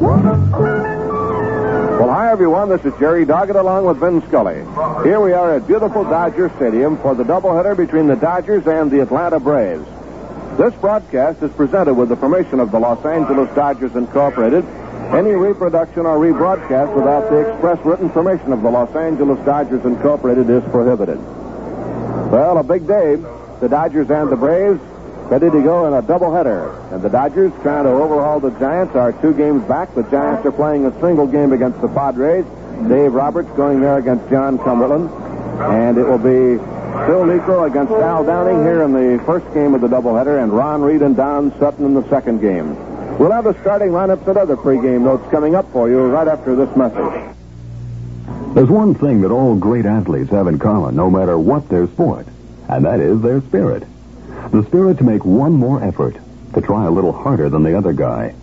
Well, hi, everyone. This is Jerry Doggett along with Vin Scully. Here we are at beautiful Dodger Stadium for the doubleheader between the Dodgers and the Atlanta Braves. This broadcast is presented with the permission of the Los Angeles Dodgers Incorporated. Any reproduction or rebroadcast without the express written permission of the Los Angeles Dodgers Incorporated is prohibited. Well, a big day. The Dodgers and the Braves ready to go in a doubleheader. And the Dodgers trying to overhaul the Giants are two games back. The Giants are playing a single game against the Padres. Dave Roberts going there against John Cumberland. And it will be Phil Niekro against Al Downing here in the first game of the doubleheader, and Ron Reed and Don Sutton in the second game. We'll have the starting lineups and other pregame notes coming up for you right after this message. There's one thing that all great athletes have in common, no matter what their sport, and that is their spirit. The spirit to make one more effort, to try a little harder than the other guy.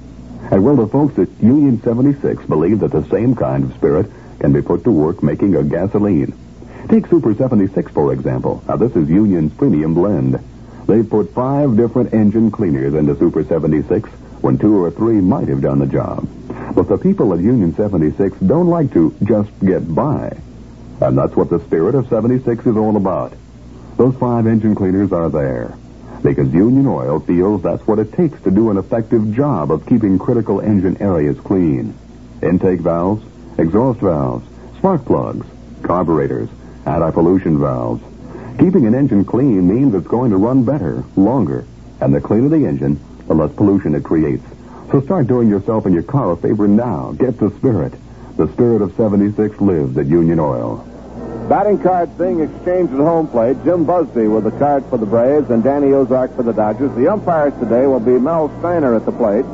And well, the folks at Union 76 believe that the same kind of spirit can be put to work making a gasoline. Take Super 76, for example. Now, this is Union's premium blend. They've put five different engine cleaners into Super 76 when two or three might have done the job. But the people at Union 76 don't like to just get by. And that's what the spirit of 76 is all about. Those five engine cleaners are there because Union Oil feels that's what it takes to do an effective job of keeping critical engine areas clean. Intake valves, exhaust valves, spark plugs, carburetors, anti-pollution valves. Keeping an engine clean means it's going to run better, longer, and the cleaner the engine, the less pollution it creates. So start doing yourself and your car a favor now. Get the spirit. The spirit of 76 lives at Union Oil. Batting cards being exchanged at home plate. Jim Busby with the card for the Braves and Danny Ozark for the Dodgers. The umpires today will be Mel Steiner at the plate,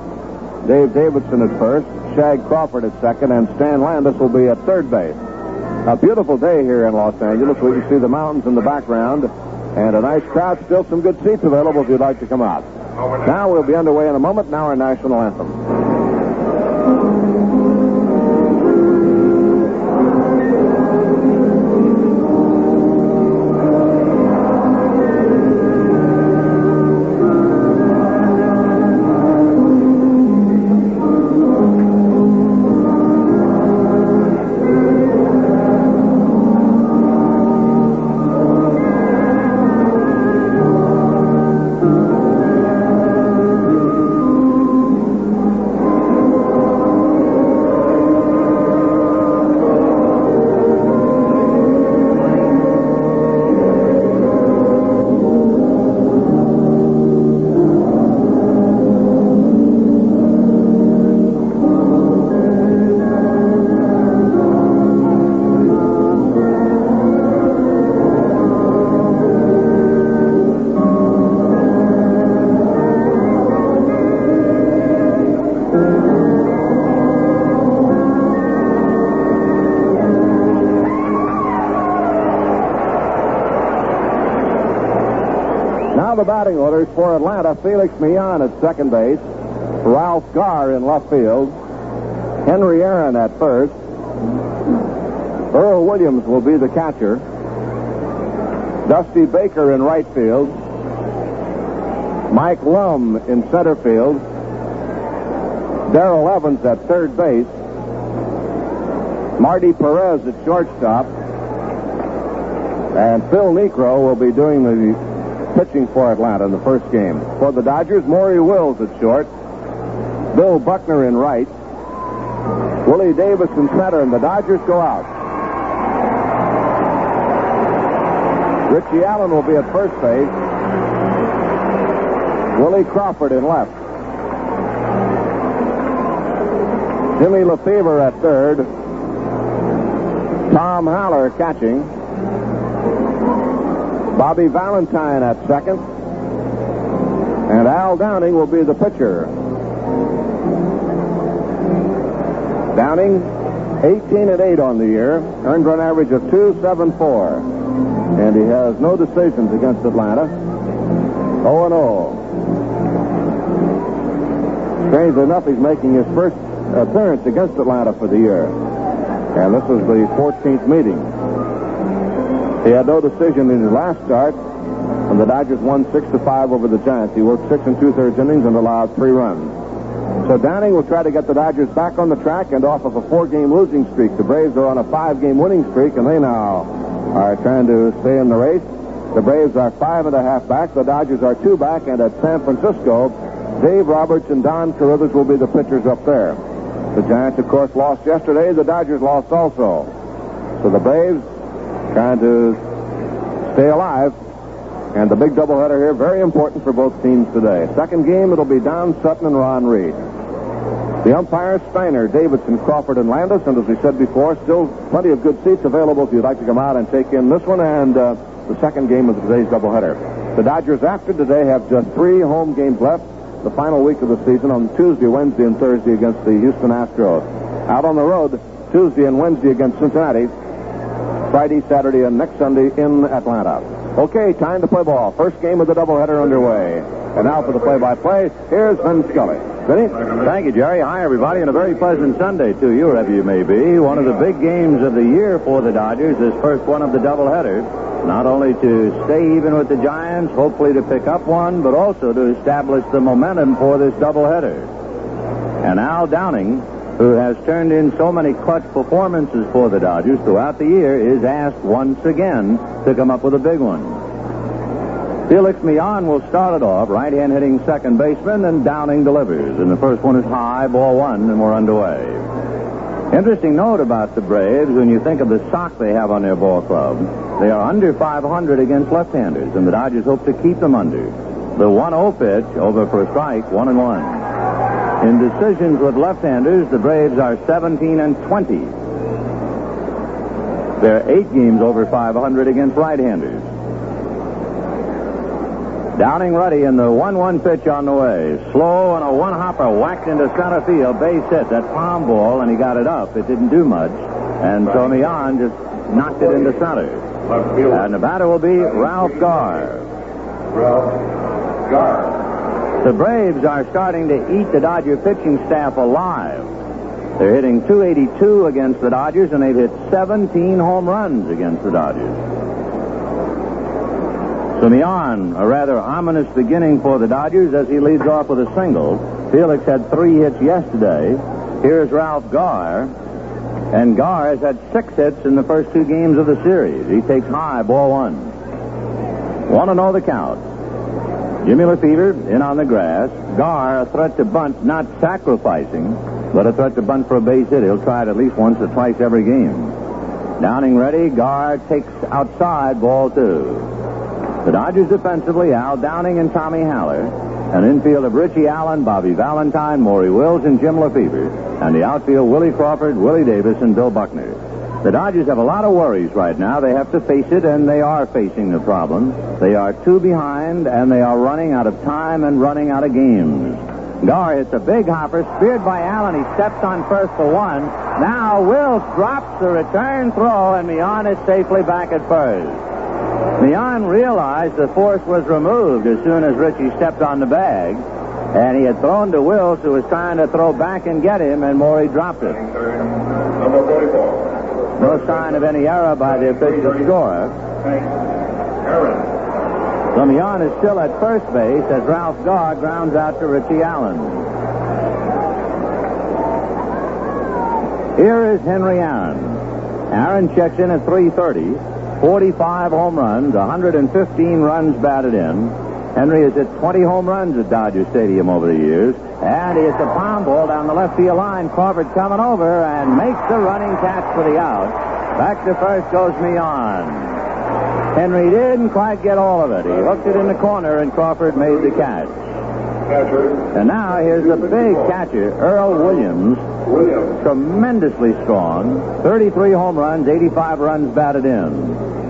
Dave Davidson at first, Shag Crawford at second, and Stan Landis will be at third base. A beautiful day here in Los Angeles. We can see the mountains in the background and a nice crowd. Still some good seats available if you'd like to come out. Now we'll be underway in a moment. Now our national anthem. Batting orders for Atlanta. Felix Millan at second base. Ralph Garr in left field. Henry Aaron at first. Earl Williams will be the catcher. Dusty Baker in right field. Mike Lum in center field. Darrell Evans at third base. Marty Perez at shortstop. And Phil Niekro will be doing the pitching for Atlanta in the first game. For the Dodgers, Maury Wills at short. Bill Buckner in right. Willie Davis in center, and the Dodgers go out. Richie Allen will be at first base. Willie Crawford in left. Jimmy Lefebvre at third. Tom Haller catching. Bobby Valentine at second. And Al Downing will be the pitcher. Downing, 18 and 8 on the year, earned run average of 274. And he has no decisions against Atlanta. 0 and 0. Strangely enough, he's making his first appearance against Atlanta for the year. And this is the 14th meeting. He had no decision in his last start and the Dodgers won 6 to 5 over the Giants. He worked six and two thirds innings and allowed three runs. So Downing will try to get the Dodgers back on the track and off of a four-game losing streak. The Braves are on a five-game winning streak, and they now are trying to stay in the race. The Braves are five and a half back. The Dodgers are two back, and at San Francisco, Dave Roberts and Don Carrithers will be the pitchers up there. The Giants, of course, lost yesterday. The Dodgers lost also. So the Braves trying to stay alive. And the big doubleheader here, very important for both teams today. Second game, it'll be Don Sutton and Ron Reed. The umpires, Steiner, Davidson, Crawford, and Landis. And as we said before, still plenty of good seats available if you'd like to come out and take in this one and uh, the second game of today's doubleheader. The Dodgers, after today, have just three home games left. The final week of the season on Tuesday, Wednesday, and Thursday against the Houston Astros. Out on the road, Tuesday and Wednesday against Cincinnati. Friday, Saturday, and next Sunday in Atlanta. Okay, time to play ball. First game of the doubleheader underway. And now for the play-by-play, here's Vin Scully. Vinny? Thank you, Jerry. Hi, everybody, and a very pleasant Sunday to you, wherever you may be. One of the big games of the year for the Dodgers, this first one of the doubleheader. Not only to stay even with the Giants, hopefully to pick up one, but also to establish the momentum for this doubleheader. And Al Downing, who has turned in so many clutch performances for the Dodgers throughout the year, is asked once again to come up with a big one. Felix Millan will start it off, right hand hitting second baseman, and Downing delivers. And the first one is high, ball one, and we're underway. Interesting note about the Braves when you think of the sock they have on their ball club. They are under 500 against left-handers, and the Dodgers hope to keep them under. The 1-0 pitch over for a strike, one and one. In decisions with left-handers, the Braves are 17 and 20. They're eight games over 500 against right-handers. Downing ready in the 1-1 pitch on the way. Slow and a one-hopper whacked into center field. Base hit. That palm ball, and he got it up. It didn't do much. And so Millan just knocked it into center. And the batter will be Ralph Garr. Ralph Garr. The Braves are starting to eat the Dodger pitching staff alive. They're hitting 282 against the Dodgers, and they've hit 17 home runs against the Dodgers. Millan, a rather ominous beginning for the Dodgers as he leads off with a single. Felix had three hits yesterday. Here's Ralph Garr. And Garr has had six hits in the first two games of the series. He takes high, ball one. Want to know the count. Jimmy Lefebvre in on the grass. Garr, a threat to bunt, not sacrificing, but a threat to bunt for a base hit. He'll try it at least once or twice every game. Downing ready. Garr takes outside, ball two. The Dodgers defensively, Al Downing and Tommy Haller. An infield of Richie Allen, Bobby Valentine, Maury Wills, and Jim Lefebvre. And the outfield, Willie Crawford, Willie Davis, and Bill Buckner. The Dodgers have a lot of worries right now. They have to face it, and they are facing the problem. They are two behind, and they are running out of time and running out of games. Garr hits a big hopper, speared by Allen. He steps on first for one. Now Wills drops the return throw, and Millan is safely back at first. Millan realized the force was removed as soon as Richie stepped on the bag. And he had thrown to Wills, who was trying to throw back and get him, and Maury dropped it. Number 44. No sign of any error by the official scorer. Millan is still at first base as Ralph Garr grounds out to Richie Allen. Here is Henry Aaron. Aaron checks in at 330. 45 home runs, 115 runs batted in. Henry has hit 20 home runs at Dodger Stadium over the years. And he hits a palm ball down the left field line. Crawford coming over and makes the running catch for the out. Back to first goes Millan. Henry didn't quite get all of it. He hooked it in the corner, and Crawford made the catch. Catcher. And now here's the big catcher, Earl Williams, Williams. tremendously strong. 33 home runs, 85 runs batted in.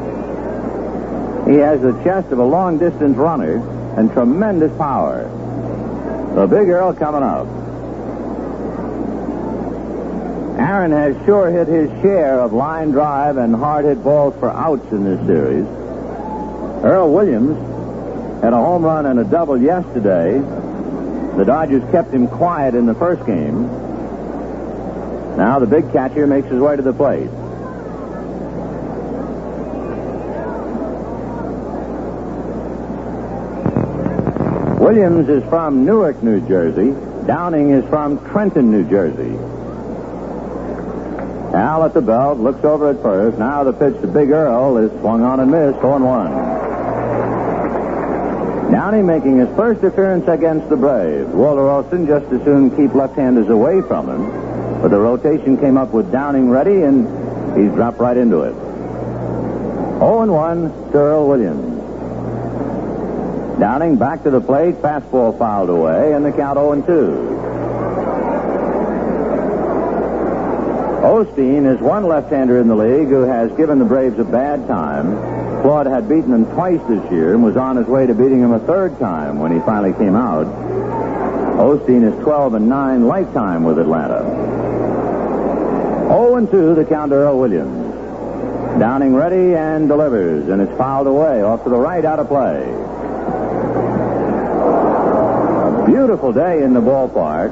He has the chest of a long distance runner and tremendous power. The big Earl coming up. Aaron has sure hit his share of line drive and hard hit balls for outs in this series. Earl Williams had a home run and a double yesterday. The Dodgers kept him quiet in the first game. Now the big catcher makes his way to the plate. Williams is from Newark, New Jersey. Downing is from Trenton, New Jersey. Al at the belt looks over at first. Now the pitch to Big Earl is swung on and missed. 0 1. Downing making his first appearance against the Braves. Walter Alston just as soon keep left-handers away from him. But the rotation came up with Downing ready, and he's dropped right into it. 0 1 to Earl Williams. Downing back to the plate, fastball fouled away, and the count 0 and 2. Osteen is one left-hander in the league who has given the Braves a bad time. Claude had beaten them twice this year and was on his way to beating him a third time when he finally came out. Osteen is 12 and 9 lifetime with Atlanta. 0 and 2 the count Earl Williams. Downing ready and delivers, and it's fouled away off to the right out of play. Beautiful day in the ballpark.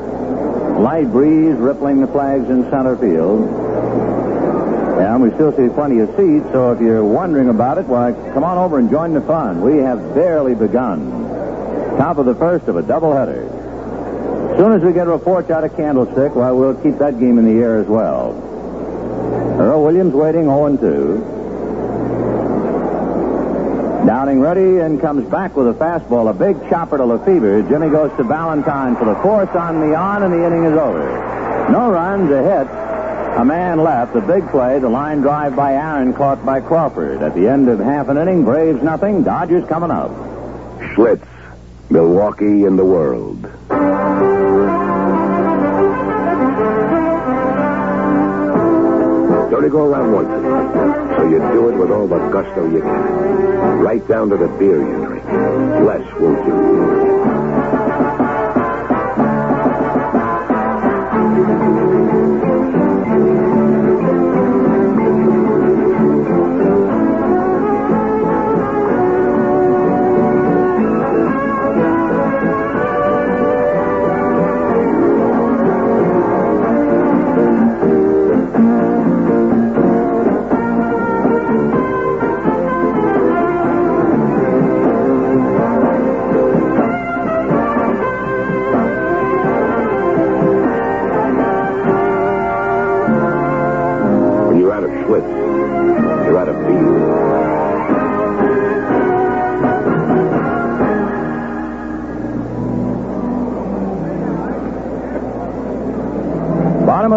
Light breeze rippling the flags in center field. And we still see plenty of seats, so if you're wondering about it, why, come on over and join the fun. We have barely begun. Top of the first of a doubleheader. As soon as we get reports out of Candlestick, why, we'll keep that game in the air as well. Earl Williams waiting 0 2. Downing ready and comes back with a fastball, a big chopper to Lefebvre. Jimmy goes to Valentine for the fourth on the on, and the inning is over. No runs, a hit, a man left, a big play, the line drive by Aaron caught by Crawford. At the end of half an inning, Braves nothing, Dodgers coming up. Schlitz, Milwaukee in the world. You go around once so you do it with all the gusto you can. Right down to the beer you drink. Less, won't you?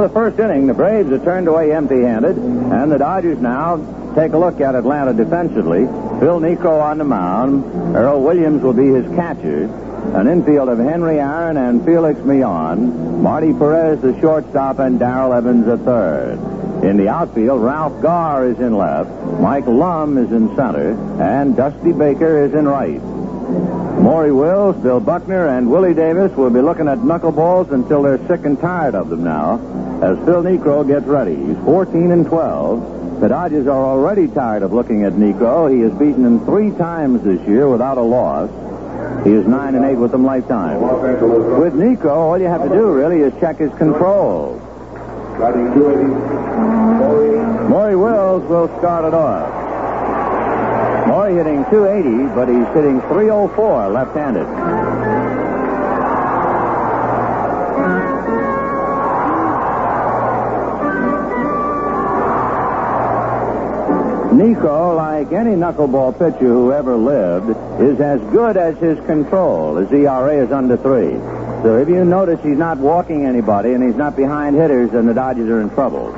The first inning, the Braves are turned away empty-handed, and the Dodgers now take a look at Atlanta defensively. Phil Niekro on the mound. Earl Williams will be his catcher. An infield of Henry Aaron and Felix Millan. Marty Perez, the shortstop, and Darrell Evans, the third. In the outfield, Ralph Garr is in left. Mike Lum is in center, and Dusty Baker is in right. Maury Wills, Bill Buckner, and Willie Davis will be looking at knuckleballs until they're sick and tired of them now. As Phil Niekro gets ready, he's 14 and 12. The Dodgers are already tired of looking at Niekro. He has beaten them three times this year without a loss. He is 9 and 8 with them lifetime. With Niekro, all you have to do really is check his control. Batting 280. Maury Wills will start it off. Maury hitting 280, but he's hitting 304 left-handed. Niekro, like any knuckleball pitcher who ever lived, is as good as his control. His ERA is under three. So if you notice he's not walking anybody and he's not behind hitters, then the Dodgers are in trouble.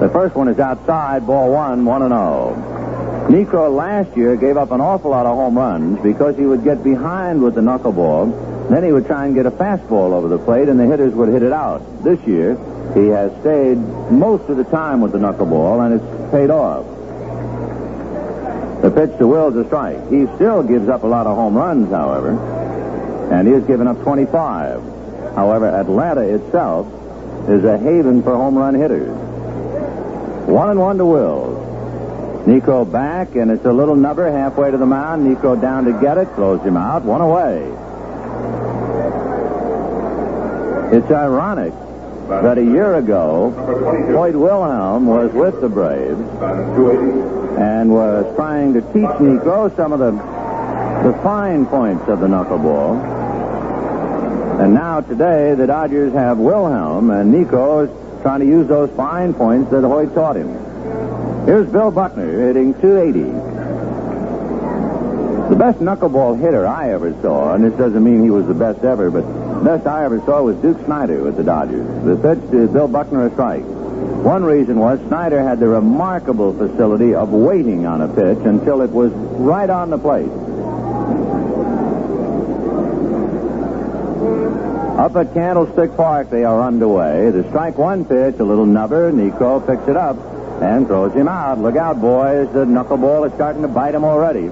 The first one is outside, ball one, one and oh. Niekro last year gave up an awful lot of home runs because he would get behind with the knuckleball. Then he would try and get a fastball over the plate, and the hitters would hit it out. This year, he has stayed most of the time with the knuckleball, and it's paid off. The pitch to Wills a strike. He still gives up a lot of home runs, however, and he has given up 25. However, Atlanta itself is a haven for home run hitters. One and one to Wills. Niekro back, and it's a little number halfway to the mound. Niekro down to get it, throws him out, one away. It's ironic that a year ago, Hoyt Wilhelm was with the Braves and was trying to teach Niekro some of the the fine points of the knuckleball. And now today the Dodgers have Wilhelm, and Niekro is trying to use those fine points that Hoyt taught him. Here's Bill Buckner hitting 280. The best knuckleball hitter I ever saw, and this doesn't mean he was the best ever, but best I ever saw was Duke Snider with the Dodgers. The pitch to uh, Bill Buckner a strike. One reason was Snyder had the remarkable facility of waiting on a pitch until it was right on the plate. Up at Candlestick Park, they are underway. The strike one pitch, a little nubber. Niekro picks it up and throws him out. Look out, boys. The knuckleball is starting to bite him already.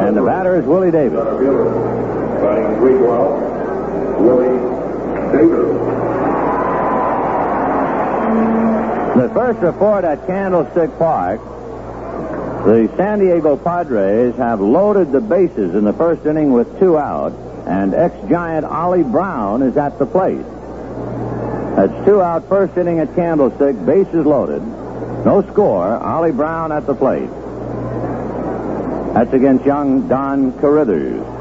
And the batter is Willie Davis. Batting 312, Willie Davis. The first report at Candlestick Park. The San Diego Padres have loaded the bases in the first inning with two out, and ex-giant Ollie Brown is at the plate. That's two out first inning at Candlestick, bases loaded. No score, Ollie Brown at the plate. That's against young Don Carrithers.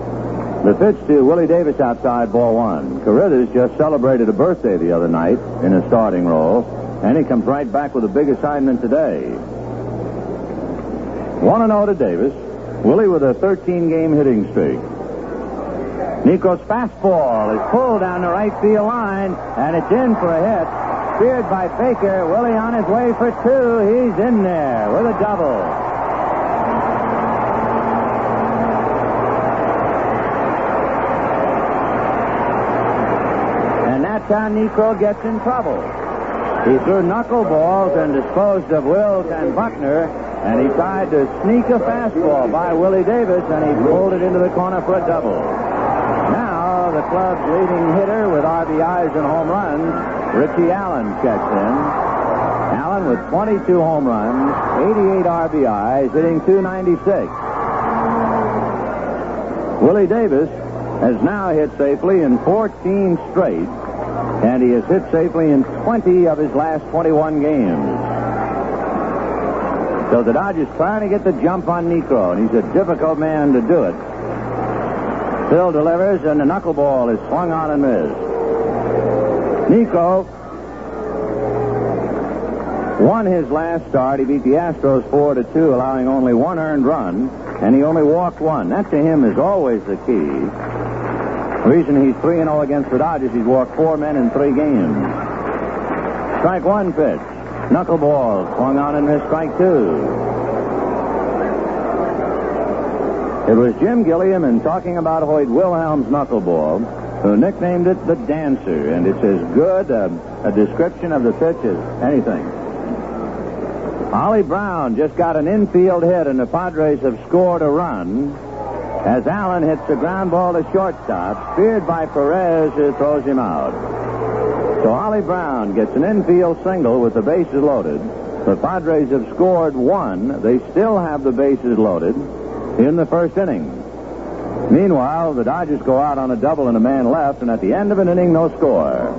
The pitch to Willie Davis outside ball one. Carrithers just celebrated a birthday the other night in a starting role, and he comes right back with a big assignment today. 1 0 to Davis. Willie with a 13 game hitting streak. Niekro's fastball is pulled down the right field line, and it's in for a hit. Speared by Baker. Willie on his way for two. He's in there with a double. That's gets in trouble. He threw knuckleballs and disposed of Wills and Buckner, and he tried to sneak a fastball by Willie Davis, and he pulled it into the corner for a double. Now, the club's leading hitter with RBIs and home runs, Richie Allen checks in. Allen with 22 home runs, 88 RBIs, hitting 296. Willie Davis has now hit safely in 14 straight, and he has hit safely in 20 of his last 21 games. So the Dodgers trying to get the jump on Niekro, and he's a difficult man to do it. Phil delivers, and the knuckleball is swung on and missed. Niekro won his last start. He beat the Astros 4 to 2, allowing only one earned run, and he only walked one. That to him is always the key. The reason he's 3 and 0 against the Dodgers, he's walked four men in three games. Strike one pitch. Knuckleball swung on and missed strike two. It was Jim Gilliam in talking about Hoyt Wilhelm's knuckleball who nicknamed it the Dancer, and it's as good a, a description of the pitch as anything. Ollie Brown just got an infield hit, and the Padres have scored a run as Allen hits a ground ball to shortstop, speared by Perez, who throws him out. So Ollie Brown gets an infield single with the bases loaded. The Padres have scored one. They still have the bases loaded in the first inning. Meanwhile, the Dodgers go out on a double and a man left, and at the end of an inning, no score.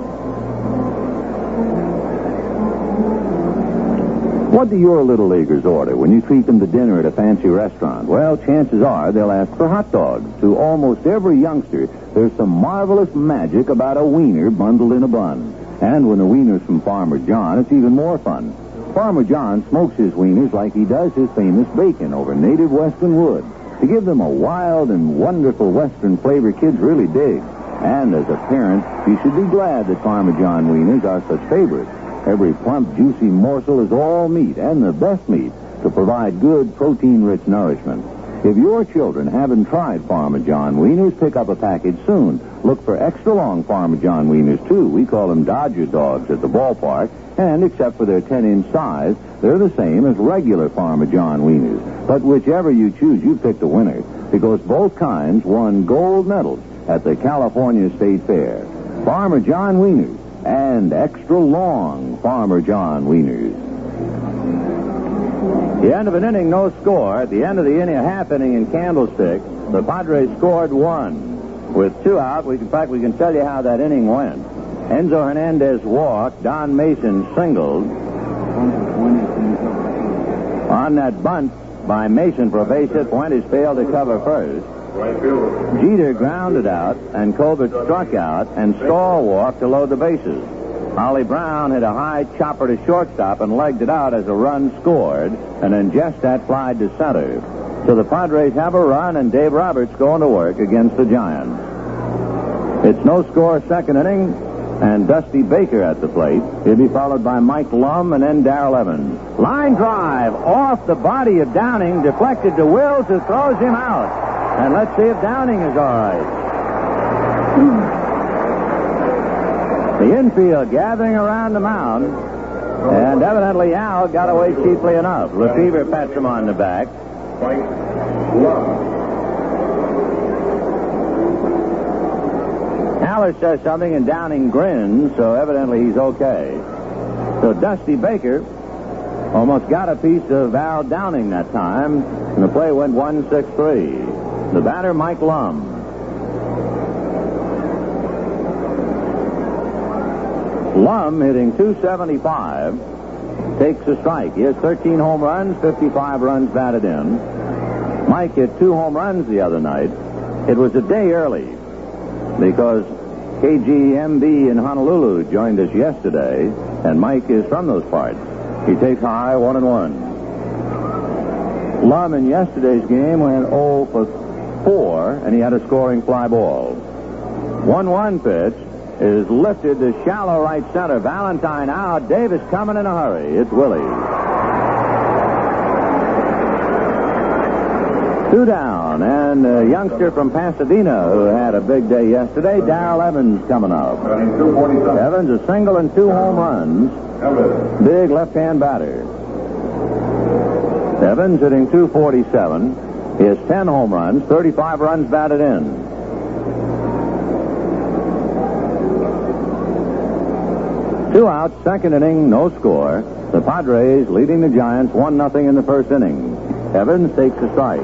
What do your little leaguers order when you treat them to dinner at a fancy restaurant? Well, chances are they'll ask for hot dogs. To almost every youngster, there's some marvelous magic about a wiener bundled in a bun. And when the wiener's from Farmer John, it's even more fun. Farmer John smokes his wieners like he does his famous bacon over native western wood to give them a wild and wonderful western flavor kids really dig. And as a parent, you should be glad that Farmer John wieners are such favorites. Every plump, juicy morsel is all meat and the best meat to provide good protein-rich nourishment. If your children haven't tried Farmer John wieners, pick up a package soon. Look for extra long Farmer John wieners, too. We call them Dodger dogs at the ballpark. And except for their 10 inch size, they're the same as regular Farmer John wieners. But whichever you choose, you pick the winner. Because both kinds won gold medals at the California State Fair. Farmer John wieners and extra long Farmer John wieners. The end of an inning, no score. At the end of the inning, a half inning in Candlestick, the Padres scored one. With two out, we, in fact, we can tell you how that inning went. Enzo Hernandez walked. Don Mason singled. On that bunt by Mason for a base hit, Fuentes failed to cover first. Jeter grounded out, and Colbert struck out, and Stahl walked to load the bases. Ollie Brown hit a high chopper to shortstop and legged it out as a run scored, and then Jestadt flied to center. So the Padres have a run, and Dave Roberts going to work against the Giants. It's no score second inning, and Dusty Baker at the plate. He'll be followed by Mike Lum and then Darrell Evans. Line drive off the body of Downing, deflected to Wills, who throws him out. And let's see if Downing is all right. The infield gathering around the mound, and evidently Al got away cheaply enough. Lefebvre pats him on the back. Haller says something, and Downing grins, so evidently he's okay. So Dusty Baker almost got a piece of Al Downing that time, and the play went 1 6 3. The batter, Mike Lum. Lum hitting 275 takes a strike. He has 13 home runs, 55 runs batted in. Mike hit two home runs the other night. It was a day early because KGMB in Honolulu joined us yesterday, and Mike is from those parts. He takes high one and one. Lum in yesterday's game went 0 for 4, and he had a scoring fly ball. 1 1 pitch is lifted to shallow right center. Valentine out. Davis coming in a hurry. It's Willie. Two down, and a youngster from Pasadena who had a big day yesterday, Darrell Evans, coming up. Batting 247. Evans a single and two home runs. Big left-hand batter. Evans hitting 247. He has 10 home runs, 35 runs batted in. Two outs, second inning, no score. The Padres leading the Giants 1 0 in the first inning. Evans takes a strike.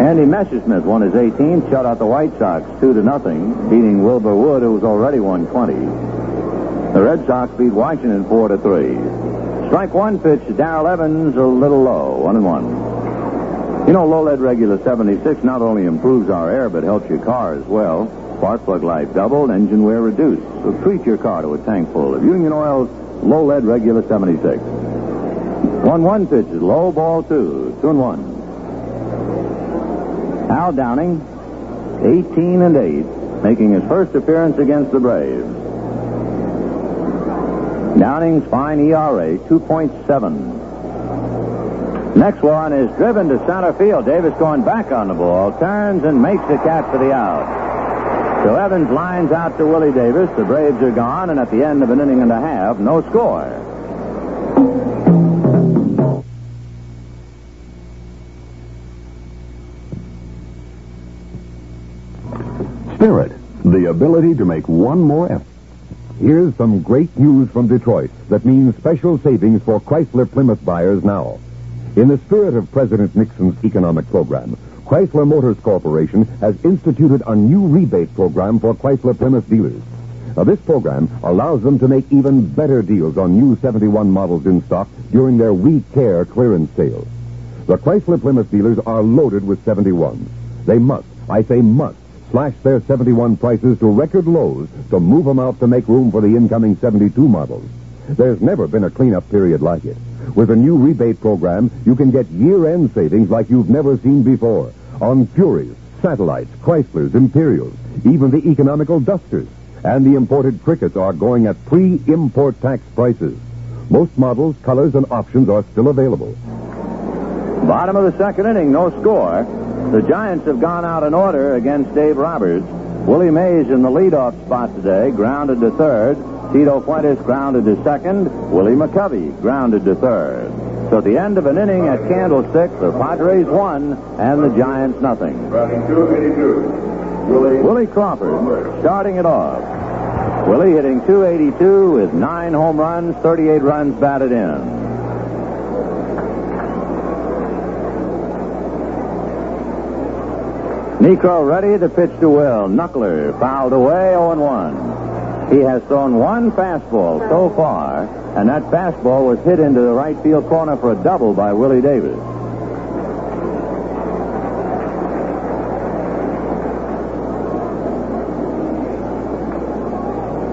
Andy Messersmith won his 18th, shut out the White Sox 2 to nothing, beating Wilbur Wood, who was already 120. The Red Sox beat Washington 4 to 3. Strike one pitch Darrell Evans, a little low, 1 and 1. You know, low lead regular 76 not only improves our air, but helps your car as well. Spark plug life doubled, engine wear reduced. So treat your car to a tank full of Union Oil's low lead regular 76. 1 1 pitch is low, ball two, 2 and 1. Al Downing, 18 and 8, making his first appearance against the Braves. Downing's fine ERA, 2.7. Next one is driven to center field. Davis going back on the ball, turns and makes the catch for the out. So Evans lines out to Willie Davis. The Braves are gone, and at the end of an inning and a half, no score. Spirit, the ability to make one more effort. Here's some great news from Detroit that means special savings for Chrysler Plymouth buyers now. In the spirit of President Nixon's economic program, Chrysler Motors Corporation has instituted a new rebate program for Chrysler Plymouth dealers. Now, this program allows them to make even better deals on new 71 models in stock during their We Care clearance sale. The Chrysler Plymouth dealers are loaded with 71s. They must, I say must, slash their 71 prices to record lows to move them out to make room for the incoming 72 models. There's never been a cleanup period like it. With a new rebate program, you can get year-end savings like you've never seen before on Furies, Satellites, Chryslers, Imperials, even the economical Dusters. And the imported Crickets are going at pre-import tax prices. Most models, colors, and options are still available. Bottom of the second inning, no score. The Giants have gone out in order against Dave Roberts. Willie Mays in the leadoff spot today, grounded to third. Tito Fuentes grounded to second. Willie McCovey grounded to third. So at the end of an inning at Candlestick, the Padres won and the Giants nothing. Willie. Crawford starting it off. Willie hitting 282 with nine home runs, 38 runs batted in. Niekro ready to pitch to Will. Knuckler fouled away 0-1. He has thrown one fastball so far, and that fastball was hit into the right field corner for a double by Willie Davis.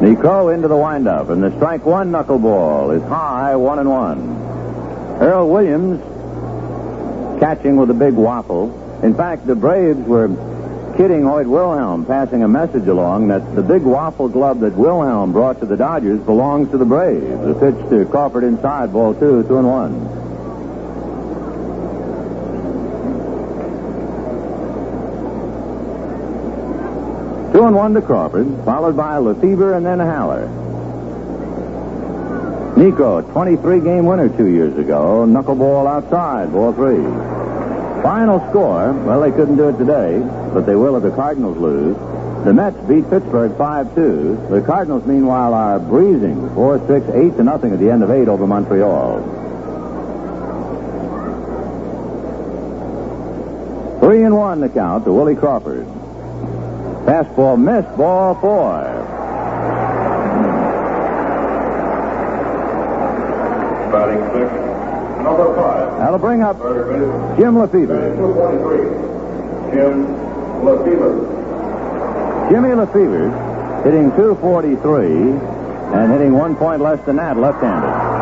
Niekro into the windup, and the strike one knuckleball is high, one and one. Earl Williams catching with a big waffle. In fact, the Braves were kidding Hoyt Wilhelm, passing a message along that the big waffle glove that Wilhelm brought to the Dodgers belongs to the Braves. The pitch to Crawford inside, ball two, two and one. Two and one to Crawford, followed by Lefebvre and then Haller. Niekro, 23 game winner two years ago. Knuckleball outside, ball three. Final score, well, they couldn't do it today, but they will if the Cardinals lose. The Mets beat Pittsburgh 5-2. The Cardinals, meanwhile, are breezing 4-6, 8 to nothing at the end of eight over Montreal. Three and one the count to Willie Crawford. Fastball missed, ball four. Batting six, number five. That'll bring up Jim Lefebvre. Jim Lefebvre. Jimmy Lefebvre hitting 243 and hitting one point less than that left-handed.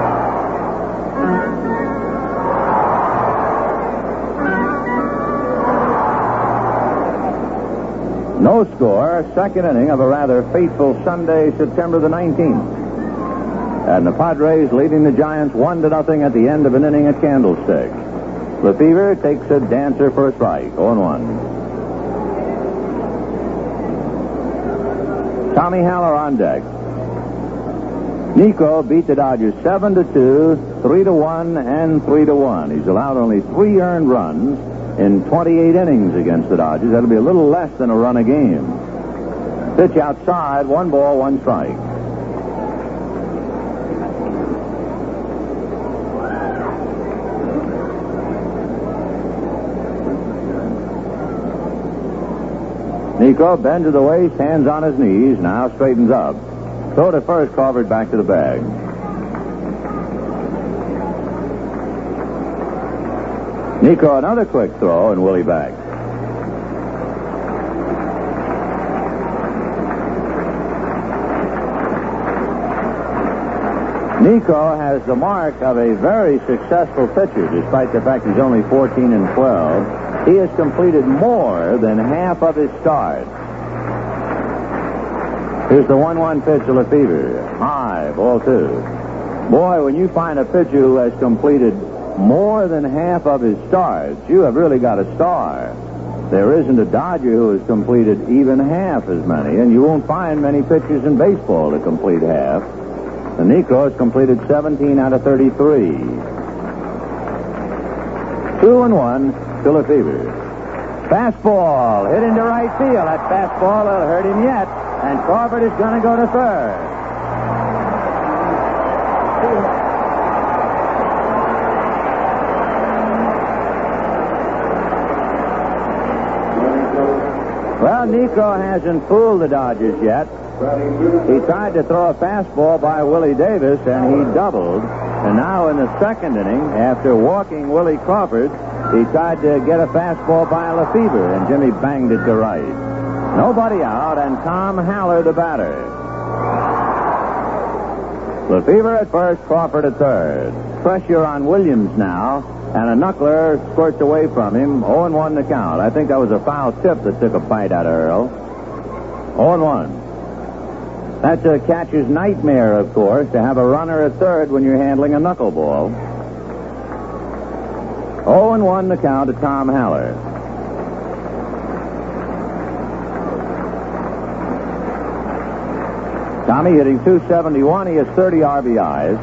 No score, second inning of a rather fateful Sunday, September the 19th. And the Padres leading the Giants one to nothing at the end of an inning at Candlestick. Lefebvre takes a dancer for a strike, 0-1. Tommy Haller on deck. Niekro beat the Dodgers 7 to 2, 3 to 1, and 3 to 1. He's allowed only three earned runs in 28 innings against the Dodgers. That'll be a little less than a run a game. Pitch outside, one ball, one strike. Niekro bends to the waist, hands on his knees, now straightens up. Throw to first, Crawford back to the bag. Niekro, another quick throw, and Willie back. Niekro has the mark of a very successful pitcher, despite the fact he's only 14 and 12. He has completed more than half of his starts. Here's the 1-1 pitch to Lefebvre. High, ball two. Boy, when you find a pitcher who has completed more than half of his starts, you have really got a star. There isn't a Dodger who has completed even half as many, and you won't find many pitchers in baseball to complete half. And Niekro has completed 17 out of 33. Two and one to Lefebvre. Fastball hit into right field. That fastball will hurt him yet. And Crawford is going to go to third. Well, Niekro hasn't fooled the Dodgers yet. He tried to throw a fastball by Willie Davis, and he doubled. And now in the second inning, after walking Willie Crawford, he tried to get a fastball by Lefebvre, and Jimmy banged it to right. Nobody out, and Tom Haller the batter. Lefebvre at first, Crawford at third. Pressure on Williams now, and a knuckler squirts away from him. 0-1 the count. I think that was a foul tip that took a bite out of Earl. 0-1. That's a catcher's nightmare, of course, to have a runner at third when you're handling a knuckleball. 0-1 the count to Tom Haller. Tommy hitting 271. He has 30 RBIs.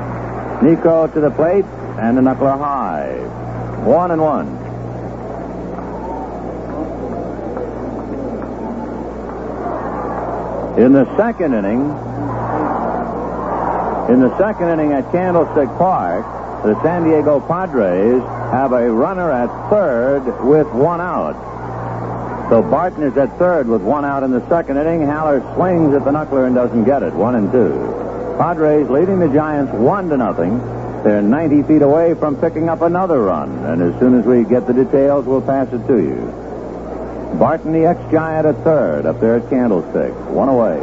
Niekro to the plate and the knuckle high. One and one. In the second inning, in the second inning at Candlestick Park, the San Diego Padres have a runner at third with one out. So Barton is at third with one out in the second inning. Haller swings at the knuckler and doesn't get it. One and two. Padres leading the Giants one to nothing. They're 90 feet away from picking up another run, and as soon as we get the details, we'll pass it to you. Barton, the ex-Giant, at third, up there at Candlestick. One away.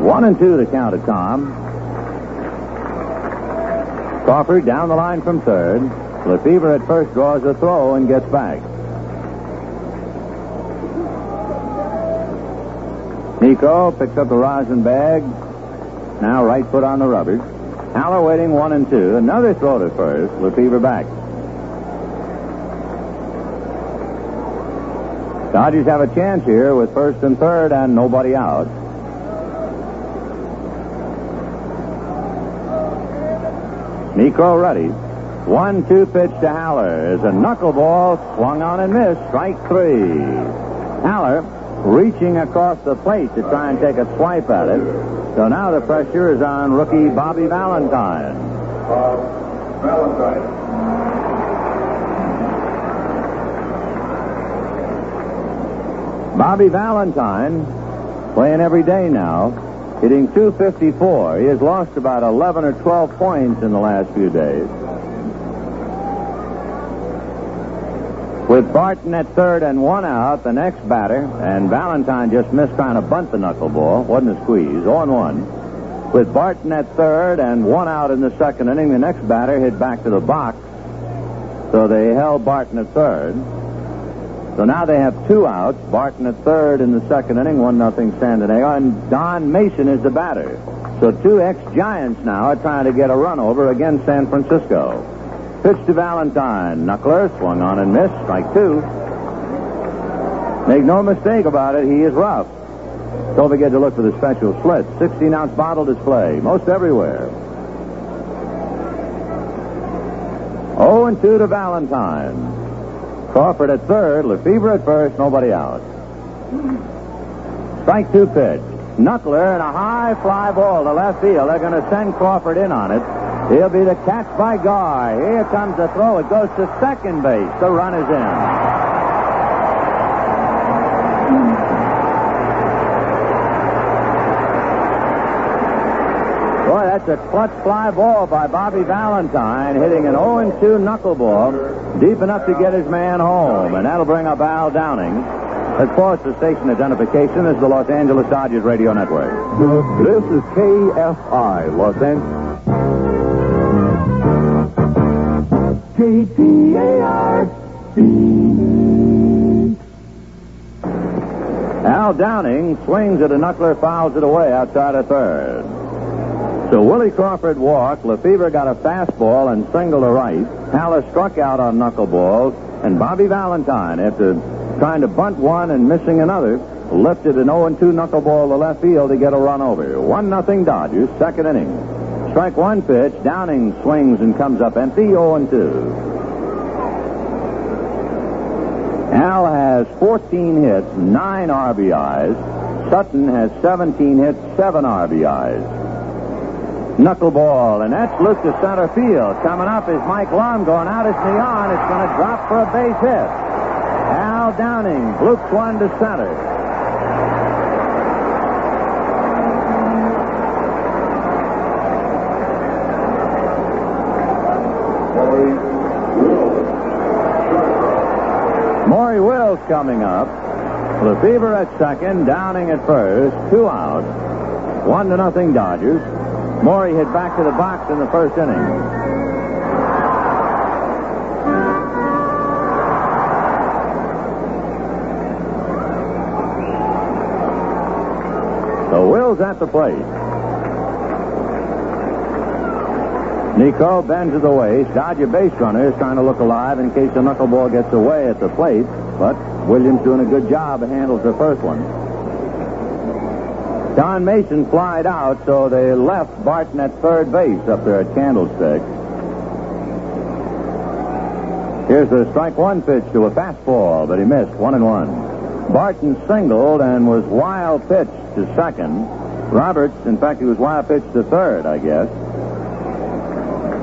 One and two to count Tom. Crawford down the line from third. Lefebvre at first draws a throw and gets back. Niekro picks up the rosin bag. Now right foot on the rubber. Haller waiting one and two. Another throw to first. Lefebvre back. Dodgers have a chance here with first and third and nobody out. Niekro ready. One two pitch to Haller is a knuckleball swung on and missed. Strike three. Haller reaching across the plate to try and take a swipe at it. So now the pressure is on rookie Bobby Valentine. Valentine. Bobby Valentine playing every day now, hitting 254. He has lost about 11 or 12 points in the last few days. With Barton at third and one out, the next batter, and Valentine just missed trying to bunt the knuckleball. Wasn't a squeeze. 0 1. With Barton at third and one out in the second inning, the next batter hit back to the box. So they held Barton at third. So now they have two outs. Barton at third in the second inning, one nothing San Diego, and Don Mason is the batter. So two ex-Giants now are trying to get a run over against San Francisco. Pitch to Valentine. Knuckler swung on and missed. Strike two. Make no mistake about it, he is rough. Don't forget to look for the special Schlitz. 16 ounce bottle display, most everywhere. 0 and 2 to Valentine. Crawford at third, Lefebvre at first, nobody out. Strike two pitch. Knuckler and a high fly ball to left field. They're going to send Crawford in on it. He'll be the catch by Garr. Here comes the throw. It goes to second base. The run is in. Boy, that's a clutch fly ball by Bobby Valentine, hitting an 0 2 knuckleball deep enough to get his man home. And that'll bring up Al Downing. As far as the station identification, this is the Los Angeles Dodgers Radio Network. This is KFI, Los Angeles. Al Downing swings at a knuckler, fouls it away outside of third. So Willie Crawford walked. Lefebvre got a fastball and singled to right. Haller struck out on knuckleballs. And Bobby Valentine, after trying to bunt one and missing another, lifted an 0 2 knuckleball to left field to get a run over. 1 nothing Dodgers, second inning. Strike one pitch. Downing swings and comes up empty, 0 2. Al has 14 hits, 9 RBIs. Sutton has 17 hits, 7 RBIs. Knuckleball, and that's looked to center field. Coming up is Mike Lum going out is Neon. It's going to drop for a base hit. Al Downing bloops one to center. Maury Wills coming up. Lefebvre at second, Downing at first, two out. One to nothing Dodgers. Maury hit back to the box in the first inning. So Wills at the plate. Niekro bends to the waist. Dodger base runner is trying to look alive in case the knuckleball gets away at the plate. But Williams doing a good job and handles the first one. Don Mason flied out, so they left Barton at third base up there at Candlestick. Here's the strike one pitch to a fastball, but he missed one and one. Barton singled and was wild pitched to second. Roberts, in fact, he was wild pitched to third, I guess.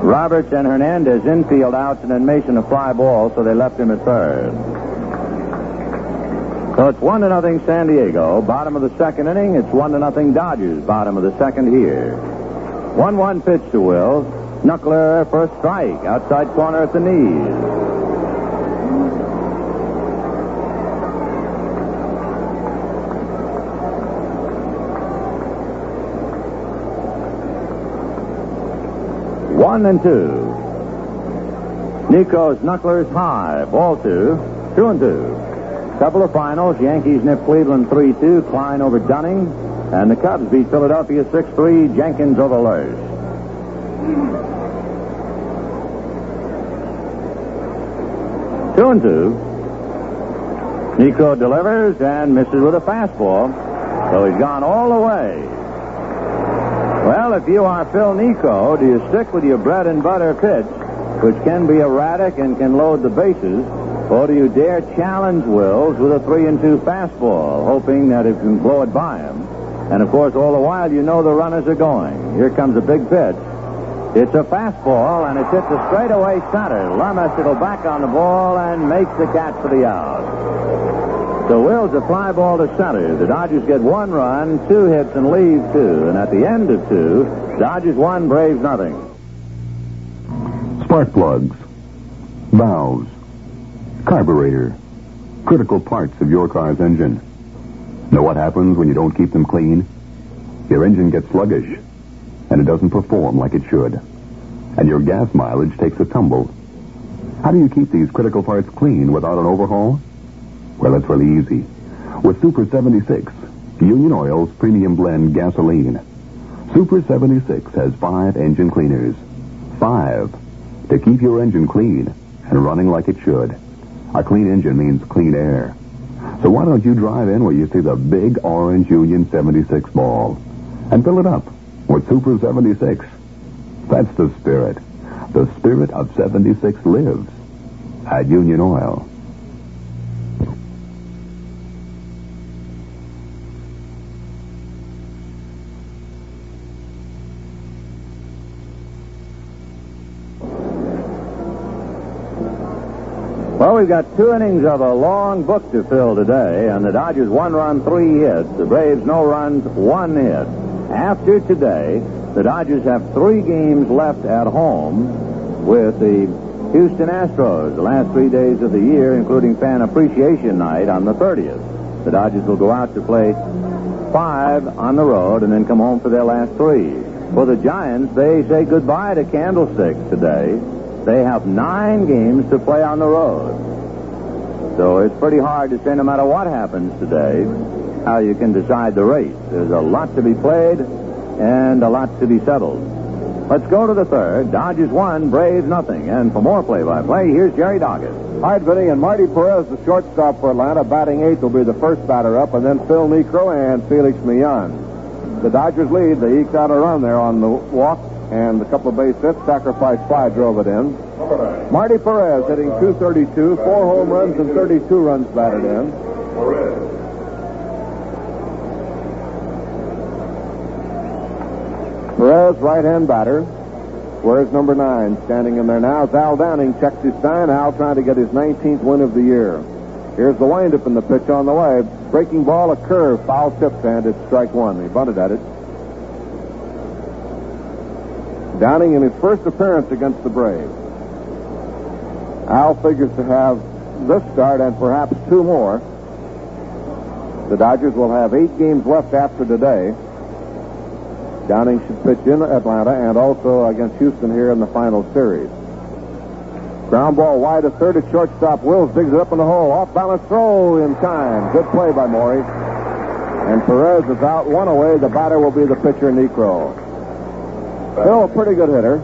Roberts and Hernandez infield outs, and then Mason a fly ball, so they left him at third. So it's one to nothing San Diego. Bottom of the second inning. It's one to nothing Dodgers. Bottom of the second here. One one pitch to Will. Knuckler first strike. Outside corner at the knees. One and two. Niekro's knucklers high. Ball two. Two and two. Couple of finals. Yankees nip Cleveland 3-2. Kline over Dunning. And the Cubs beat Philadelphia 6-3. Jenkins over Lersch. Two and two. Niekro delivers and misses with a fastball. So he's gone all the way. Well, if you are Phil Niekro, do you stick with your bread and butter pitch, which can be erratic and can load the bases, or do you dare challenge Wills with a three and two fastball, hoping that it can blow it by him? And of course, all the while you know the runners are going. Here comes a big pitch. It's a fastball, and it's hit the straightaway center. Lemmas will back on the ball and makes the catch for the out. So Wills a fly ball to center. The Dodgers get one run, two hits, and leave two. And at the end of two, Dodgers one, Braves nothing. Spark plugs, valves, carburetor, critical parts of your car's engine. Know what happens when you don't keep them clean? Your engine gets sluggish and it doesn't perform like it should. And your gas mileage takes a tumble. How do you keep these critical parts clean without an overhaul? Well, it's really easy. With Super 76, Union Oil's premium blend gasoline. Super 76 has five engine cleaners. Five. To keep your engine clean and running like it should. A clean engine means clean air. So why don't you drive in where you see the big orange Union 76 ball and fill it up with Super 76. That's the spirit. The spirit of 76 lives at Union Oil. We've got two innings of a long book to fill today, and the Dodgers one run, three hits. The Braves no runs, one hit. After today, the Dodgers have three games left at home with the Houston Astros, the last three days of the year, including Fan Appreciation Night on the 30th. The Dodgers will go out to play five on the road and then come home for their last three. For the Giants, they say goodbye to Candlestick today. They have nine games to play on the road. So it's pretty hard to say, no matter what happens today, how you can decide the race. There's a lot to be played and a lot to be settled. Let's go to the third. Dodgers one, Braves nothing. And for more play-by-play, here's Jerry Doggett. Right, Vinny, and Marty Perez, the shortstop for Atlanta, batting eighth, will be the first batter up, and then Phil Niekro and Felix Millan. The Dodgers lead. They eked out a run there on the walk and a couple of base hits. Sacrifice fly drove it in. Marty Perez hitting 232, four home runs and 32 runs batted in. Perez, right-hand batter. Where's number nine? Standing in there now Al Downing. Checks his sign. Al trying to get his 19th win of the year. Here's the windup in the pitch on the way. Breaking ball, a curve, foul tipped, and it's strike one. He bunted at it. Downing in his first appearance against the Braves. Al figures to have this start and perhaps two more. The Dodgers will have eight games left after today. Downing should pitch in Atlanta and also against Houston here in the final series. Ground ball wide to third at shortstop. Wills digs it up in the hole. Off balance throw in time. Good play by Maury. And Perez is out one away. The batter will be the pitcher, Niekro. Still a pretty good hitter.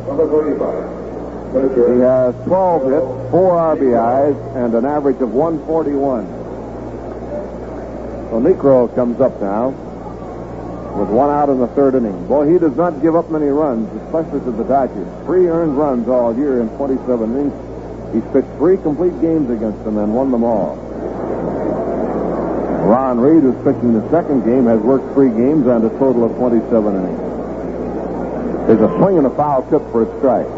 He has 12 hits, 4 RBIs, and an average of 141. So Niekro comes up now with one out in the third inning. Boy, he does not give up many runs, especially to the Dodgers. Three earned runs all year in 27 innings. He's pitched three complete games against them and won them all. Ron Reed, who's pitching the second game, has worked three games and a total of 27 innings. There's a swing and a foul tip for a strike.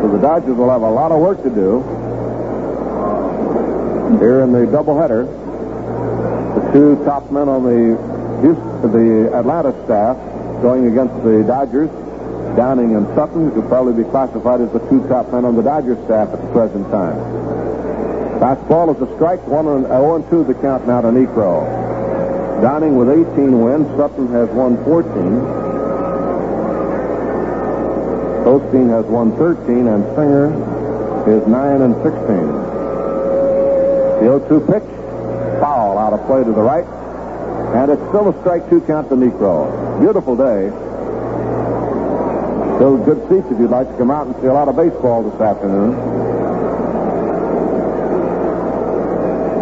So the Dodgers will have a lot of work to do here in the doubleheader. The two top men on the Houston, the Atlanta staff going against the Dodgers. Downing and Sutton could probably be classified as the two top men on the Dodgers staff at the present time. Fastball is a strike, 1 and uh, 0 and 2 the count now to Niekro. Downing with 18 wins. Sutton has won 14. Osteen has won 13, and Singer is 9 and 16. The 0-2 pitch, foul out of play to the right, and it's still a strike two count to Niekro. Beautiful day. Still good seats if you'd like to come out and see a lot of baseball this afternoon.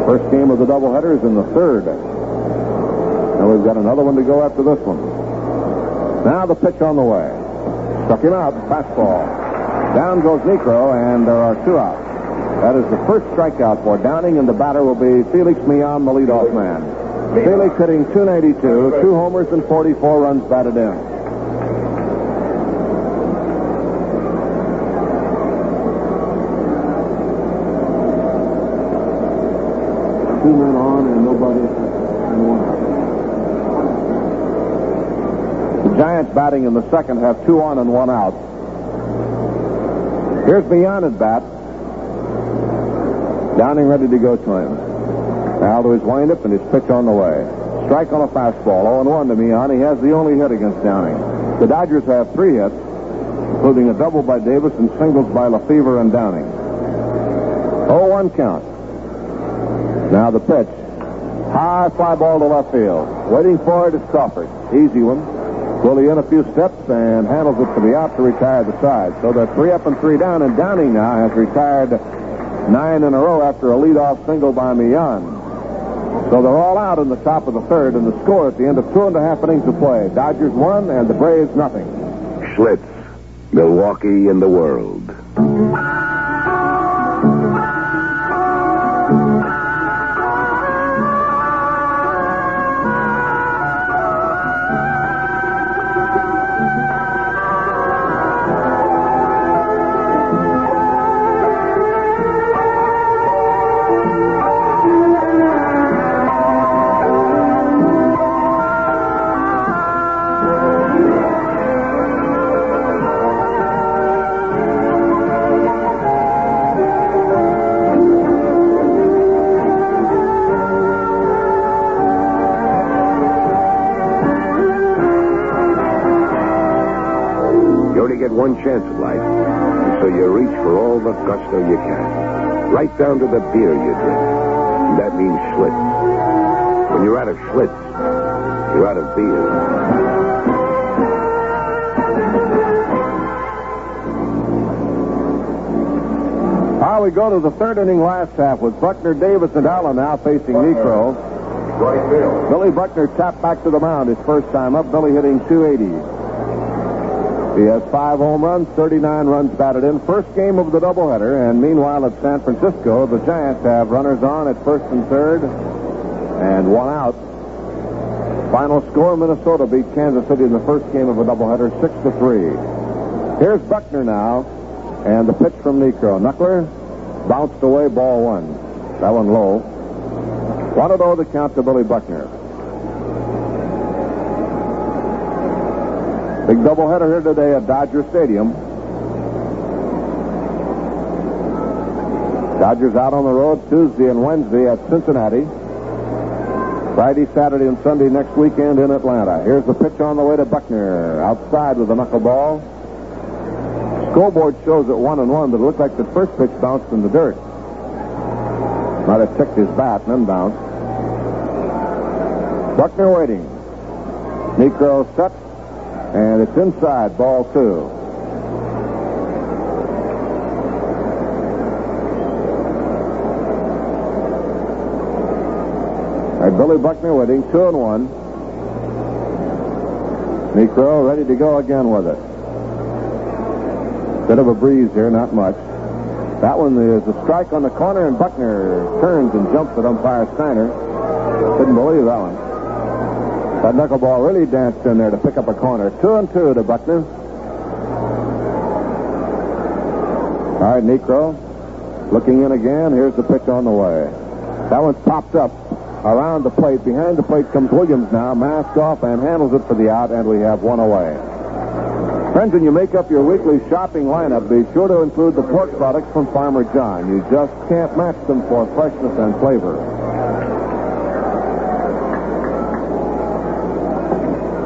First game of the doubleheader is in the third. And we've got another one to go after this one. Now the pitch on the way. Struck him out, fastball. Down goes Niekro, and there are two outs. That is the first strikeout for Downing, and the batter will be Felix Millan, the leadoff man. Felix hitting 292, two homers and 44 runs batted in. Two men on and nobody and one out. The Giants batting in the second have two on and one out. Here's Millan at bat. Downing ready to go to him. Now to his windup and his pitch on the way. Strike on a fastball. 0-1 to Millan. He has the only hit against Downing. The Dodgers have three hits, including a double by Davis and singles by Lefebvre and Downing. 0-1 count. Now the pitch. High fly ball to left field. Waiting for it is Crawford. Easy one. Willie in a few steps and handles it to the out to retire the side. So they're three up and three down, and Downing now has retired nine in a row after a leadoff single by Millan. So they're all out in the top of the third, and the score at the end of two and a half innings of play. Dodgers one and the Braves nothing. Schlitz, Milwaukee in the world. Go to the third inning last half with Buckner, Davis, and Allen now facing Niekro. Billy Buckner tapped back to the mound his first time up. Billy hitting 280. He has five home runs, 39 runs batted in. First game of the doubleheader, and meanwhile at San Francisco, the Giants have runners on at first and third, and one out. Final score: Minnesota beat Kansas City in the first game of a doubleheader, six to three. Here's Buckner now, and the pitch from Niekro. Knuckler bounced away, ball one. That one low. One to oh the count to Billy Buckner. Big doubleheader here today at Dodger Stadium. Dodgers out on the road Tuesday and Wednesday at Cincinnati. Friday, Saturday, and Sunday next weekend in Atlanta. Here's the pitch on the way to Buckner. Outside with the knuckleball. Scoreboard shows it one and one, but it looked like the first pitch bounced in the dirt. Might have ticked his bat and then bounced. Buckner waiting. Niekro set, and it's inside, ball two. Right, Billy Buckner waiting, two and one. Niekro ready to go again with it. Bit of a breeze here, not much. That one is a strike on the corner, and Buckner turns and jumps at umpire Steiner. Couldn't believe that one. That knuckleball really danced in there to pick up a corner. Two and two to Buckner. All right, Niekro. Looking in again. Here's the pitch on the way. That one's popped up around the plate. Behind the plate comes Williams now, mask off and handles it for the out, and we have one away. Friends, when you make up your weekly shopping lineup, be sure to include the pork products from Farmer John. You just can't match them for freshness and flavor.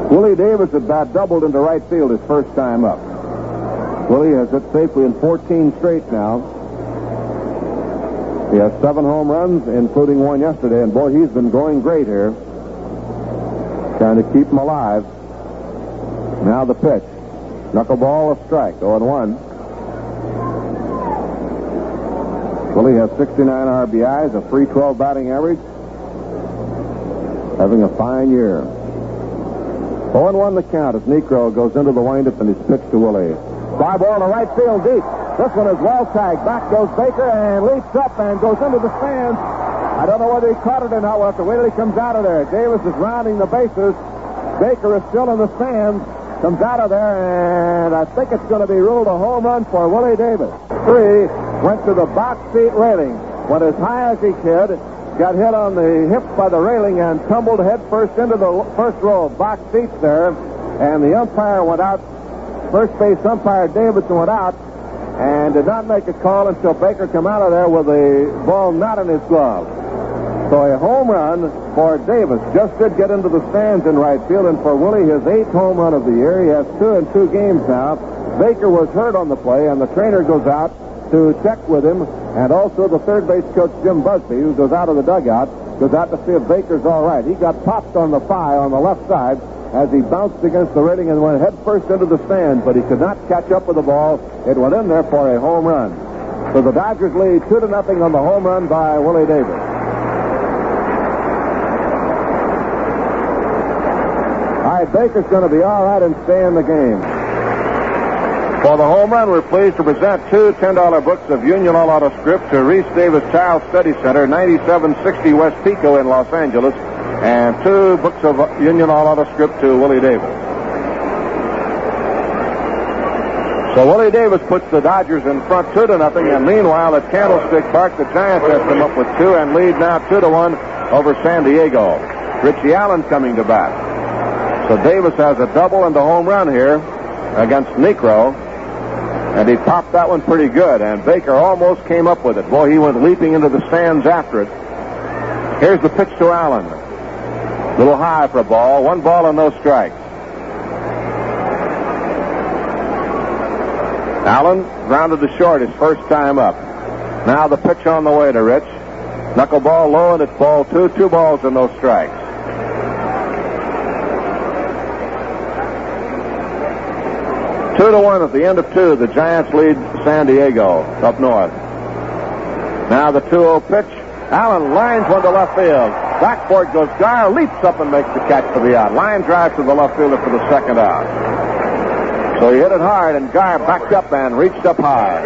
Willie Davis at bat doubled into right field his first time up. Willie has hit safely in 14 straight now. He has seven home runs, including one yesterday, and boy, he's been going great here. Trying to keep him alive. Now the pitch. Knuckleball, a strike, 0 1. Willie has 69 RBIs, a 312 batting average. Having a fine year. 0 1 the count as Niekro goes into the windup and he's pitched to Willie. Fly ball to right field deep. This one is well tagged. Back goes Baker and leaps up and goes into the stands. I don't know whether he caught it or not. We'll have to wait till he comes out of there. Davis is rounding the bases. Baker is still in the stands. Comes out of there, and I think it's going to be ruled a home run for Willie Davis. Three went to the box seat railing. Went as high as he could. Got hit on the hip by the railing and tumbled headfirst into the first row of box seats there. And the umpire went out. First base umpire Davidson went out and did not make a call until Baker came out of there with the ball not in his glove. So a home run for Davis. Just did get into the stands in right field, and for Willie, his eighth home run of the year. He has two in two games now. Baker was hurt on the play, and the trainer goes out to check with him, and also the third base coach Jim Busby, who goes out of the dugout, goes out to see if Baker's all right. He got popped on the thigh on the left side, as he bounced against the railing and went headfirst into the stands, but he could not catch up with the ball. It went in there for a home run. So the Dodgers lead two to nothing on the home run by Willie Davis. All right, Baker's going to be all right and stay in the game. For the home run, we're pleased to present two $10 books of Union Oil Auto Script to Reese Davis Child Study Center, 9760 West Pico in Los Angeles, and two books of Union Oil Auto Script to Willie Davis. So Willie Davis puts the Dodgers in front two to nothing, and meanwhile at Candlestick Park, the Giants have come up with two and lead now two to one over San Diego. Richie Allen coming to bat. So Davis has a double and a home run here against Niekro. And he popped that one pretty good, and Baker almost came up with it. Boy, he went leaping into the stands after it. Here's the pitch to Allen. A Little high for a ball. One ball and no strikes. Allen grounded to short his first time up. Now the pitch on the way to Rich. Knuckleball low and it's ball two. Two balls and no strikes. Two to one at the end of two. The Giants lead San Diego up north. Now the 2-0 pitch. Allen lines one to left field. Backboard goes Garr, leaps up and makes the catch for the out. Line drive to the left fielder for the second out. So he hit it hard, and Garr backed up and reached up high.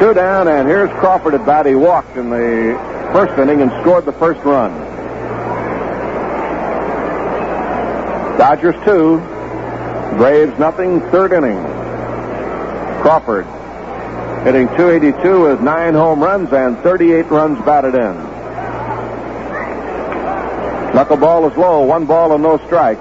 Two down, and here's Crawford at bat. He walked in the first inning and scored the first run. Dodgers two, Braves nothing, third inning. Crawford hitting 282 with nine home runs and 38 runs batted in. Knuckleball is low, one ball and no strikes.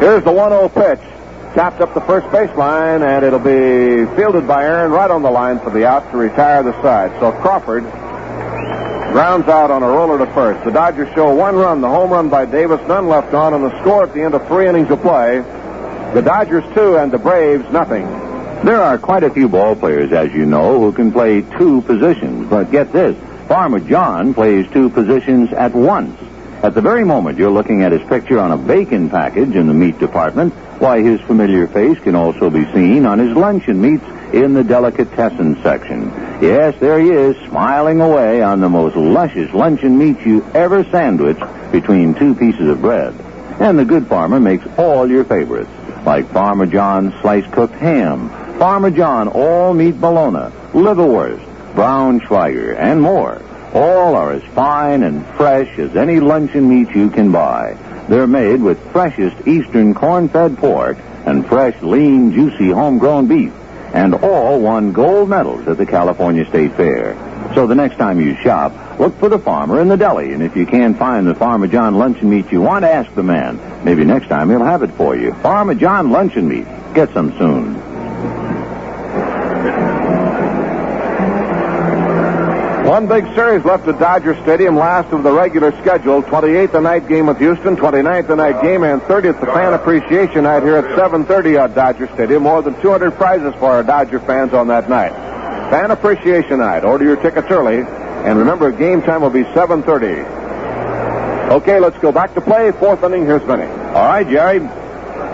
Here's the 1 0 pitch. Tapped up the first baseline, and it'll be fielded by Aaron right on the line for the out to retire the side. So Crawford grounds out on a roller to first. The Dodgers show one run, the home run by Davis, none left on, and the score at the end of three innings of play. The Dodgers two and the Braves nothing. There are quite a few ball players, as you know, who can play two positions. But get this Farmer John plays two positions at once. At the very moment you're looking at his picture on a bacon package in the meat department, why his familiar face can also be seen on his luncheon meats in the delicatessen section. Yes, there he is, smiling away on the most luscious luncheon meat you ever sandwiched between two pieces of bread. And the good farmer makes all your favorites, like Farmer John's sliced cooked ham, Farmer John all meat bologna, liverwurst, Braunschweiger, and more. All are as fine and fresh as any luncheon meat you can buy. They're made with freshest eastern corn-fed pork and fresh, lean, juicy homegrown beef, and all won gold medals at the California State Fair. So the next time you shop, look for the farmer in the deli, and if you can't find the Farmer John luncheon meat you want, ask the man. Maybe next time he'll have it for you. Farmer John luncheon meat. Get some soon. One big series left at Dodger Stadium, last of the regular schedule. 28th the night game with Houston, 29th the night game, and 30th the fan appreciation night here at 7:30 at Dodger Stadium. More than 200 prizes for our Dodger fans on that night. Fan appreciation night. Order your tickets early, and remember game time will be 7:30. Okay, let's go back to play. Fourth inning. Here's Vinny. All right, Jerry.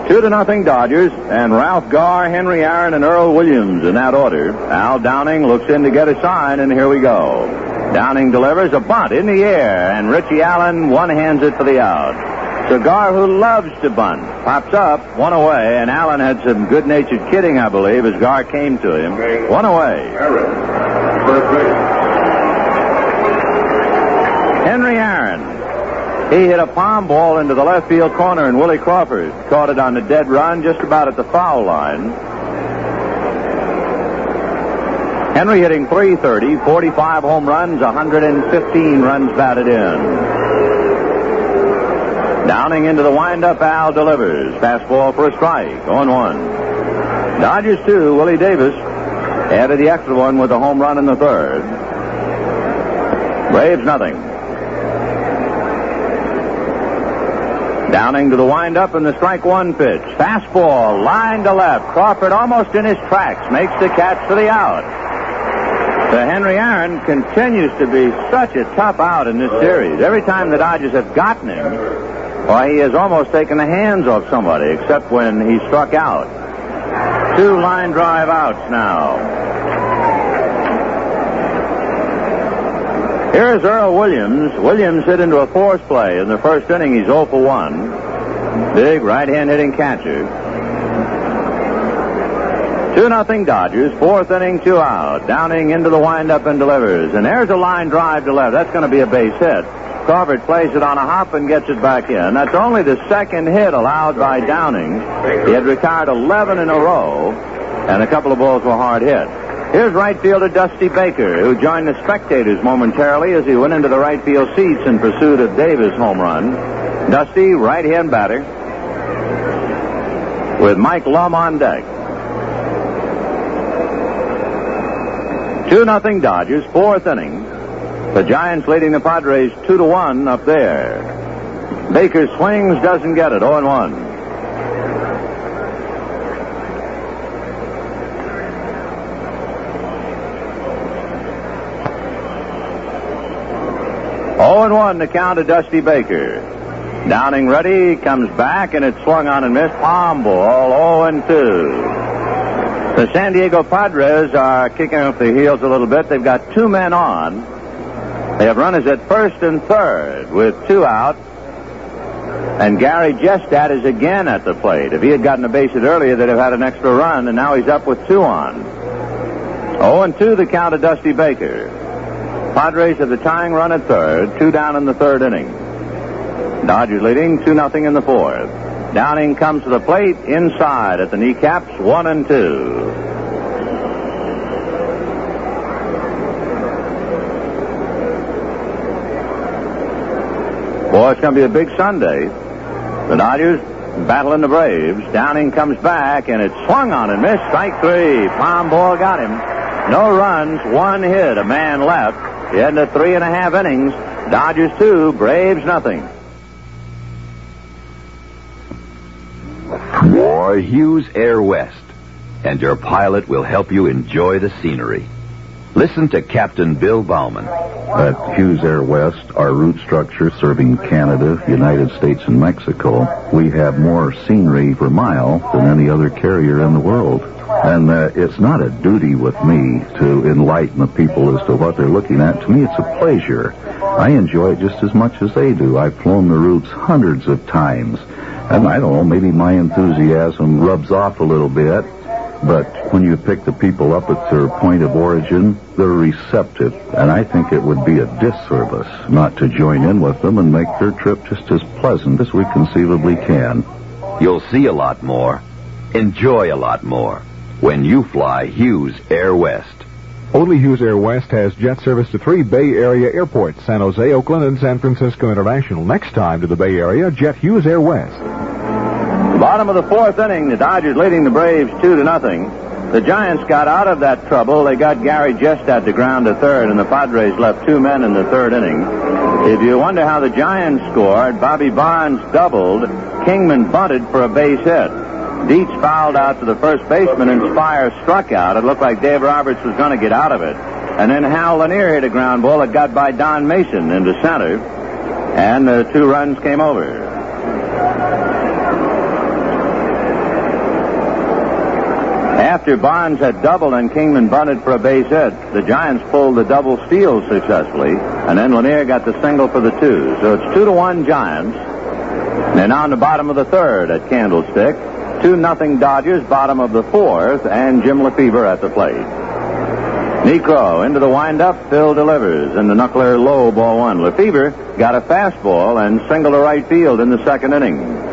Two to nothing Dodgers, and Ralph Garr, Henry Aaron, and Earl Williams in that order. Al Downing looks in to get a sign, and here we go. Downing delivers a bunt in the air, and Richie Allen one hands it for the out. So Garr, who loves to bunt, pops up, one away, and Allen had some good natured kidding, I believe, as Garr came to him. One away. Henry Aaron. He hit a palm ball into the left field corner, and Willie Crawford caught it on the dead run just about at the foul line. Henry hitting 330, 45 home runs, 115 runs batted in. Downing into the windup, Al delivers. Fastball for a strike, on one. Dodgers two, Willie Davis added the extra one with a home run in the third. Braves nothing. Downing to the windup and the strike one pitch. Fastball, line to left. Crawford almost in his tracks, makes the catch for the out. The Henry Aaron continues to be such a tough out in this series. Every time the Dodgers have gotten him, why, he has almost taken the hands off somebody, except when he struck out. Two line drive outs now. Here's Earl Williams. Williams hit into a force play. In the first inning, he's 0 for 1. Big right hand hitting catcher. 2 nothing Dodgers. Fourth inning, two out. Downing into the windup and delivers. And there's a line drive to left. That's going to be a base hit. Crawford plays it on a hop and gets it back in. That's only the second hit allowed by Downing. He had retired 11 in a row, and a couple of balls were hard hit. Here's right fielder Dusty Baker, who joined the spectators momentarily as he went into the right field seats in pursuit of Davis' home run. Dusty, right hand batter, with Mike Lum on deck. 2 nothing Dodgers, fourth inning. The Giants leading the Padres 2 to 1 up there. Baker swings, doesn't get it, 0 1. And 1 to count to Dusty Baker. Downing ready, comes back, and it's swung on and missed. Palm ball, 0 and 2. The San Diego Padres are kicking off their heels a little bit. They've got two men on. They have runners at first and third with two out. And Gary Jestadt is again at the plate. If he had gotten a base hit earlier, they'd have had an extra run, and now he's up with two on. 0 and 2 the count of Dusty Baker. Padres have the tying run at third, two down in the third inning. Dodgers leading 2 nothing in the fourth. Downing comes to the plate inside at the kneecaps, one and two. Boy, it's going to be a big Sunday. The Dodgers battling the Braves. Downing comes back, and it's swung on and missed. Strike three. Palm ball got him. No runs, one hit, a man left. Into three and a half innings. Dodgers two, Braves nothing. War Hughes Air West, and your pilot will help you enjoy the scenery. Listen to Captain Bill Bauman. At Hughes Air West, our route structure serving Canada, United States, and Mexico, we have more scenery per mile than any other carrier in the world. And uh, it's not a duty with me to enlighten the people as to what they're looking at. To me, it's a pleasure. I enjoy it just as much as they do. I've flown the routes hundreds of times. And I don't know, maybe my enthusiasm rubs off a little bit. But when you pick the people up at their point of origin, they're receptive. And I think it would be a disservice not to join in with them and make their trip just as pleasant as we conceivably can. You'll see a lot more, enjoy a lot more when you fly Hughes Air West. Only Hughes Air West has jet service to three Bay Area airports, San Jose, Oakland, and San Francisco International. Next time to the Bay Area, Jet Hughes Air West. Bottom of the fourth inning, the Dodgers leading the Braves two to nothing. the Giants got out of that trouble. They got Gary Jestadt to ground to third, and the Padres left two men in the third inning. If you wonder how the Giants scored, Bobby Bonds doubled. Kingman bunted for a base hit. Dietz fouled out to the first baseman, and Speier struck out. It looked like Dave Roberts was going to get out of it. And then Hal Lanier hit a ground ball that got by Don Mason into center, and the two runs came over. After Bonds had doubled and Kingman bunted for a base hit, the Giants pulled the double steal successfully, and then Lanier got the single for the two. So it's two to one Giants. Now in the bottom of the third at Candlestick. Two nothing Dodgers, bottom of the fourth, and Jim Lefebvre at the plate. Niekro into the windup. Phil delivers, and the knuckler low ball one. Lefebvre got a fastball and single to right field in the second inning.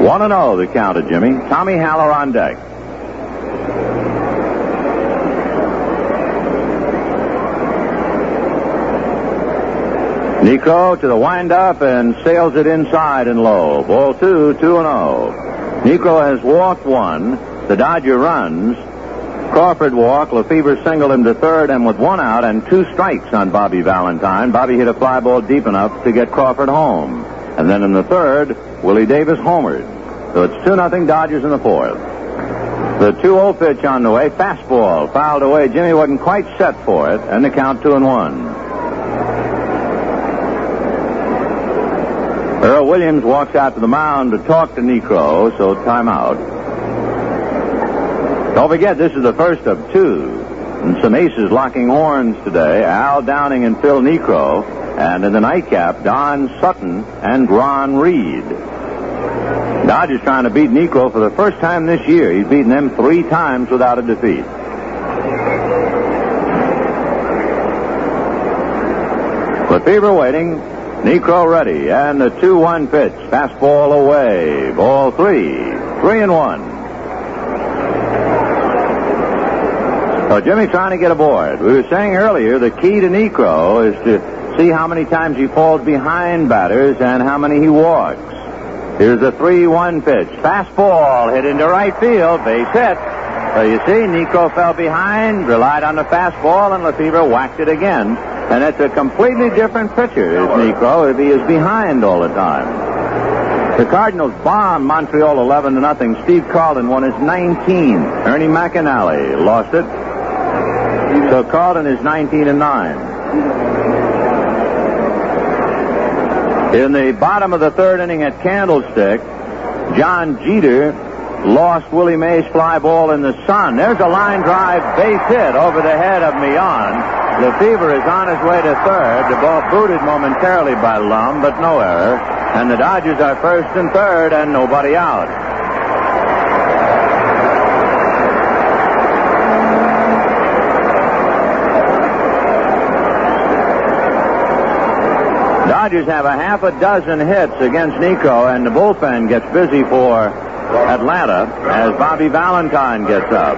1 and 0 the count of Jimmy. Tommy Haller on deck. Niekro to the windup and sails it inside and low. Ball two, 2 and 0. Niekro has walked one. The Dodger runs. Crawford walk. Lefebvre singled him to third, and with one out and two strikes on Bobby Valentine, Bobby hit a fly ball deep enough to get Crawford home. And then in the third, Willie Davis homered. So it's 2 nothing Dodgers in the fourth. The 2-0 pitch on the way. Fastball fouled away. Jimmy wasn't quite set for it, and the count 2 and 1. Earl Williams walks out to the mound to talk to Niekro, so timeout. Don't forget, this is the first of two. And some aces locking horns today. Al Downing and Phil Niekro. And in the nightcap, Don Sutton and Ron Reed. Dodgers trying to beat Niekro for the first time this year. He's beaten them three times without a defeat. Lefebvre waiting. Niekro ready. And the 2-1 pitch. Fastball away. Ball three. Three and one. So Jimmy trying to get aboard. We were saying earlier the key to Niekro is to see how many times he falls behind batters and how many he walks. Here's a 3-1 pitch. Fastball hit into right field. Base hit. So you see, Niekro fell behind, relied on the fastball, and Lefebvre whacked it again. And it's a completely different pitcher, is Niekro, if he is behind all the time. The Cardinals bombed Montreal 11 to nothing. Steve Carlton won his 19. Ernie McAnally lost it. So Carlton is 19 and 9. In the bottom of the third inning at Candlestick, John Jeter lost Willie Mays' fly ball in the sun. There's a line drive base hit over the head of Millan. Lefebvre is on his way to third. The ball booted momentarily by Lum, but no error. And the Dodgers are first and third and nobody out. Dodgers have a half a dozen hits against Niekro, and the bullpen gets busy for Atlanta as Bobby Valentine gets up.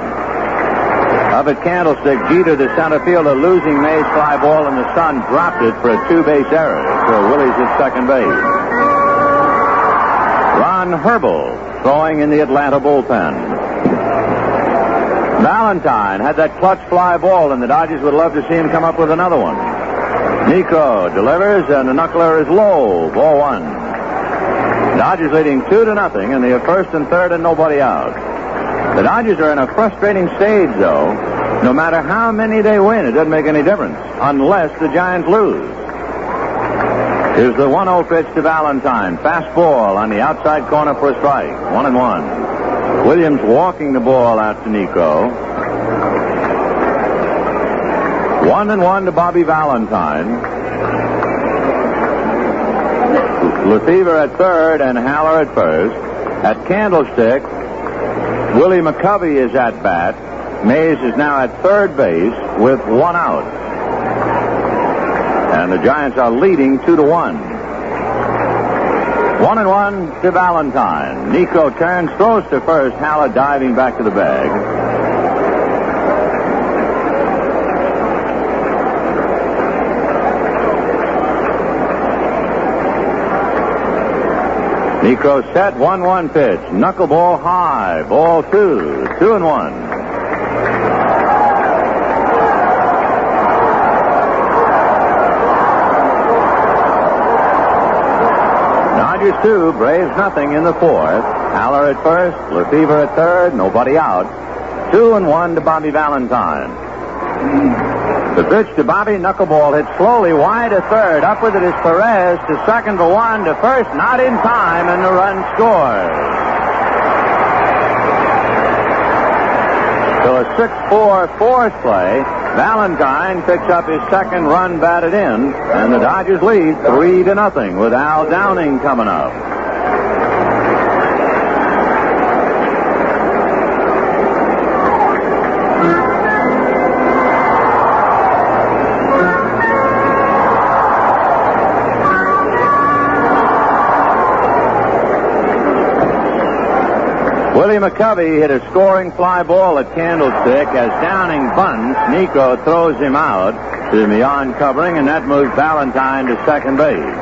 Up at Candlestick, Jeter, the center fielder, losing Mays' fly ball and the sun, dropped it for a two-base error. So Willie's at second base. Ron Herbel throwing in the Atlanta bullpen. Valentine had that clutch fly ball, and the Dodgers would love to see him come up with another one. Niekro delivers, and the knuckler is low. Ball one. Dodgers leading two to nothing, and they are first and third and nobody out. The Dodgers are in a frustrating stage, though. No matter how many they win, it doesn't make any difference unless the Giants lose. Here's the 1-0 pitch to Valentine. Fast ball on the outside corner for a strike. One and one. Williams walking the ball out to Niekro. One and one to Bobby Valentine. Lefebvre at third and Haller at first. At Candlestick, Willie McCovey is at bat. Mays is now at third base with one out. And the Giants are leading two to one. One and one to Valentine. Niekro turns, throws to first. Haller diving back to the bag. Niekro set, 1 1 pitch. Knuckleball high. Ball two. Two and one. Dodgers two, Braves nothing in the fourth. Haller at first, Lefebvre at third, nobody out. Two and one to Bobby Valentine. The pitch to Bobby, knuckleball hit slowly wide to third. Up with it is Perez to second for one to first, not in time, and the run scores. So a 6-4 force play. Valentine picks up his second run batted in, and the Dodgers lead three to nothing with Al Downing coming up. McCovey hit a scoring fly ball at Candlestick as Downing bunts. Niekro throws him out to beyond covering, and that moves Valentine to second base.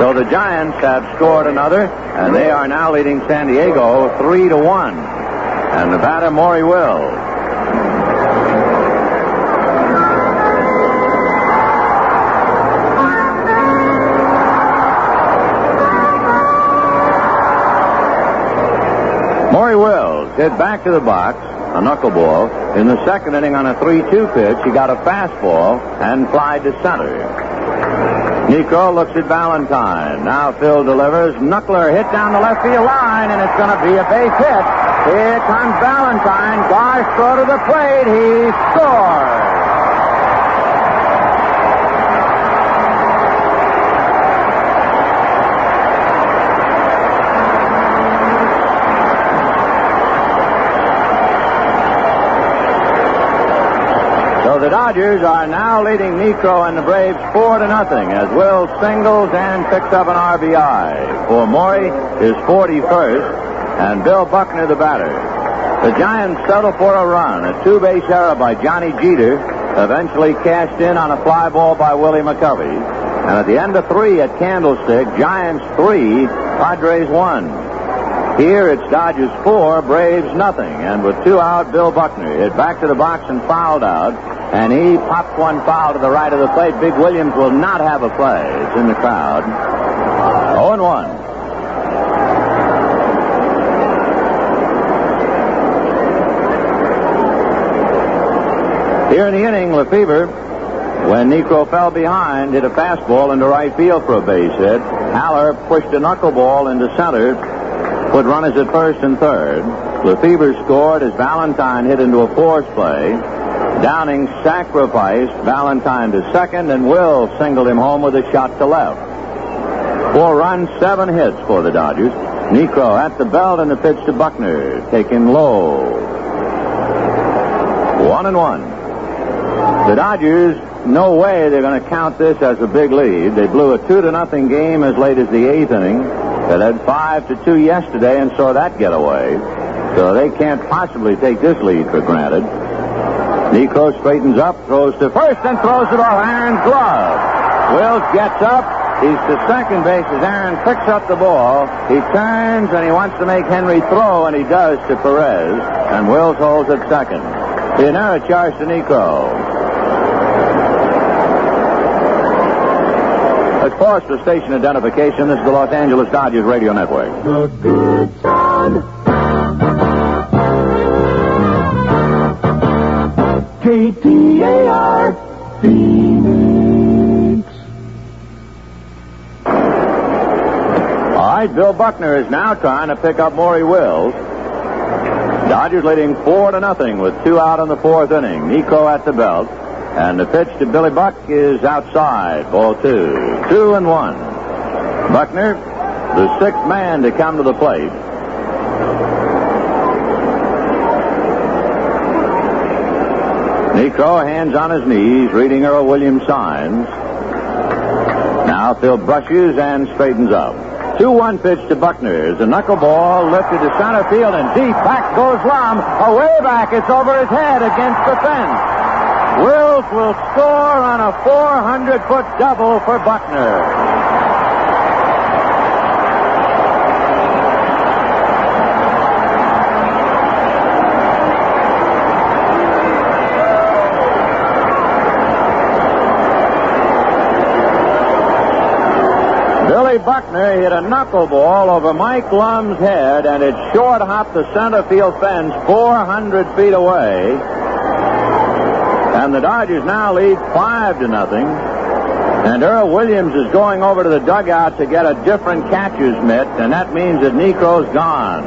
So the Giants have scored another, and they are now leading San Diego three to one. And the batter Maury Wills. Hit back to the box, a knuckleball. In the second inning on a 3-2 pitch, he got a fastball and flied to center. Niekro looks at Valentine. Now Phil delivers. Knuckler hit down the left field line, and it's going to be a base hit. Here comes Valentine. Garr throw to the plate. He scores. Dodgers are now leading Niekro and the Braves four to nothing as Will singles and picks up an RBI. For Maury, his 41st, and Bill Buckner the batter. The Giants settle for a run. A two-base error by Johnny Jeter eventually cashed in on a fly ball by Willie McCovey. And at the end of three at Candlestick, Giants three, Padres one. Here it's Dodgers four, Braves nothing. And with two out, Bill Buckner hit back to the box and fouled out. And he popped one foul to the right of the plate. Big Williams will not have a play. It's in the crowd. 0 and 1. Here in the inning, Lefebvre, when Niekro fell behind, hit a fastball into right field for a base hit. Haller pushed a knuckleball into center, put runners at first and third. Lefebvre scored as Valentine hit into a force play. Downing sacrificed Valentine to second, and Will singled him home with a shot to left. Four runs, seven hits for the Dodgers. Niekro at the belt and the pitch to Buckner, taken low. One and one. The Dodgers, no way they're going to count this as a big lead. They blew a two to nothing game as late as the eighth inning. They led five to two yesterday and saw that get away. So they can't possibly take this lead for granted. Niekro straightens up, throws to first, and throws it off Aaron's glove. Wills gets up. He's to second base as Aaron picks up the ball. He turns and he wants to make Henry throw, and he does to Perez. And Wills holds at second. The Pianera charged to Niekro. Let's pause station identification. This is the Los Angeles Dodgers Radio Network. KTAR Phoenix. All right, Bill Buckner is now trying to pick up Maury Wills. Dodgers leading four to nothing with two out in the fourth inning. Niekro at the belt. And the pitch to Billy Buck is outside. Ball two. Two and one. Buckner, the sixth man to come to the plate. Niekro, hands on his knees, reading Earl Williams signs. Now Phil brushes and straightens up. 2-1 pitch to Buckner. The knuckleball lifted to center field and deep. Back goes Lum. Away back. It's over his head against the fence. Wills will score on a 400-foot double for Buckner. Buckner hit a knuckleball over Mike Lum's head, and it short hopped the center field fence 400 feet away. And the Dodgers now lead five to nothing. And Earl Williams is going over to the dugout to get a different catcher's mitt, and that means that Niekro's gone.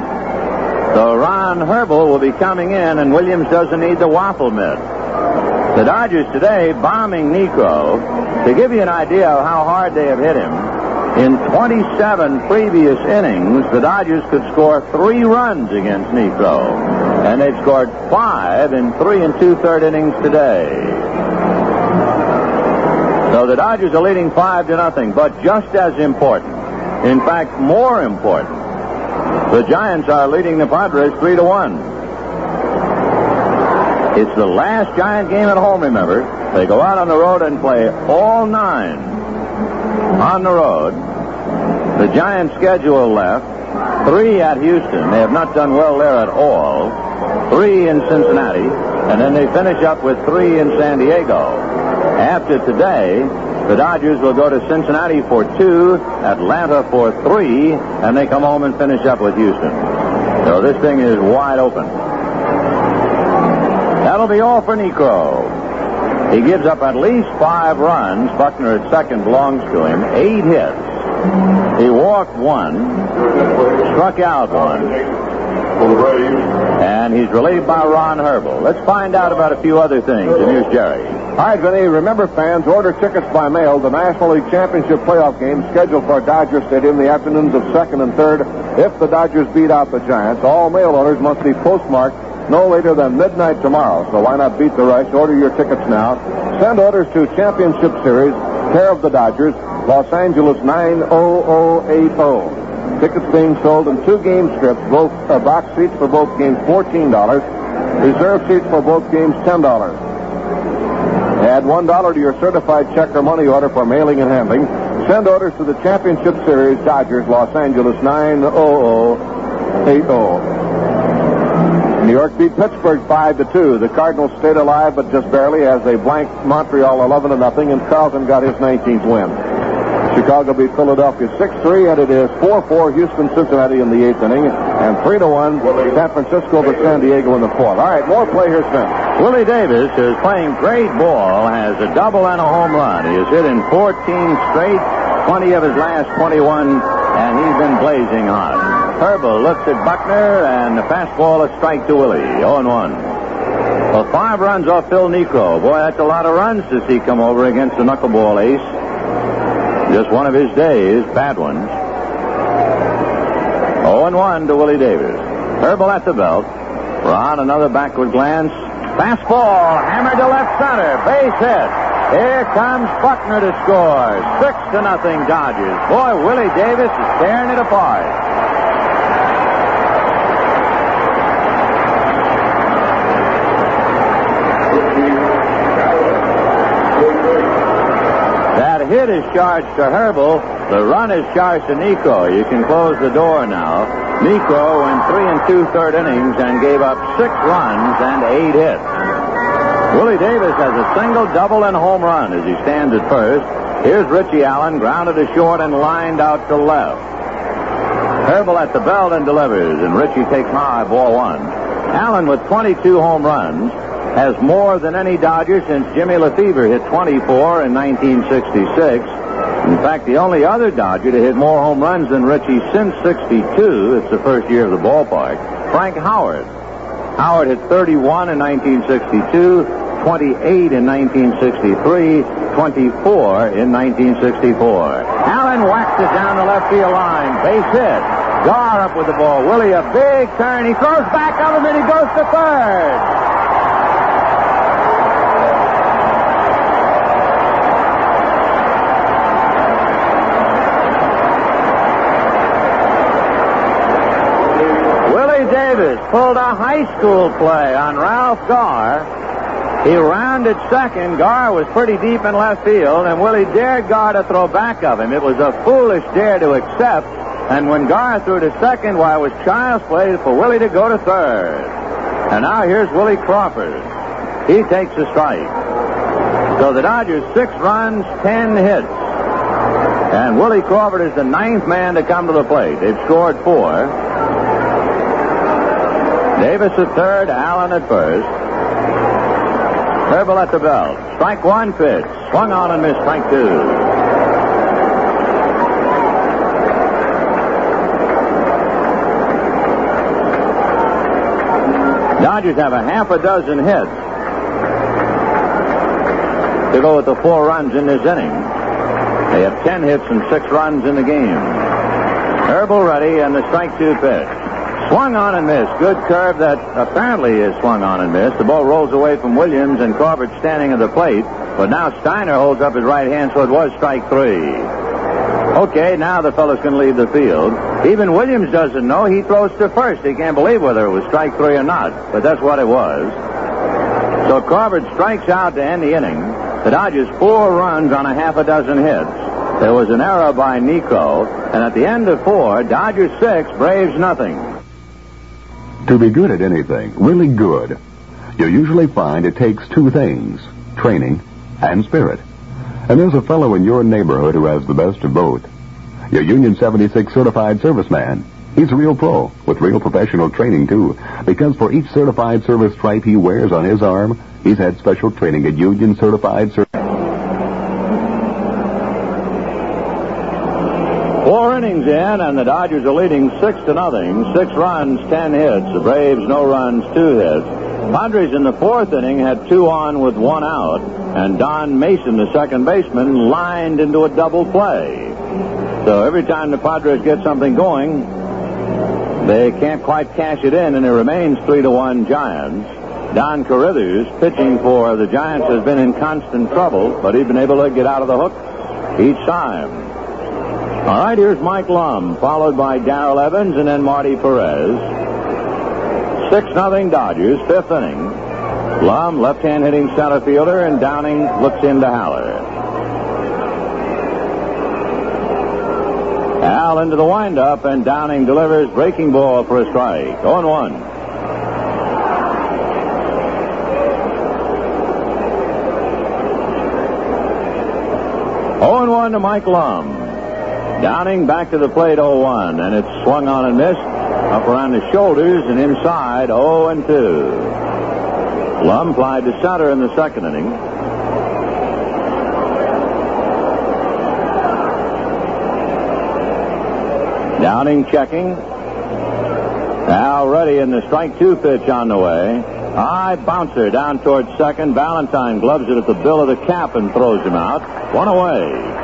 So Ron Herbel will be coming in, and Williams doesn't need the waffle mitt. The Dodgers today bombing Niekro. To give you an idea of how hard they have hit him, in 27 previous innings, the Dodgers could score three runs against Niekro. And they've scored five in three and two-third innings today. So the Dodgers are leading five to nothing, but just as important, in fact, more important, the Giants are leading the Padres three to one. It's the last Giant game at home, remember. They go out on the road and play all nine on the road. The Giants' schedule left three at Houston. They have not done well there at all. Three in Cincinnati, and then they finish up with three in San Diego. After today, the Dodgers will go to Cincinnati for two, Atlanta for three, and they come home and finish up with Houston. So this thing is wide open. That'll be all for Niekro. He gives up at least five runs. Buckner at second belongs to him. Eight hits. He walked one, struck out one, and he's relieved by Ron Herbel. Let's find out about a few other things. And here's Jerry. All right, Vinny, remember fans, order tickets by mail. The National League Championship playoff game scheduled for Dodger Stadium the afternoons of 2nd and 3rd. If the Dodgers beat out the Giants, all mail orders must be postmarked no later than midnight tomorrow. So why not beat the rush? Order your tickets now. Send orders to Championship Series, care of the Dodgers, Los Angeles 90080. Tickets being sold in two game strips, both uh, box seats for both games $14, reserve seats for both games $10. Add $1 to your certified check or money order for mailing and handling. Send orders to the Championship Series, Dodgers, Los Angeles 90080. New York beat Pittsburgh 5 to 2. The Cardinals stayed alive, but just barely, as they blanked Montreal 11 to nothing, and Carlton got his 19th win. Chicago beat Philadelphia 6-3, and it is 4-4 Houston Cincinnati in the eighth inning, and 3-1 San Francisco to San Diego in the fourth. All right, more play here, Smith. Willie Davis is playing great ball, has a double and a home run. He has hit in 14 straight, 20 of his last 21, and he's been blazing hot. Herbel looks at Buckner, and the fastball a strike to Willie, 0-1. Well, five runs off Phil Niekro. Boy, that's a lot of runs to see come over against the knuckleball ace. Just one of his days, bad ones. 0-1 to Willie Davis. Herbel at the belt. Ron, another backward glance. Fastball, hammered to left center, base hit. Here comes Buckner to score. Six to nothing Dodgers. Boy, Willie Davis is tearing it apart. That hit is charged to Herbel. The run is charged to Niekro. You can close the door now. Niekro went three and two-third innings and gave up six runs and eight hits. Willie Davis has a single, double, and home run as he stands at first. Here's Richie Allen, grounded to short and lined out to left. Herbel at the belt and delivers, and Richie takes high, ball one. Allen with 22 home runs has more than any Dodger since Jimmy Lefebvre hit 24 in 1966. In fact, the only other Dodger to hit more home runs than Richie since 62, it's the first year of the ballpark, Frank Howard. Howard hit 31 in 1962, 28 in 1963, 24 in 1964. Allen whacks it down the left field line. Base hit. Garr up with the ball. Willie, a big turn. He throws back of him and he goes to third. Willie Davis pulled a high school play on Ralph Garr. He rounded second. Garr was pretty deep in left field, and Willie dared Garr to throw back of him. It was a foolish dare to accept. And when Garr threw to second, why, it was child's play for Willie to go to third. And now here's Willie Crawford. He takes a strike. So the Dodgers, six runs, ten hits. And Willie Crawford is the ninth man to come to the plate. They've scored four. Davis at third, Allen at first. Herbel at the belt. Strike one pitch. Swung on and missed strike two. Dodgers have a half a dozen hits to go with the four runs in this inning. They have ten hits and six runs in the game. Herbel ready and the strike two pitch. Swung on and missed. Good curve that apparently is swung on and missed. The ball rolls away from Williams and Corbett standing at the plate. But now Steiner holds up his right hand, so it was strike three. Okay, now the fellow's going to leave the field. Even Williams doesn't know. He throws to first. He can't believe whether it was strike three or not, but that's what it was. So Corbett strikes out to end the inning. The Dodgers four runs on a half a dozen hits. There was an error by Niekro, and at the end of four, Dodgers six, Braves nothing. To be good at anything, really good, you usually find it takes two things training and spirit. And there's a fellow in your neighborhood who has the best of both. Your Union 76 certified serviceman. He's a real pro with real professional training too. Because for each certified service stripe he wears on his arm, he's had special training at Union Certified Service. In, and the Dodgers are leading six to nothing. Six runs, ten hits. The Braves no runs, two hits. Padres in the fourth inning had two on with one out, and Don Mason, the second baseman, lined into a double play. So every time the Padres get something going, they can't quite cash it in, and it remains three to one Giants. Don Carrithers, pitching for the Giants, has been in constant trouble, but he's been able to get out of the hook each time. All right, here's Mike Lum, followed by Darrell Evans and then Marty Perez. 6 nothing Dodgers, fifth inning. Lum, left-hand hitting center fielder, and Downing looks into Haller. Al into the windup, and Downing delivers breaking ball for a strike. 0 1. Oh and 1 to Mike Lum. Downing back to the plate 0-1, and it's swung on and missed. Up around the shoulders and inside 0 and 2. Lum plied to center in the second inning. Downing checking. Now ready in the strike two pitch on the way. High bouncer down towards second. Valentine gloves it at the bill of the cap and throws him out. One away.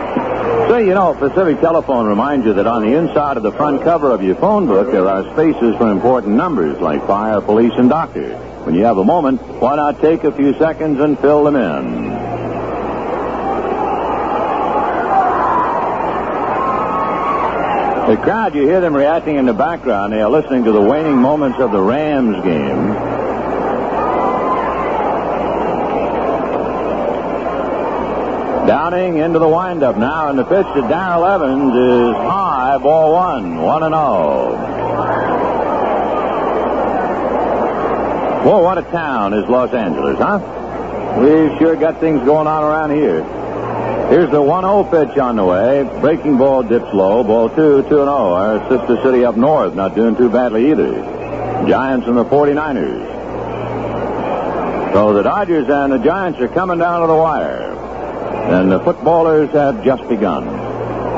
Say, you know, Pacific Telephone reminds you that on the inside of the front cover of your phone book, there are spaces for important numbers like fire, police, and doctor. When you have a moment, why not take a few seconds and fill them in? The crowd, you hear them reacting in the background. They are listening to the waning moments of the Rams game. Downing into the windup now, and the pitch to Darrell Evans is high, ball one, one and oh. zero. Boy, what a town is Los Angeles, huh? We've sure got things going on around here. Here's the 1-0 pitch on the way. Breaking ball dips low. Ball two, 2 0. Our sister city up north not doing too badly either. Giants and the 49ers. So the Dodgers and the Giants are coming down to the wire. And the footballers have just begun.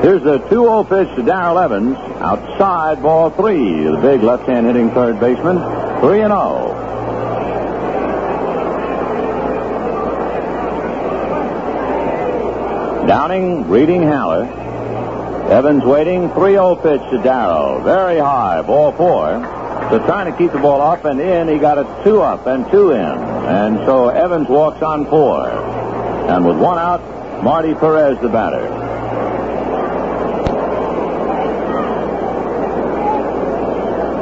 Here's the 2-0 pitch to Darrell Evans. Outside ball three. The big left-hand hitting third baseman. 3 and 0. Downing reading Haller. Evans waiting. 3-0 pitch to Darrell. Very high. Ball four. So trying to keep the ball up and in, he got it two up and two in. And so Evans walks on four. And with one out, Marty Perez, the batter.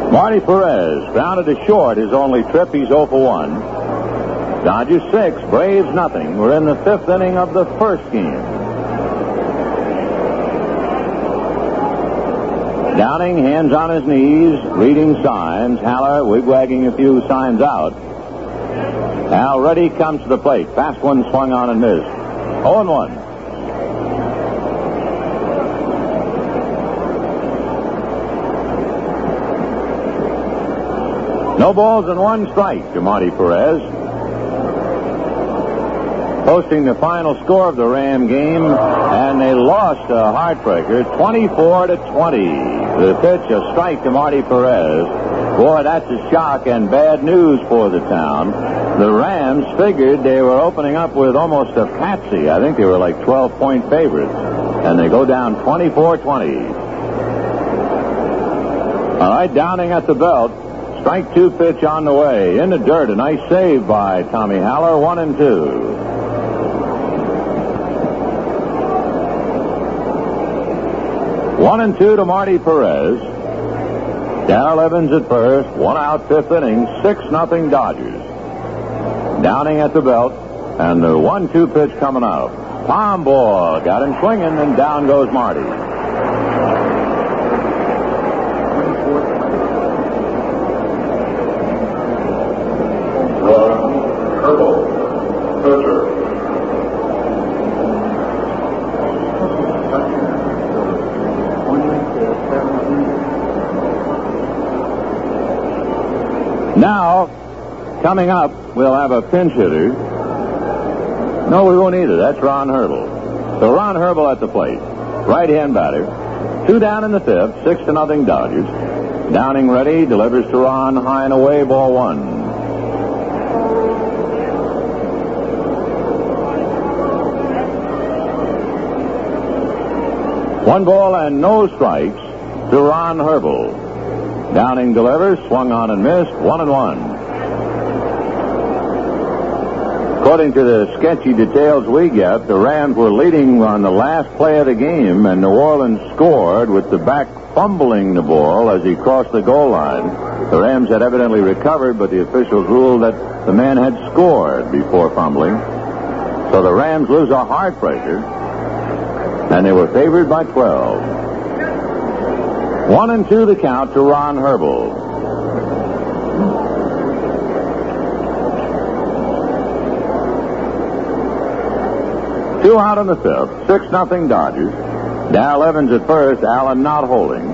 Marty Perez grounded to short his only trip. He's 0 for 1. Dodgers 6, Braves nothing. We're in the fifth inning of the first game. Downing, hands on his knees, reading signs. Haller wigwagging a few signs out. Al Ready comes to the plate. Fast one swung on and missed. 0 and 1. No balls and one strike to Marty Perez. Posting the final score of the Ram game, and they lost a heartbreaker, 24 to 20. The pitch, a strike to Marty Perez. Boy, that's a shock and bad news for the town. The Rams figured they were opening up with almost a patsy. I think they were like 12 point favorites. And they go down 24 20. All right, Downing at the belt. Strike two pitch on the way. In the dirt. A nice save by Tommy Haller. One and two. One and two to Marty Perez. Darrell Evans at first. One out, fifth inning. Six nothing Dodgers. Downing at the belt. And the one two pitch coming up. Palm ball. Got him swinging, and down goes Marty. Now, coming up, we'll have a pinch hitter. No, we won't either. That's Ron Herbel. So Ron Herbel at the plate. Right hand batter. Two down in the fifth. Six to nothing Dodgers. Downing ready. Delivers to Ron. High and away. Ball one. One ball and no strikes to Ron Herbel. Downing delivers, swung on and missed, one and one. According to the sketchy details we get, the Rams were leading on the last play of the game, and New Orleans scored with the back fumbling the ball as he crossed the goal line. The Rams had evidently recovered, but the officials ruled that the man had scored before fumbling. So the Rams lose a hard pressure, and they were favored by 12. One and two the count to Ron Herbel. Two out in the fifth. Six nothing Dodgers. Dal Evans at first. Allen not holding.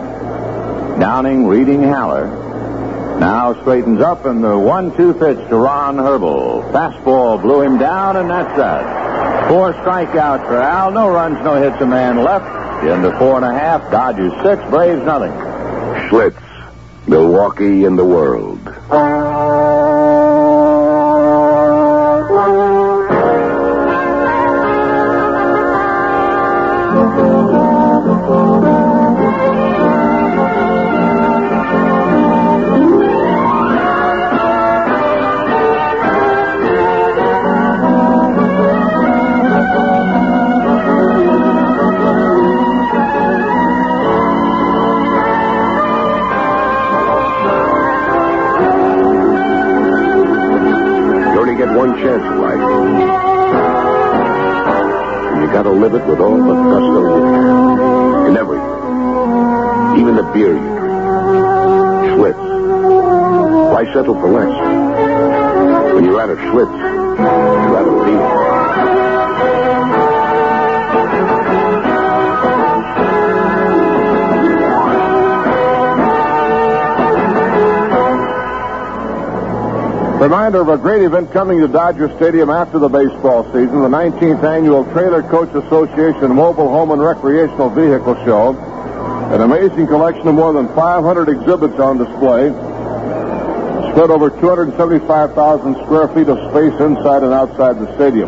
Downing reading Haller. Now straightens up and the one-two pitch to Ron Herbel. Fastball blew him down and that's that. Four strikeouts for Al. No runs, no hits. A man left. Into four and a half. Dodgers six. Braves nothing. Schlitz, Milwaukee in the world. Settle for less? When you're out of Schlitz, you're out of beer. Reminder of a great event coming to Dodger Stadium after the baseball season, the 19th annual Trailer Coach Association Mobile Home and Recreational Vehicle Show. An amazing collection of more than 500 exhibits on display. Spread over 275,000 square feet of space inside and outside the stadium.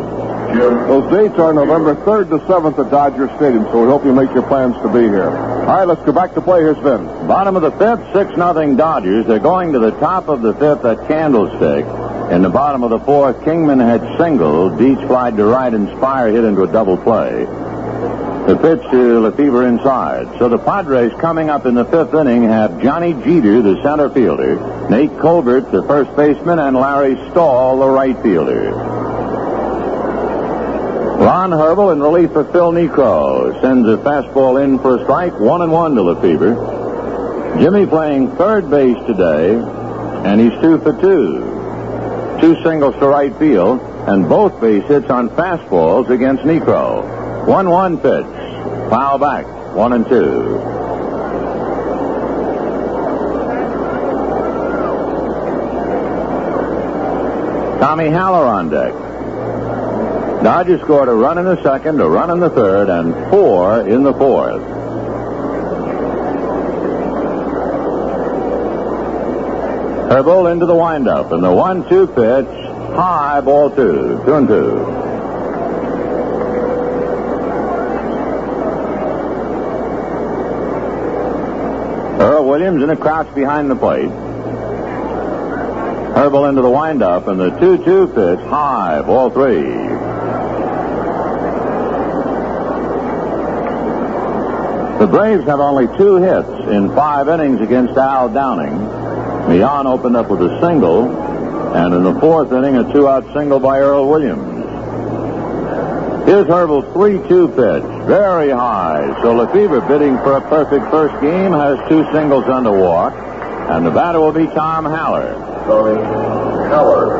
Those dates are November 3rd to 7th at Dodger Stadium, so we hope you make your plans to be here. All right, let's go back to play. Here's Vin. Bottom of the fifth, six nothing Dodgers. They're going to the top of the fifth at Candlestick. In the bottom of the fourth, Kingman had singled. Dietz flied to right and Speier hit into a double play. The pitch to Lefebvre inside. So the Padres coming up in the fifth inning have Johnny Jeter, the center fielder, Nate Colbert, the first baseman, and Larry Stahl, the right fielder. Ron Herbel in relief for Phil Niekro sends a fastball in for a strike, one and one to Lefebvre. Jimmy playing third base today, and he's two for two. Two singles to right field, and both base hits on fastballs against Niekro. One-one pitch, foul back, one and two. Tommy Haller on deck. Dodgers scored a run in the second, a run in the third, and four in the fourth. Herbel into the windup, and the one-two pitch, high ball two, two and two. Earl Williams in a crouch behind the plate. Herbel into the windup, and the 2-2 pitch, high, ball three. The Braves have only two hits in five innings against Al Downing. Millan opened up with a single, and in the fourth inning, a two-out single by Earl Williams. Here's Herbel's 3-2 pitch, very high. So Lefebvre, bidding for a perfect first game, has two singles on the walk, and the batter will be Tom Haller. Haller.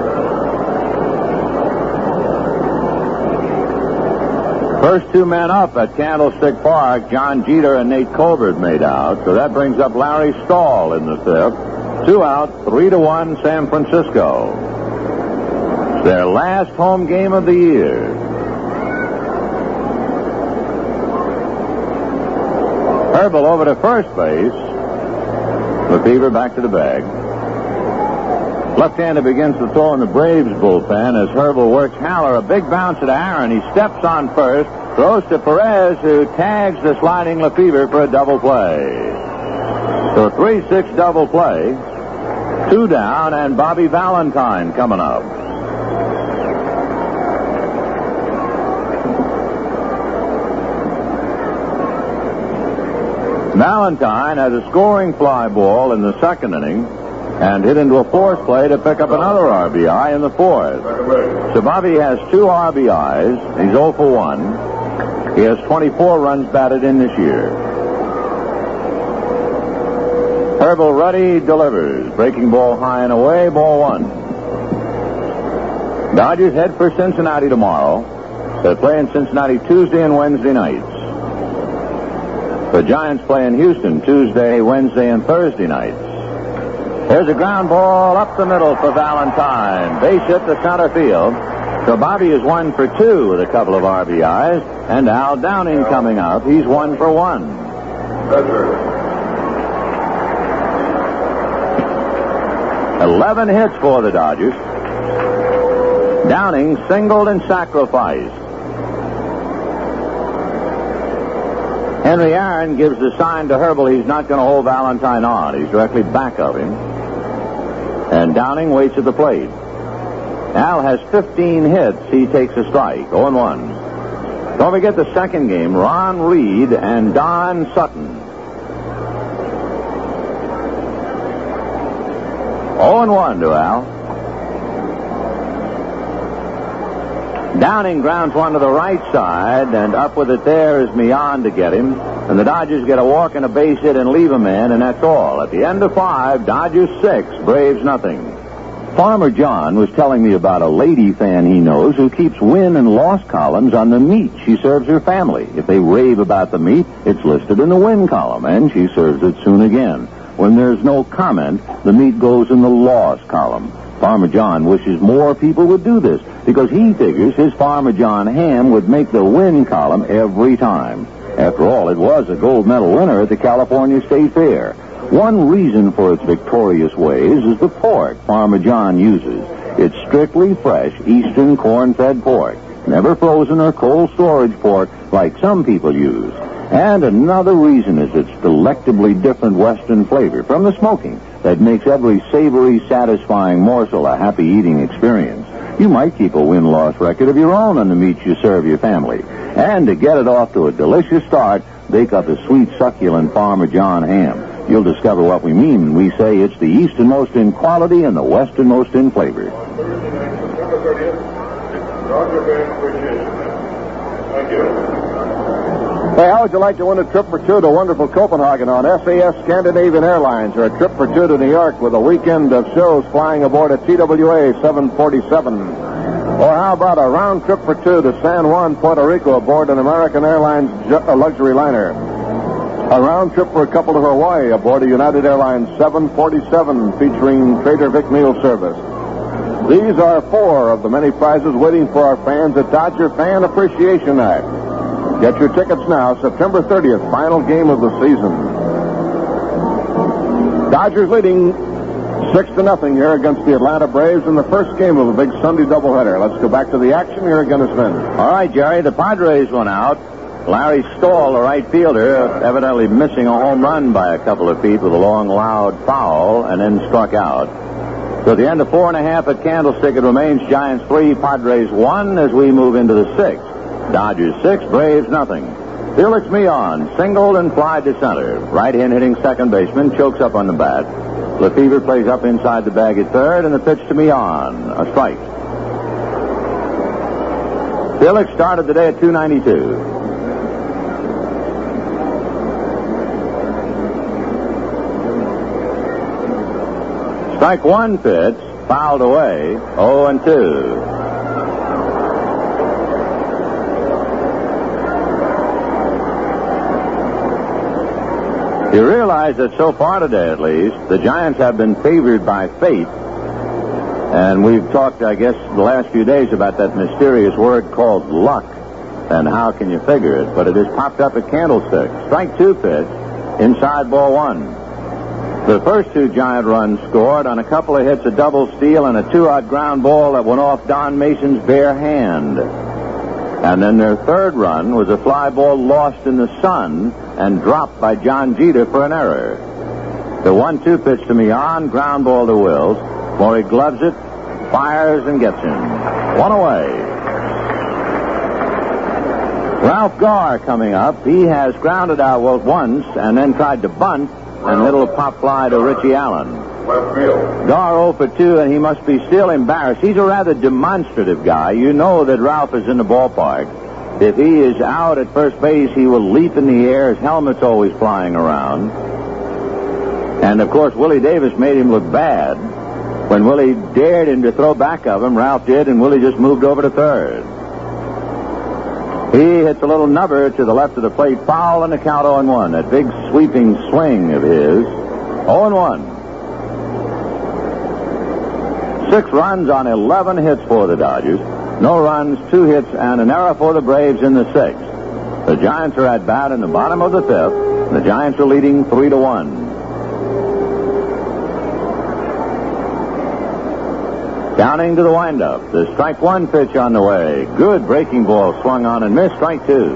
First two men up at Candlestick Park, John Jeter and Nate Colbert made out. So that brings up Larry Stahl in the fifth. Two out, three to one, San Francisco. It's their last home game of the year. Herbel over to first base. Lefebvre back to the bag. Left-hander begins to throw in the Braves bullpen as Herbel works Haller. A big bounce at Aaron. He steps on first, throws to Perez, who tags the sliding Lefebvre for a double play. So a 3-6 double play. Two down, and Bobby Valentine coming up. Valentine has a scoring fly ball in the second inning and hit into a force play to pick up another RBI in the fourth. So Bobby has two RBIs. He's 0 for 1. He has 24 runs batted in this year. Herbel Ruddy delivers. Breaking ball high and away, ball one. Dodgers head for Cincinnati tomorrow. They play in Cincinnati Tuesday and Wednesday nights. The Giants play in Houston Tuesday, Wednesday, and Thursday nights. There's a ground ball up the middle for Valentine. Base hit to center field. So Bobby is one for two with a couple of RBIs. And Al Downing coming up. He's one for one. Eleven hits for the Dodgers. Downing singled and sacrificed. Henry Aaron gives the sign to Herbel he's not going to hold Valentine on. He's directly back of him. And Downing waits at the plate. Al has 15 hits. He takes a strike. 0 1. Don't forget the second game. Ron Reed and Don Sutton. 0 1 to Al. Downing grounds one to the right side, and up with it there is Millan to get him. And the Dodgers get a walk and a base hit and leave him in, and that's all. At the end of five, Dodgers six, Braves nothing. Farmer John was telling me about a lady fan he knows who keeps win and loss columns on the meat she serves her family. If they rave about the meat, it's listed in the win column, and she serves it soon again. When there's no comment, the meat goes in the loss column. Farmer John wishes more people would do this because he figures his Farmer John ham would make the win column every time. After all, it was a gold medal winner at the California State Fair. One reason for its victorious ways is the pork Farmer John uses. It's strictly fresh eastern corn-fed pork, never frozen or cold storage pork like some people use. And another reason is its delectably different western flavor from the smoking that makes every savory, satisfying morsel a happy eating experience. You might keep a win-loss record of your own on the meat you serve your family. And to get it off to a delicious start, bake up a sweet, succulent Farmer John ham. You'll discover what we mean when we say it's the easternmost in quality and the westernmost in flavor. Roger appreciation. Thank you. Hey, how would you like to win a trip for two to wonderful Copenhagen on SAS Scandinavian Airlines or a trip for two to New York with a weekend of shows flying aboard a TWA 747? Or how about a round trip for two to San Juan, Puerto Rico aboard an American Airlines luxury liner? A round trip for a couple to Hawaii aboard a United Airlines 747 featuring Trader Vic meal service. These are four of the many prizes waiting for our fans at Dodger Fan Appreciation Night. Get your tickets now, September 30th, final game of the season. Dodgers leading six to nothing here against the Atlanta Braves in the first game of the big Sunday doubleheader. Let's go back to the action here at Guinness Bend. All right, Jerry, the Padres went out. Larry Stahl, the right fielder, evidently missing a home run by a couple of feet with a long, loud foul, and then struck out. So at the end of four and a half at Candlestick, it remains Giants three, Padres one as we move into the sixth. Dodgers six, Braves nothing. Felix Millan singled and flied to center. Right hand hitting second baseman chokes up on the bat. Lefebvre plays up inside the bag at third, and the pitch to Millan, a strike. Felix started the day at 292. Strike one pitch, fouled away, 0 and 2. You realize that so far today, at least, the Giants have been favored by fate. And we've talked, I guess, the last few days about that mysterious word called luck and how can you figure it. But it has popped up at Candlestick. Strike two pitch, inside ball one. The first two Giant runs scored on a couple of hits, a double steal, and a two-out ground ball that went off Don Mason's bare hand. And then their third run was a fly ball lost in the sun and dropped by John Jeter for an error. The one-two pitch to Millan, ground ball to Wills. Maury gloves it, fires, and gets him. One away. Ralph Garr coming up. He has grounded out once and then tried to bunt and little pop fly to Richie Allen. Garr 0 for 2, and he must be still embarrassed. He's a rather demonstrative guy. You know that Ralph is in the ballpark. If he is out at first base, he will leap in the air. His helmet's always flying around. And of course, Willie Davis made him look bad. When Willie dared him to throw back of him, Ralph did, and Willie just moved over to third. He hits a little nubber to the left of the plate, foul, and the count 0 1. That big sweeping swing of his. 0 1. Six runs on 11 hits for the Dodgers. No runs, two hits, and an error for the Braves in the sixth. The Giants are at bat in the bottom of the fifth. The Giants are leading three to one. Counting to the windup. The strike one pitch on the way. Good breaking ball swung on and missed. Strike two.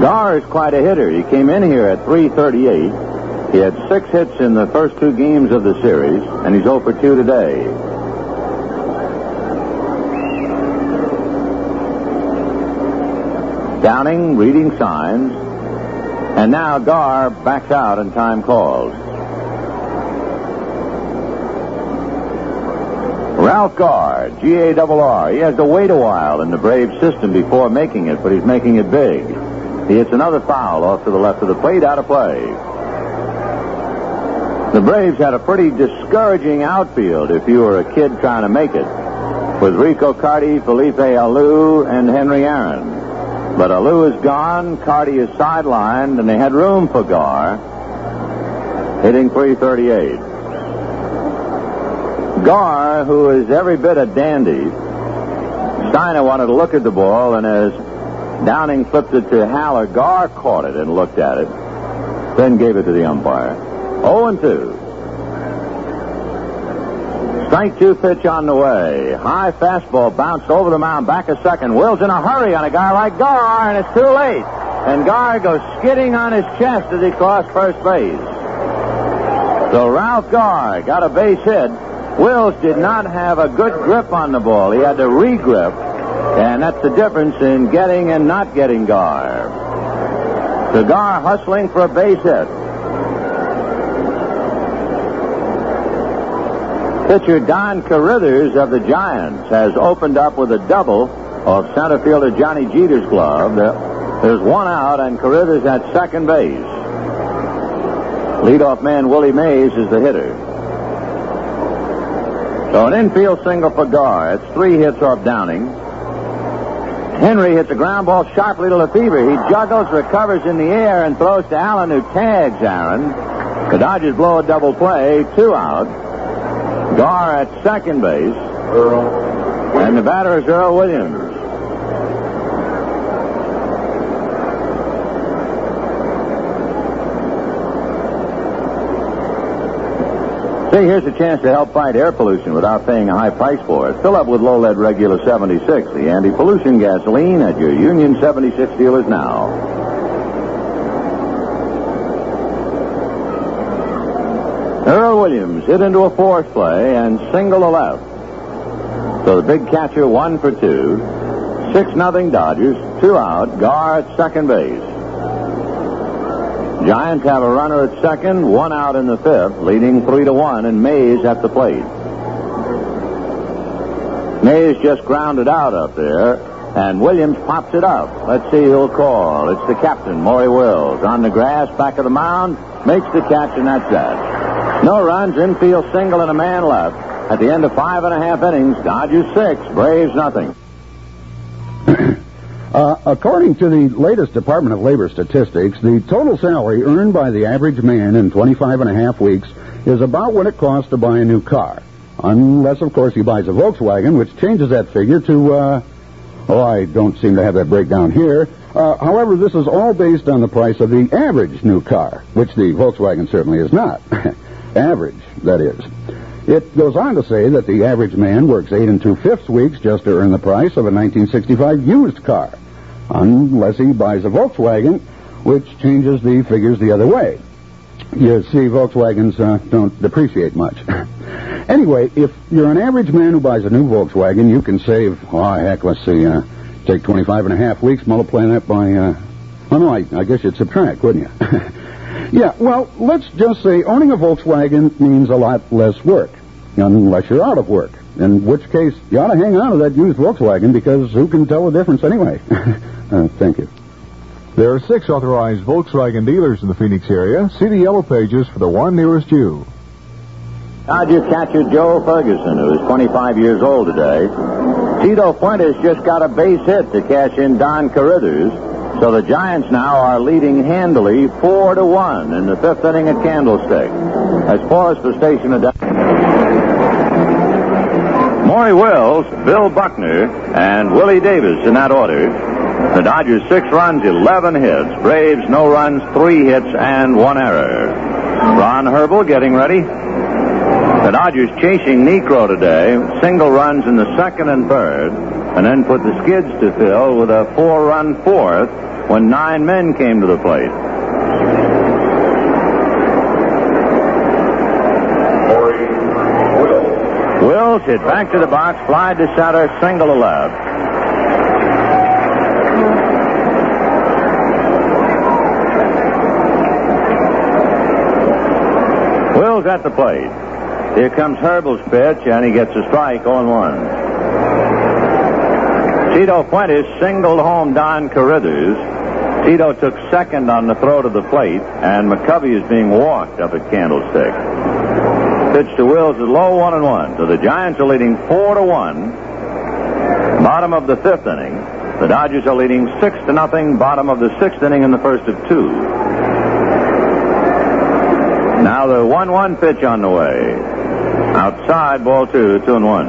Garr is quite a hitter. He came in here at 338. He had six hits in the first two games of the series, and he's 0 for 2 today. Downing reading signs, and now Garr backs out and time calls. Ralph Garr, G-A-R-R. He has to wait a while in the Braves system before making it, but he's making it big. He hits another foul off to the left of the plate, out of play. The Braves had a pretty discouraging outfield if you were a kid trying to make it, with Rico Carty, Felipe Alou, and Henry Aaron. But Alou is gone, Cardi is sidelined, and they had room for Garr, hitting 338. Garr, who is every bit a dandy, Steiner wanted to look at the ball, and as Downing flipped it to Haller, Garr caught it and looked at it, then gave it to the umpire. 0 and 2. Strike two pitch on the way. High fastball bounced over the mound, back a second. Will's in a hurry on a guy like Garr, and it's too late. And Garr goes skidding on his chest as he crossed first base. So Ralph Garr got a base hit. Wills did not have a good grip on the ball. He had to re-grip, and that's the difference in getting and not getting Garr. So Garr hustling for a base hit. Pitcher Don Carrithers of the Giants has opened up with a double of center fielder Johnny Jeter's glove. There's one out, and Carruthers at second base. Leadoff man Willie Mays is the hitter. So an infield single for Garr. It's three hits off Downing. Henry hits a ground ball sharply to Lefebvre. He juggles, recovers in the air, and throws to Allen, who tags Aaron. The Dodgers blow a double play, two out. Garr at second base. Earl. And the batter is Earl Williams. See, here's a chance to help fight air pollution without paying a high price for it. Fill up with low lead regular 76, the anti-pollution gasoline at your Union 76 dealers now. Earl Williams hit into a force play and single to left. So the big catcher one for two. Six nothing Dodgers, two out. Garr at second base. Giants have a runner at second, one out in the fifth, leading three to one, and Mays at the plate. Mays just grounded out up there, and Williams pops it up. Let's see who'll call. It's the captain, Maury Wills, on the grass, back of the mound, makes the catch, and that's that. No runs, infield single, and a man left. At the end of five and a half innings, Dodgers six, Braves nothing. Uh, according to the latest Department of Labor statistics, the total salary earned by the average man in 25 and a half weeks is about what it costs to buy a new car. Unless, of course, he buys a Volkswagen, which changes that figure to, uh, oh, I don't seem to have that breakdown here. Uh, however, this is all based on the price of the average new car, which the Volkswagen certainly is not. average, that is. It goes on to say that the average man works eight and two-fifths weeks just to earn the price of a 1965 used car unless he buys a Volkswagen, which changes the figures the other way. You see, Volkswagens uh, don't depreciate much. anyway, if you're an average man who buys a new Volkswagen, you can save, oh, heck, let's see, uh, take 25 and a half weeks, multiply that by, uh, oh, no, I, I guess you'd subtract, wouldn't you? yeah, well, let's just say owning a Volkswagen means a lot less work, unless you're out of work in which case you ought to hang on to that used Volkswagen because who can tell the difference anyway? uh, thank you. There are six authorized Volkswagen dealers in the Phoenix area. See the yellow pages for the one nearest you. Dodger catcher Joe Ferguson, who is 25 years old today. Tito Fuentes just got a base hit to cash in Don Carrithers. So the Giants now are leading handily four to one in the fifth inning at Candlestick. As far as the station of. Maury Wills, Bill Buckner, and Willie Davis in that order. The Dodgers six runs, 11 hits. Braves no runs, three hits, and one error. Ron Herbel getting ready. The Dodgers chasing Niekro today. Single runs in the second and third, and then put the skids to Phil with a four-run fourth when nine men came to the plate. Wills hit back to the box, fly to center, single to left. Wills at the plate. Here comes Herbel's pitch, and he gets a strike on one. Tito Fuentes singled home Don Carrithers. Tito took second on the throw to the plate, and McCovey is being walked up at Candlestick. Pitch to Wills is low, one and one. So the Giants are leading four to one. Bottom of the fifth inning. The Dodgers are leading six to nothing. Bottom of the sixth inning in the first of two. Now the one-one pitch on the way. Outside, ball two, two and one.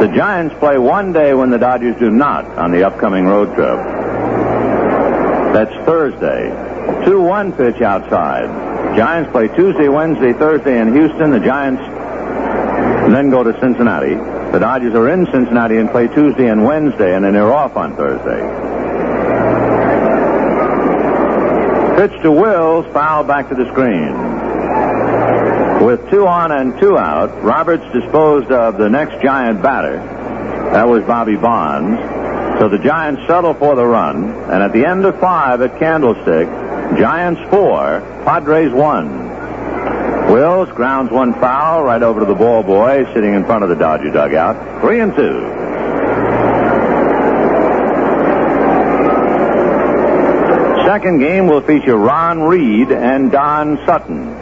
The Giants play one day when the Dodgers do not on the upcoming road trip. That's Thursday. 2 1 pitch outside. Giants play Tuesday, Wednesday, Thursday in Houston. The Giants then go to Cincinnati. The Dodgers are in Cincinnati and play Tuesday and Wednesday, and then they're off on Thursday. Pitch to Wills, foul back to the screen. With two on and two out, Roberts disposed of the next Giant batter. That was Bobby Bonds. So the Giants settle for the run, and at the end of five at Candlestick, Giants four, Padres one. Wills grounds one foul right over to the ball boy sitting in front of the Dodger dugout. Three and two. Second game will feature Ron Reed and Don Sutton.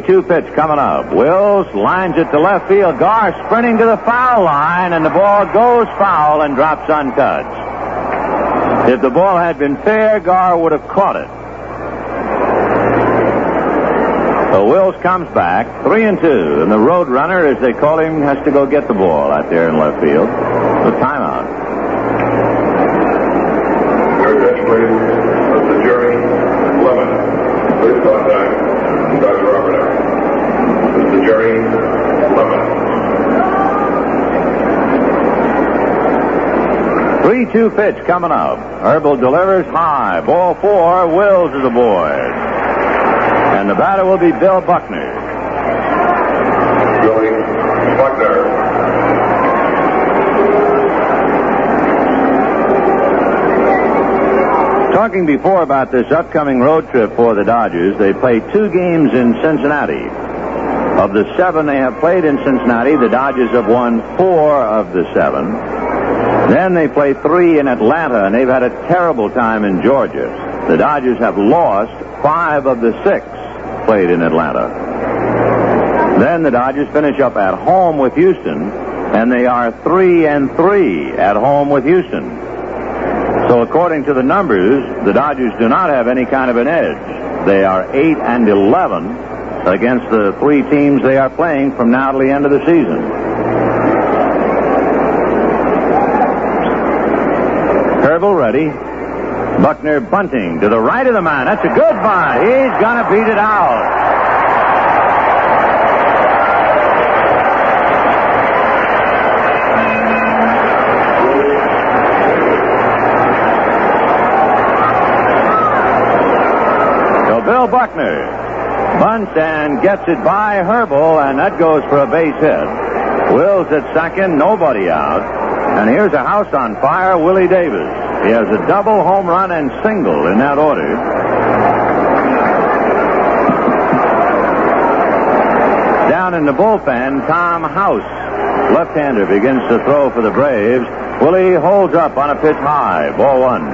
3-2 pitch coming up. Wills lines it to left field. Garr sprinting to the foul line, and the ball goes foul and drops untouched. If the ball had been fair, Garr would have caught it. So Wills comes back, three and two, and the road runner, as they call him, has to go get the ball out there in left field. The timeout. 2 pitch coming up. Herbel delivers high. Ball four. Wills is aboard. And the batter will be Bill Buckner. Billy Buckner. Talking before about this upcoming road trip for the Dodgers, they play two games in Cincinnati. Of the seven they have played in Cincinnati, the Dodgers have won four of the seven. Then they play three in Atlanta, and they've had a terrible time in Georgia. The Dodgers have lost five of the six played in Atlanta. Then the Dodgers finish up at home with Houston, and they are three and three at home with Houston. So according to the numbers, the Dodgers do not have any kind of an edge. They are eight and eleven against the three teams they are playing from now to the end of the season. Herbel ready. Buckner bunting to the right of the man. That's a good bunt. He's going to beat it out. So Bill Buckner bunts and gets it by Herbel, and that goes for a base hit. Wills at second, nobody out. And here's a house on fire, Willie Davis. He has a double home run and single in that order. Down in the bullpen, Tom House, left-hander, begins to throw for the Braves. Willie holds up on a pitch high, ball one.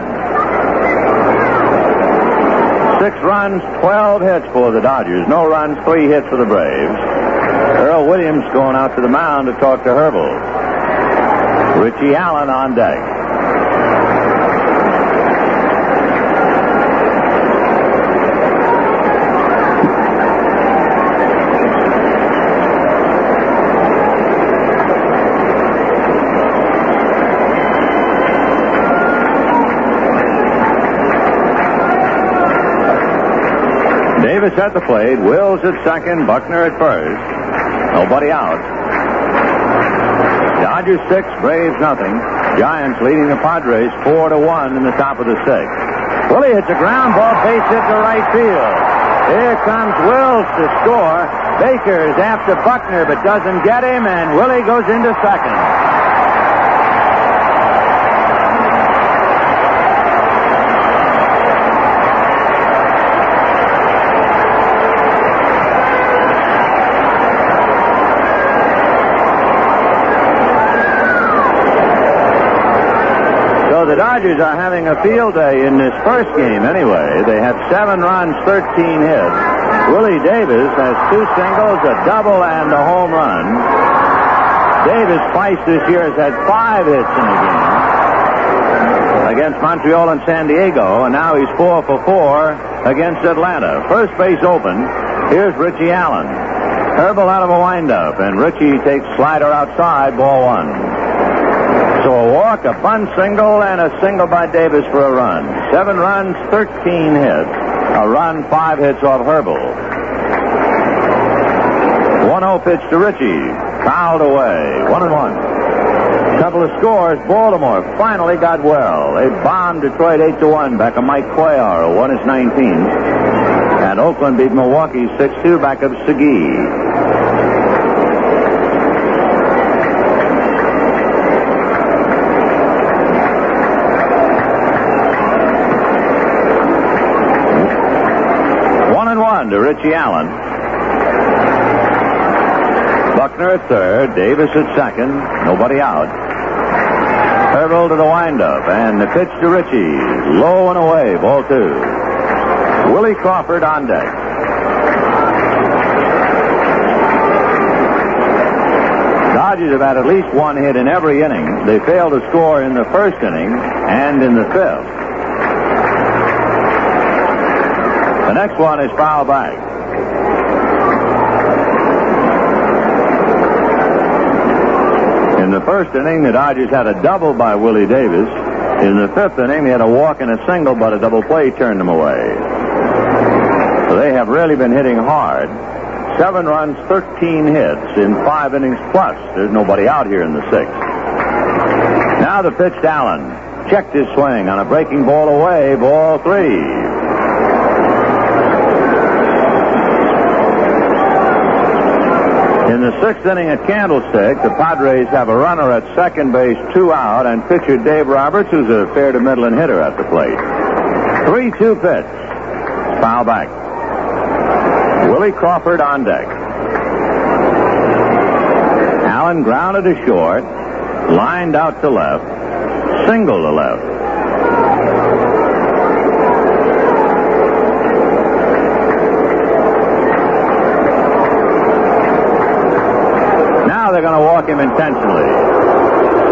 Six runs, 12 hits for the Dodgers. No runs, three hits for the Braves. Earl Williams going out to the mound to talk to Herbel. Richie Allen on deck. Davis at the plate, Wills at second, Buckner at first. Nobody out. Dodgers six, Braves nothing. Giants leading the Padres four to one in the top of the sixth. Willie hits a ground ball, base hit to right field. Here comes Wills to score. Baker is after Buckner but doesn't get him, and Willie goes into second. Dodgers are having a field day in this first game anyway. They have seven runs, 13 hits. Willie Davis has two singles, a double, and a home run. Davis twice this year has had five hits in a game against Montreal and San Diego, and now he's four for four against Atlanta. First base open. Here's Richie Allen. Herbel out of a windup, and Richie takes slider outside, ball one. A walk, a bunt single, and a single by Davis for a run. Seven runs, 13 hits. A run, five hits off Herbel. 1-0 pitch to Richie. Fouled away. One and one. Couple of scores. Baltimore finally got well. They bombed Detroit 8 to 1 back of Mike Cuellar, won his 19th. And Oakland beat Milwaukee 6-2 back of Segui. one to Richie Allen. Buckner at third, Davis at second, nobody out. Herbel to the windup, and the pitch to Richie, low and away, ball two. Willie Crawford on deck. Dodgers have had at least one hit in every inning. They failed to score in the first inning and in the fifth. The next one is foul back. In the first inning, the Dodgers had a double by Willie Davis. In the fifth inning, they had a walk and a single, but a double play turned them away. So they have really been hitting hard. Seven runs, 13 hits in five innings plus. There's nobody out here in the sixth. Now the pitch to Allen. Checked his swing on a breaking ball away. Ball three. In the sixth inning at Candlestick, the Padres have a runner at second base, two out, and pitcher Dave Roberts, who's a fair to middling hitter at the plate. 3 2 pitch. Foul back. Willie Crawford on deck. Allen grounded to short, lined out to left, single to left. Now they're going to walk him intentionally.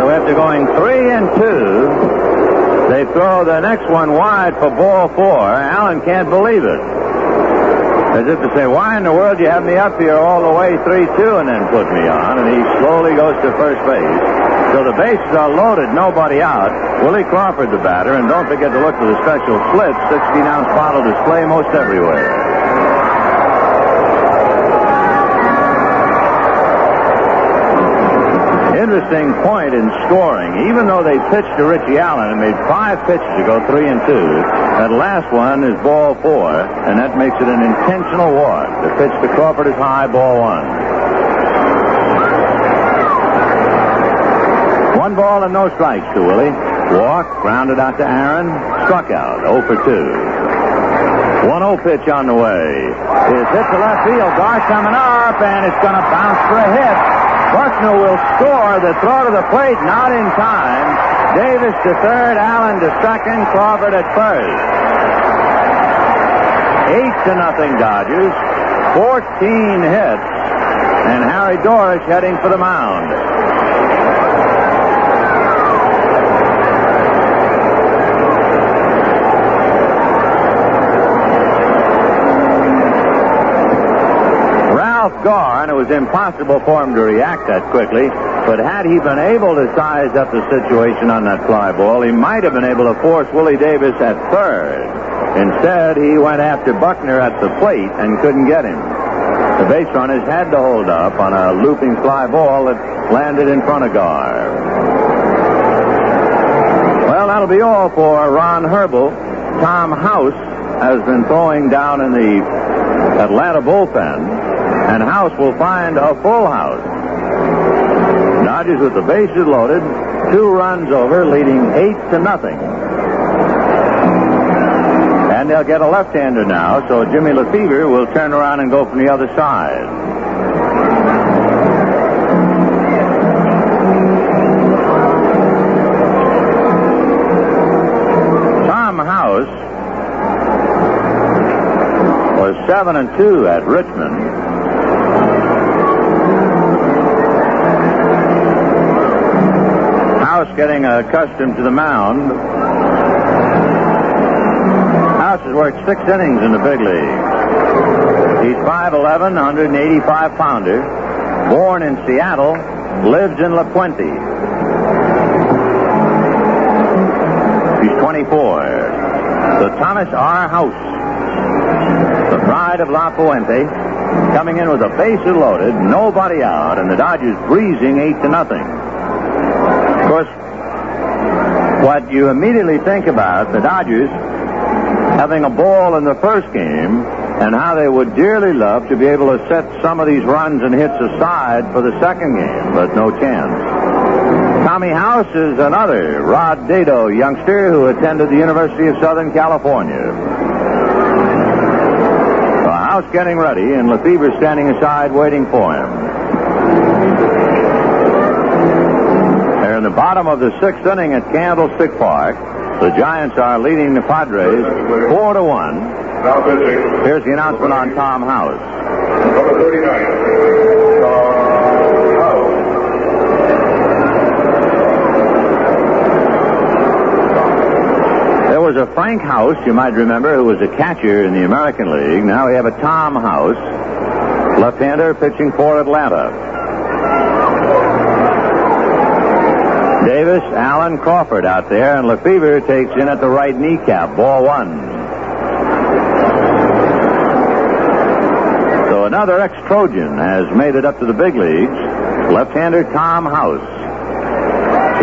So after going three and two, they throw the next one wide for ball four. Allen can't believe it. As if to say, why in the world do you have me up here all the way 3-2 and then put me on? And he slowly goes to first base. So the bases are loaded, nobody out. Willie Crawford, the batter, and don't forget to look for the special Schlitz, 16-ounce bottle display most everywhere. Interesting point in scoring. Even though they pitched to Richie Allen and made five pitches to go three and two, that last one is ball four, and that makes it an intentional walk. The pitch to Crawford is high, ball one. One ball and no strikes to Willie. Walk, grounded out to Aaron, struck out, 0 for 2. 1 0 pitch on the way. Is hit to left field. Garr coming up, and it's going to bounce for a hit. Buckner will score. The throw to the plate, not in time. Davis to third, Allen to second, Crawford at first. Eight to nothing Dodgers. 14 hits, and Harry Dorish heading for the mound. Ralph Garr, and it was impossible for him to react that quickly, but had he been able to size up the situation on that fly ball, he might have been able to force Willie Davis at third. Instead, he went after Buckner at the plate and couldn't get him. The base runners had to hold up on a looping fly ball that landed in front of Garr. Well, that'll be all for Ron Herbel. Tom House has been throwing down in the Atlanta bullpen, and House will find a full house. Dodgers with the bases loaded, two runs over, leading eight to nothing. And they'll get a left-hander now, so Jimmy Lefebvre will turn around and go from the other side. Tom House was seven and two at Richmond. Getting accustomed to the mound. House has worked six innings in the big league. He's 5'11", 185 pounder, born in Seattle, lives in La Puente. He's 24. The Thomas R. House, the pride of La Puente, coming in with a bases loaded, nobody out, and the Dodgers breezing eight to nothing. Of course, what you immediately think about the Dodgers having a ball in the first game and how they would dearly love to be able to set some of these runs and hits aside for the second game, but no chance. Tommy House is another Rod Dedeaux youngster who attended the University of Southern California. House getting ready, and Lefebvre standing aside waiting for him. in the bottom of the sixth inning at Candlestick Park. The Giants are leading the Padres four to one. Here's the announcement on Tom House. Number 39, There was a Frank House, you might remember, who was a catcher in the American League. Now we have a Tom House, left-hander pitching for Atlanta. Davis, Allen, Crawford out there, and Lefebvre takes in at the right kneecap. Ball one. So another ex-Trojan has made it up to the big leagues. Left-hander Tom House.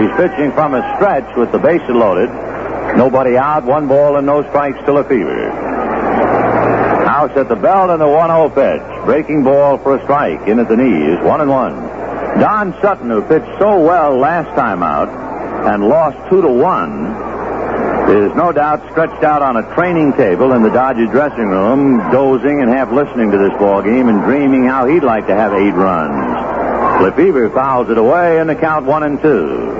He's pitching from a stretch with the bases loaded. Nobody out, one ball and no strikes to Lefebvre. House at the belt and the 1-0 pitch. Breaking ball for a strike in at the knees. One and one. Don Sutton, who pitched so well last time out and lost two to one, is no doubt stretched out on a training table in the Dodger dressing room, dozing and half listening to this ball game and dreaming how he'd like to have eight runs. Lefebvre fouls it away and the count one and two.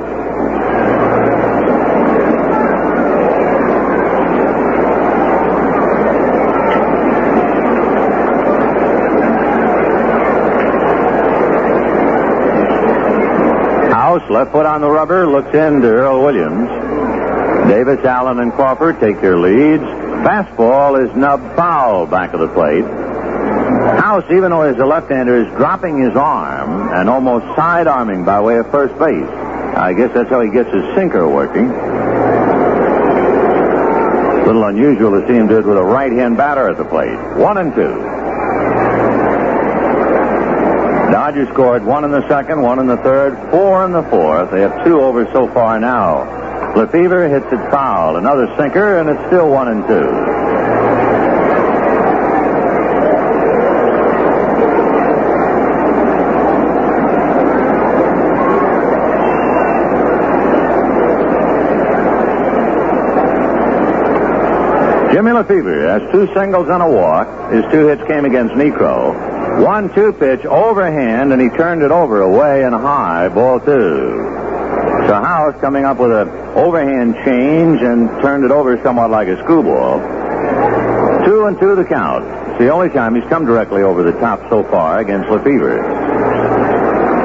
House, left foot on the rubber, looks in to Earl Williams. Davis, Allen, and Crawford take their leads. Fastball is nubbed foul back of the plate. House, even though he's a left-hander, is dropping his arm and almost side-arming by way of first base. I guess that's how he gets his sinker working. A little unusual to see him do it with a right-hand batter at the plate. One and two. Dodgers scored one in the second, one in the third, four in the fourth. They have two over so far now. Lefebvre hits it foul. Another sinker, and it's still one and two. Jimmy Lefebvre has two singles and a walk. His two hits came against Niekro. One two pitch overhand, and he turned it over away and high, ball two. So House coming up with an overhand change and turned it over somewhat like a screwball. Two and two the count. It's the only time he's come directly over the top so far against Lefebvre.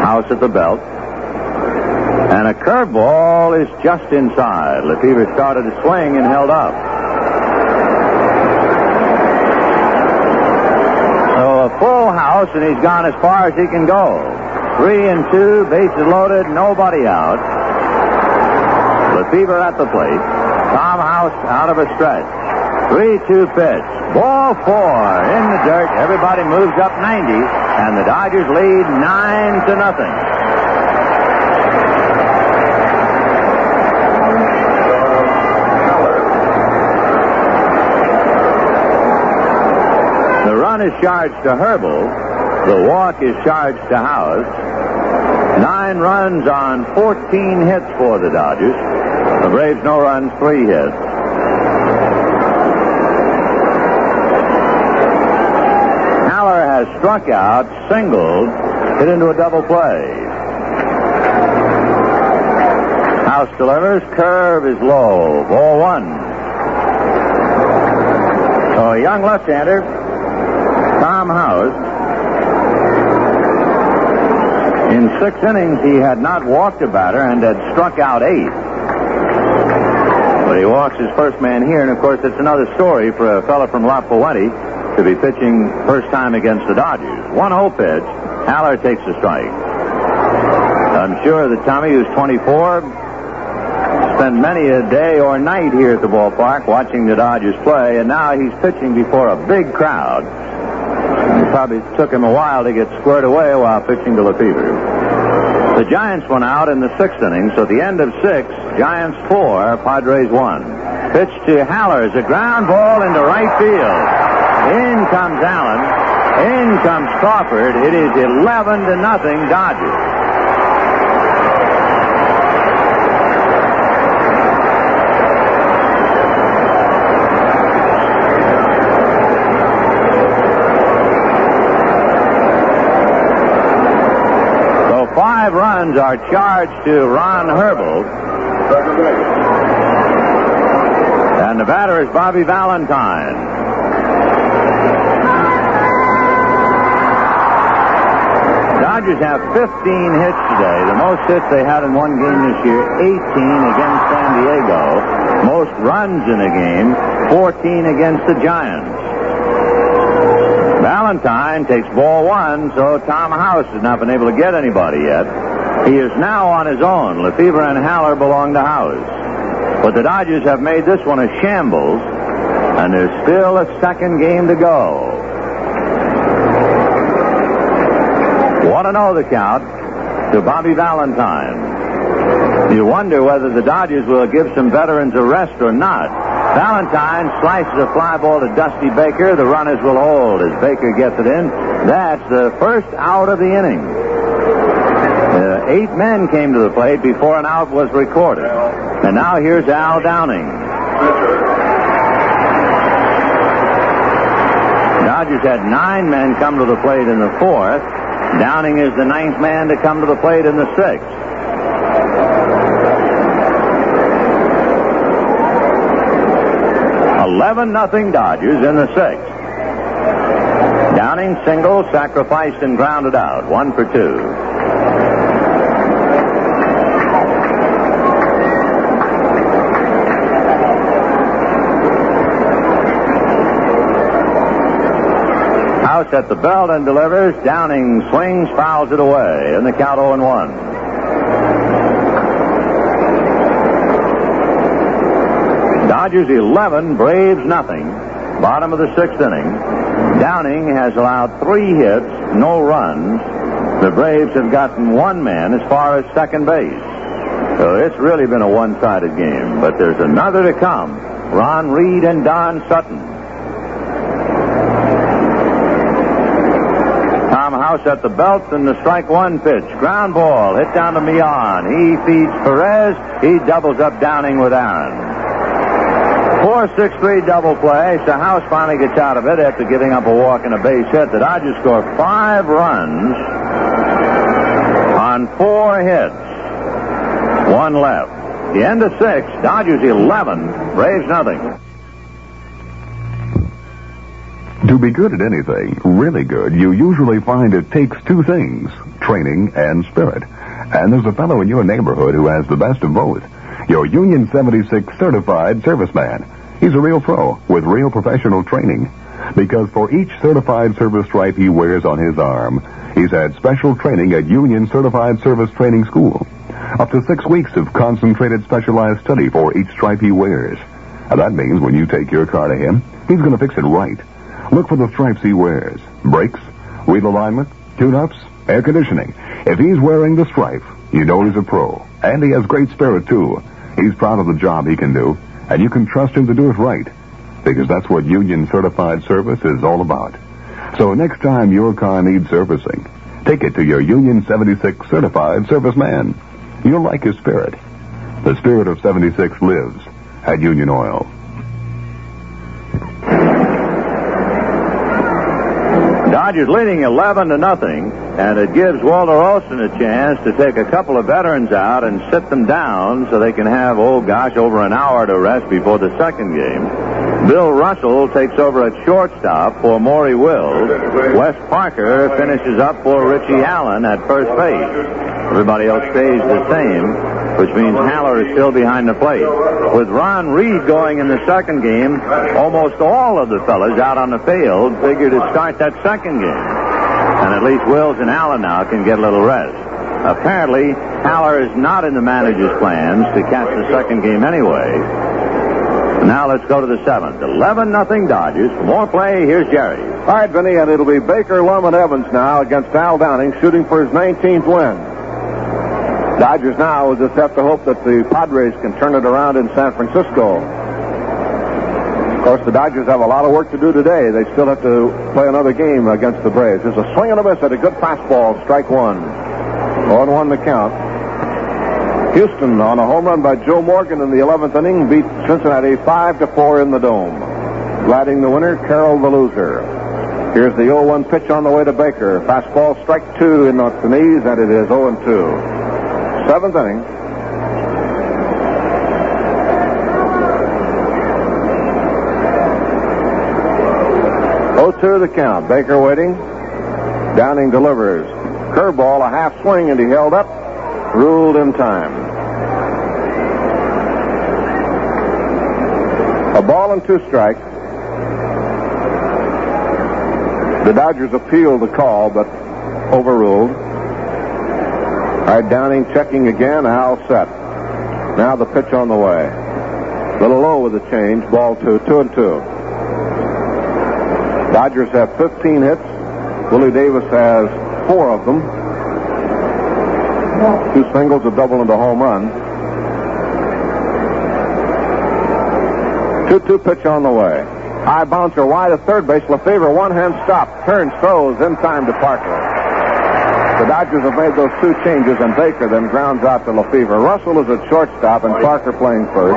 House at the belt. And a curveball is just inside. Lefebvre started to swing and held up. So a full house, and he's gone as far as he can go. Three and two, bases loaded, nobody out. Lefebvre at the plate. Tom House out of a stretch. 3-2 pitch. Ball four in the dirt. Everybody moves up 90, and the Dodgers lead 9 to nothing. The run is charged to Herbel. The walk is charged to House. Nine runs on 14 hits for the Dodgers. The Braves no runs, three hits. Haller has struck out, singled, hit into a double play. House delivers, curve is low, ball one. So a young left-hander, House, in six innings, he had not walked a batter and had struck out eight. But he walks his first man here, and of course, it's another story for a fellow from La Puente to be pitching first time against the Dodgers. 1-0 pitch. Haller takes the strike. I'm sure that Tommy, who's 24, spent many a day or night here at the ballpark watching the Dodgers play, and now he's pitching before a big crowd. Probably took him a while to get squared away while pitching to Lefebvre. The Giants went out in the sixth inning, so at the end of six, Giants four, Padres one. Pitch to Haller's a ground ball into right field. In comes Allen. In comes Crawford. It is 11 to nothing Dodgers. So five runs are charged to Ron Herbel. And the batter is Bobby Valentine. Dodgers have 15 hits today, the most hits they had in one game this year, 18 against San Diego. Most runs in a game, 14 against the Giants. Valentine takes ball one, so Tom House has not been able to get anybody yet. He is now on his own. Lefebvre and Haller belong to House. But the Dodgers have made this one a shambles, and there's still a second game to go. Want to know the count to Bobby Valentine. You wonder whether the Dodgers will give some veterans a rest or not. Valentine slices a fly ball to Dusty Baker. The runners will hold as Baker gets it in. That's the first out of the inning. Uh, eight men came to the plate before an out was recorded. And now here's Al Downing. Dodgers had nine men come to the plate in the fourth. Downing is the ninth man to come to the plate in the sixth. Eleven nothing Dodgers in the sixth. Downing single, sacrificed and grounded out. One for two. House at the belt and delivers. Downing swings, fouls it away, and the count 0 and 1. Dodgers 11, Braves nothing. Bottom of the sixth inning. Downing has allowed three hits, no runs. The Braves have gotten one man as far as second base. So it's really been a one-sided game. But there's another to come. Ron Reed and Don Sutton. Tom House at the belt and the strike one pitch. Ground ball hit down to Millan. He feeds Perez. He doubles up Downing with Aaron. 4-6-3 double play. So House finally gets out of it after giving up a walk and a base hit. The Dodgers score five runs on four hits. One left. The end of six. Dodgers 11. Braves nothing. To be good at anything, really good, you usually find it takes two things training and spirit. And there's a fellow in your neighborhood who has the best of both. Your Union 76 certified serviceman. He's a real pro with real professional training. Because for each certified service stripe he wears on his arm, he's had special training at Union Certified Service Training School. Up to six weeks of concentrated specialized study for each stripe he wears. And that means when you take your car to him, he's going to fix it right. Look for the stripes he wears. Brakes, wheel alignment, tune-ups, air conditioning. If he's wearing the stripe, you know he's a pro. And he has great spirit, too. He's proud of the job he can do, and you can trust him to do it right. Because that's what Union Certified Service is all about. So next time your car needs servicing, take it to your Union 76 Certified Serviceman. You'll like his spirit. The spirit of 76 lives at Union Oil. Dodgers leading 11 to nothing, and it gives Walter Alston a chance to take a couple of veterans out and sit them down so they can have, oh gosh, over an hour to rest before the second game. Bill Russell takes over at shortstop for Maury Wills. Wes Parker finishes up for Richie Allen at first base. Everybody else stays the same, which means Haller is still behind the plate. With Ron Reed going in the second game, almost all of the fellas out on the field figure to start that second game. And at least Wills and Allen now can get a little rest. Apparently, Haller is not in the manager's plans to catch the second game anyway. Now let's go to the seventh. 11 nothing Dodgers. For more play, here's Jerry. All right, Vinny, and it'll be Baker, Lum, and Evans now against Al Downing, shooting for his 19th win. Dodgers now will just have to hope that the Padres can turn it around in San Francisco. Of course, the Dodgers have a lot of work to do today. They still have to play another game against the Braves. There's a swing and a miss at a good fastball, strike one. 0 1 the count. Houston on a home run by Joe Morgan in the 11th inning beat Cincinnati 5 to 4 in the dome. Gladding the winner, Carroll the loser. Here's the 0 1 pitch on the way to Baker. Fastball, strike two in the knees, and it is 0 2. Seventh inning. Oh two the count. Baker waiting. Downing delivers. Curveball, a half swing, and he held up. Ruled in time. A ball and two strikes. The Dodgers appealed the call, but overruled. All right, Downing checking again. Al set. Now the pitch on the way. Little low with the change. Ball two, two and two. Dodgers have 15 hits. Willie Davis has four of them. Two singles, a double, and a home run. 2-2 pitch on the way. High bouncer wide of third base. Lefebvre one hand stop. Turns, throws in time to Parker. The Dodgers have made those two changes, and Baker then grounds out to Lefebvre. Russell is at shortstop, and Parker playing first.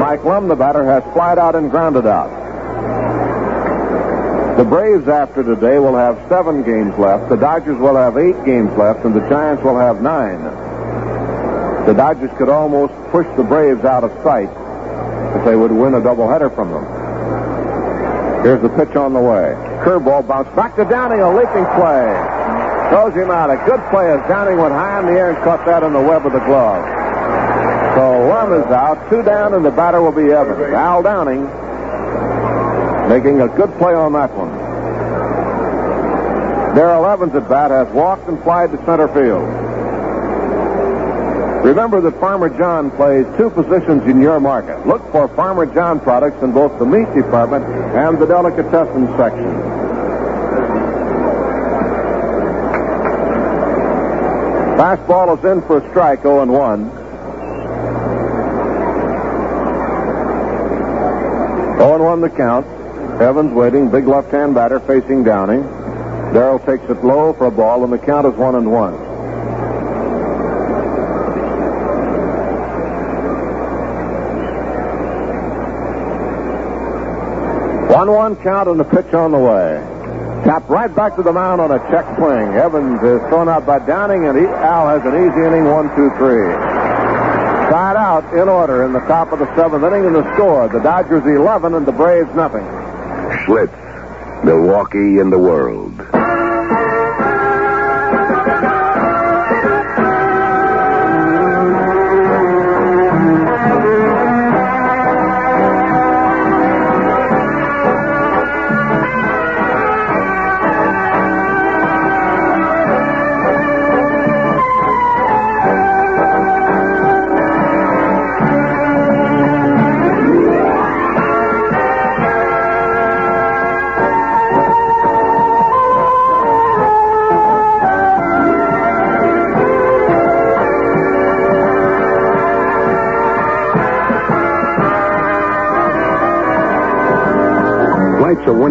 Mike Lum, the batter, has flied out and grounded out. The Braves, after today, will have seven games left. The Dodgers will have eight games left, and the Giants will have nine. The Dodgers could almost push the Braves out of sight if they would win a doubleheader from them. Here's the pitch on the way. Curveball bounced back to Downing, a leaping play. Throws him out. A good play as Downing went high in the air and caught that in the web of the glove. So one is out, two down, and the batter will be Evans. Al Downing making a good play on that one. Darrell Evans at bat has walked and flied to center field. Remember that Farmer John plays two positions in your market. Look for Farmer John products in both the meat department and the delicatessen section. Fastball is in for a strike, 0 and 1. 0 and 1 the count. Evans waiting, big left-hand batter facing Downing. Darrell takes it low for a ball, and the count is 1 and 1. One-one count and the pitch on the way. Tap right back to the mound on a check swing. Evans is thrown out by Downing, and he, Al has an easy inning. One, two, three. Side out in order in the top of the seventh inning, and the score: the Dodgers 11 and the Braves nothing. Schlitz, Milwaukee in the world.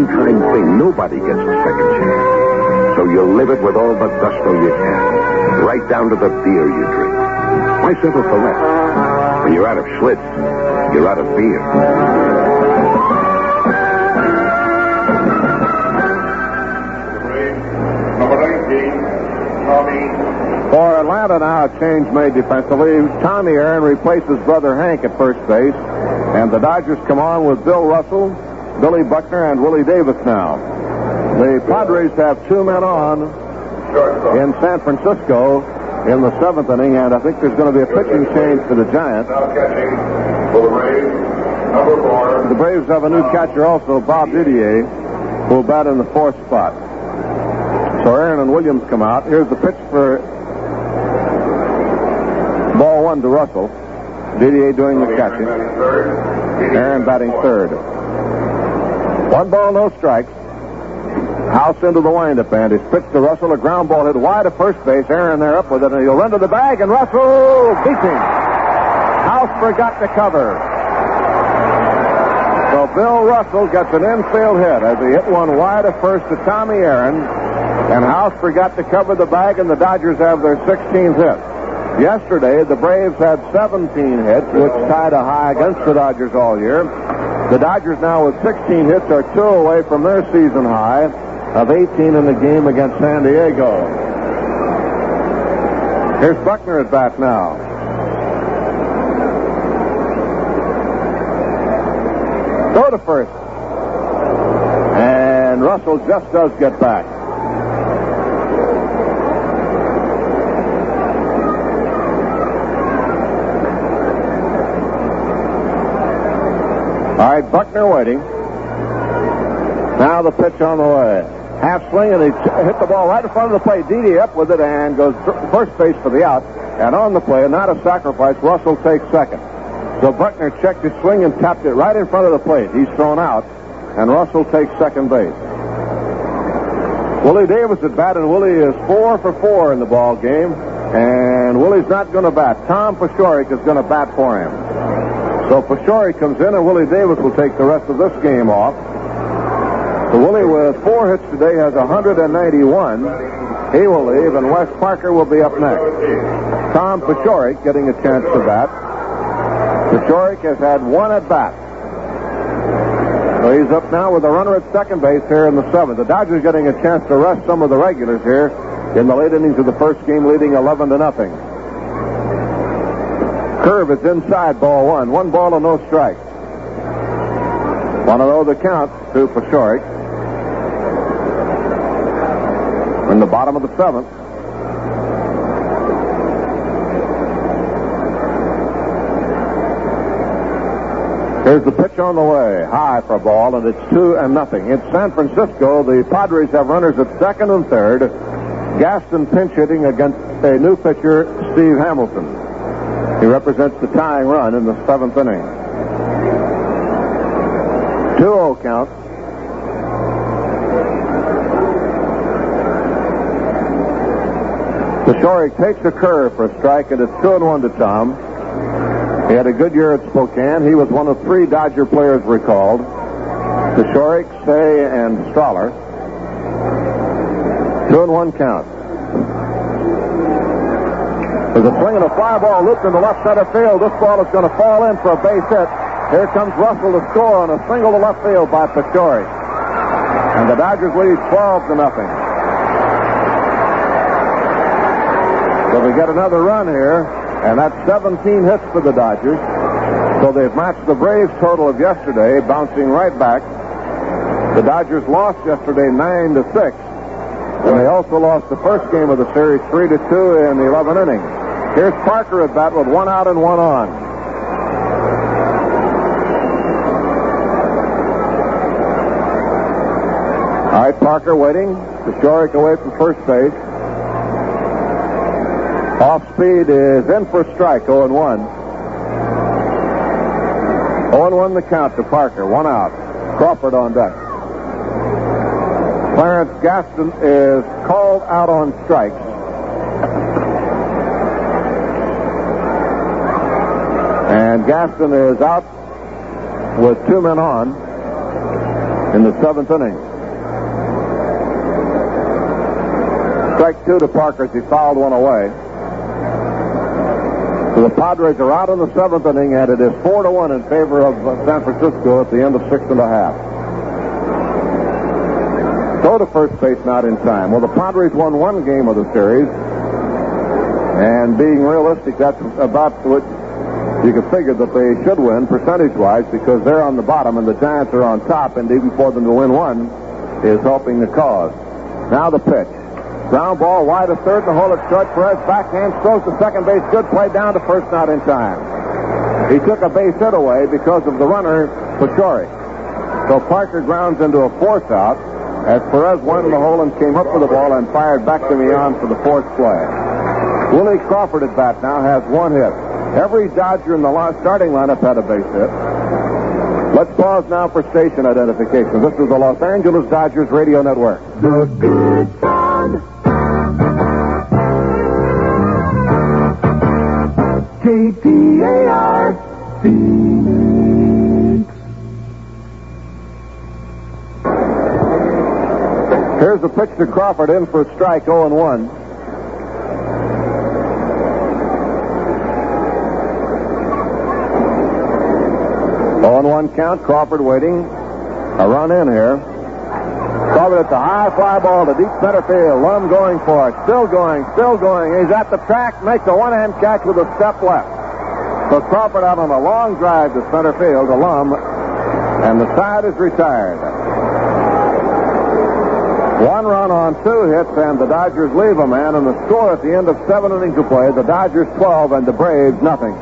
One-time thing. Nobody gets a second chance. So you live it with all the gusto you can, right down to the beer you drink. Why settle for less? When you're out of Schlitz, you're out of beer. Number 19, Tommy For Atlanta now, a change made defensively. Tommy Aaron replaces brother Hank at first base, and the Dodgers come on with Bill Russell, Billy Buckner, and Willie Davis now. The Padres have two men on in San Francisco in the seventh inning, and I think there's going to be a pitching change for the Giants. now catching for the Braves, number four, The Braves have a new uh, catcher also, Bob Didier, who will bat in the fourth spot. So Aaron and Williams come out. Here's the pitch for ball one to Russell. Didier doing the catching. Aaron batting third. One ball, no strikes. House into the windup and his pitch to Russell. A ground ball hit wide of first base. Aaron there up with it, and he'll run to the bag, and Russell beats him. House forgot to cover. So Bill Russell gets an infield hit as he hit one wide of first to Tommy Aaron, and House forgot to cover the bag, and the Dodgers have their 16th hit. Yesterday, the Braves had 17 hits, which tied a high against the Dodgers all year. The Dodgers now with 16 hits are two away from their season high of 18 in the game against San Diego. Here's Buckner at bat now. Go to first. And Russell just does get back. All right, Buckner waiting. Now the pitch on the way. Half swing, and he hit the ball right in front of the plate. Didier up with it and goes first base for the out. And on the play, and not a sacrifice, Russell takes second. So Buckner checked his swing and tapped it right in front of the plate. He's thrown out, and Russell takes second base. Willie Davis at bat, and Willie is four for four in the ball game. And Willie's not going to bat. Tom Paciorek is going to bat for him. So Paciorek comes in, and Willie Davis will take the rest of this game off. So Willie, with four hits today, has 191. He will leave, and Wes Parker will be up next. Tom Paciorek getting a chance to bat. Paciorek has had one at bat. So he's up now with a runner at second base here in the seventh. The Dodgers getting a chance to rest some of the regulars here in the late innings of the first game, leading 11 to nothing. Curve is inside ball one. One ball and no strike. Want to know the count to Paciorek. In the bottom of the seventh. Here's the pitch on the way. High for a ball, and it's two and nothing. It's San Francisco. The Padres have runners at second and third. Gaston pinch hitting against a new pitcher, Steve Hamilton. He represents the tying run in the seventh inning. 2-0 count. Paciorek takes a curve for a strike, and it's 2 and 1 to Tom. He had a good year at Spokane. He was one of three Dodger players recalled. Paciorek, Cey, and Strahler. Two and one count. There's a swing and a fly ball looped in the left center field. This ball is going to fall in for a base hit. Here comes Russell to score on a single to left field by Paciorek. And the Dodgers lead 12 to nothing. So we get another run here, and that's 17 hits for the Dodgers. So they've matched the Braves total of yesterday, bouncing right back. The Dodgers lost yesterday 9 to 6. And they also lost the first game of the series 3 to 2 in the 11th inning. Here's Parker at bat with one out and one on. All right, Parker waiting. Paciorek away from first base. Off speed is in for strike, 0 and 1. 0 and 1 the count to Parker, one out. Crawford on deck. Clarence Gaston is called out on strikes. And Gaston is out with two men on in the seventh inning. Strike two to Parker as he fouled one away. So the Padres are out in the seventh inning, and it is four to one in favor of San Francisco at the end of six and a half. Throw to first base not in time. Well, the Padres won one game of the series, and being realistic, that's about what you can figure that they should win percentage-wise because they're on the bottom and the Giants are on top, and even for them to win one is helping the cause. Now the pitch. Ground ball wide of third, the hole at short. Perez backhand throws to second base. Good play down to first, not in time. He took a base hit away because of the runner, Paciorek. So Parker grounds into a force out as Perez went in the hole and came up with the ball and fired back to Millan for the force play. Willie Crawford at bat now has one hit. Every Dodger in the last starting lineup had a base hit. Let's pause now for station identification. This is the Los Angeles Dodgers Radio Network. The good. KTAR Phoenix. Here's the pitch to Crawford in for a strike, 0 and 1. And one count. Crawford waiting. A run in here. Crawford at the high fly ball to deep center field. Lum going for it. Still going. Still going. He's at the track. Makes a one-hand catch with a step left. So Crawford out on a long drive to center field to Lum, and the side is retired. One run on two hits, and the Dodgers leave a man, and the score at the end of seven innings of play, the Dodgers 12 and the Braves nothing.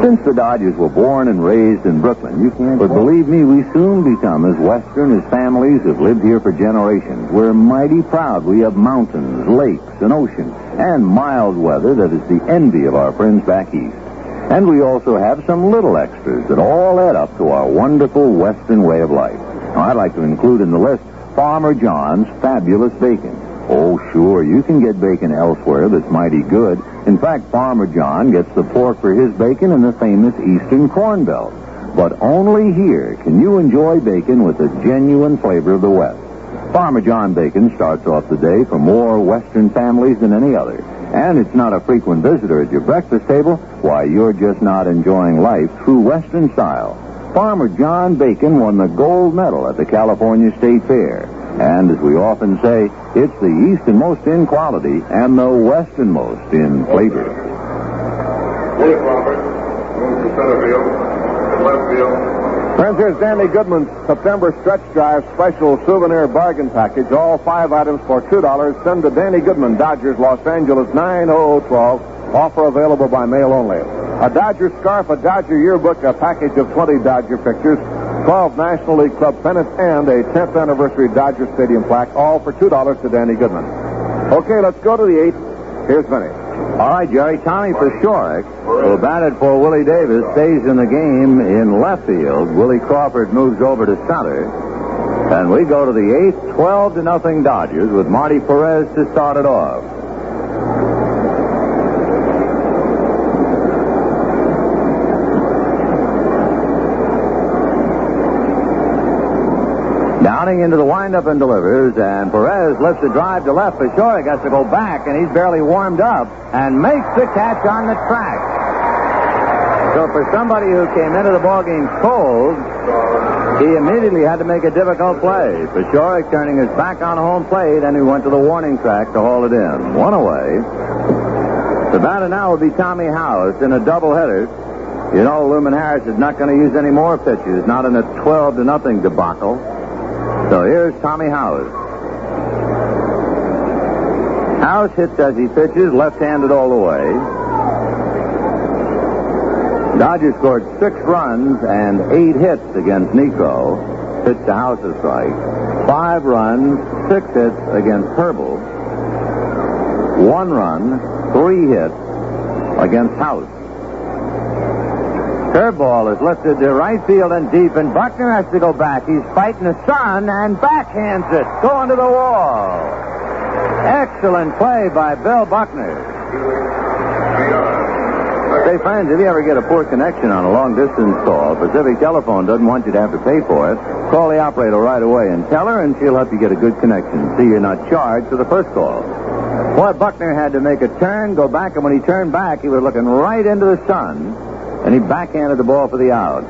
Since the Dodgers were born and raised in Brooklyn, you can't. But believe me, we soon become as Western as families who've lived here for generations. We're mighty proud. We have mountains, lakes, an ocean, and mild weather that is the envy of our friends back east. And we also have some little extras that all add up to our wonderful Western way of life. Now, I'd like to include in the list Farmer John's fabulous bacon. Oh, sure, you can get bacon elsewhere that's mighty good. In fact, Farmer John gets the pork for his bacon in the famous Eastern Corn Belt. But only here can you enjoy bacon with the genuine flavor of the West. Farmer John bacon starts off the day for more Western families than any other. And it's not a frequent visitor at your breakfast table. Why, you're just not enjoying life true Western style. Farmer John Bacon won the gold medal at the California State Fair. And as we often say, it's the easternmost in quality and the westernmost in flavor. Willie Crawford, moves to center field. Left field. Friends, here's Danny Goodman's September Stretch Drive special souvenir bargain package. All five items for $2. Send to Danny Goodman, Dodgers, Los Angeles, 90012. Offer available by mail only. A Dodger scarf, a Dodger yearbook, a package of 20 Dodger pictures, 12 National League Club pennants, and a 10th anniversary Dodger Stadium plaque, all for $2 to Danny Goodman. Okay, let's go to the eighth. Here's Vinny. All right, Jerry. Tommy Paciorek, who batted for Willie Davis, stays in the game in left field. Willie Crawford moves over to center. And we go to the eighth, 12 to nothing Dodgers with Marty Perez to start it off. Downing into the windup and delivers, and Perez lifts the drive to left. for sure. He has to go back, and he's barely warmed up, and makes the catch on the track. So for somebody who came into the ballgame cold, he immediately had to make a difficult play. Paciorek turning his back on home plate, and he went to the warning track to haul it in. One away. The batter now will be Tommy House in a doubleheader. You know, Luman Harris is not going to use any more pitches, not in a 12 to nothing debacle. So here's Tommy House. House hits as he pitches, left-handed all the way. Dodgers scored six runs and eight hits against Niekro. Pitched to House's strike. Five runs, six hits against Herbel. One run, three hits against House. Curveball is lifted to right field and deep, and Buckner has to go back. He's fighting the sun and backhands it, going to the wall. Excellent play by Bill Buckner. Say, friends, if you ever get a poor connection on a long distance call, Pacific Telephone doesn't want you to have to pay for it. Call the operator right away and tell her, and she'll help you get a good connection. See, you're not charged for the first call. Boy, Buckner had to make a turn, go back, and when he turned back, he was looking right into the sun, and he backhanded the ball for the out.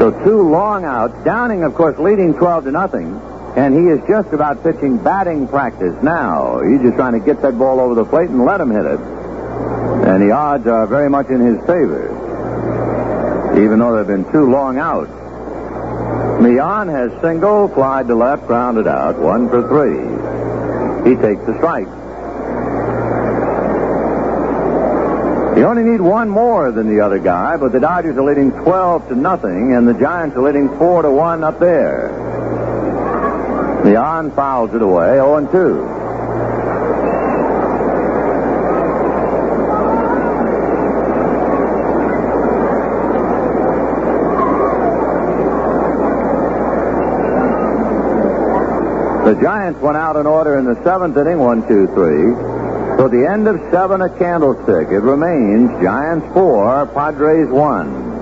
So two long outs. Downing, of course, leading 12 to nothing. And he is just about pitching batting practice now. He's just trying to get that ball over the plate and let him hit it. And the odds are very much in his favor. Even though there have been two long outs. Millan has single, flied to left, grounded out, one for three. He takes the strike. You only need one more than the other guy, but the Dodgers are leading 12 to nothing, and the Giants are leading 4 to 1 up there. Leon fouls it away, 0 and 2. The Giants went out in order in the seventh inning, one, two, three. So the end of seven a Candlestick. It remains Giants four, Padres one.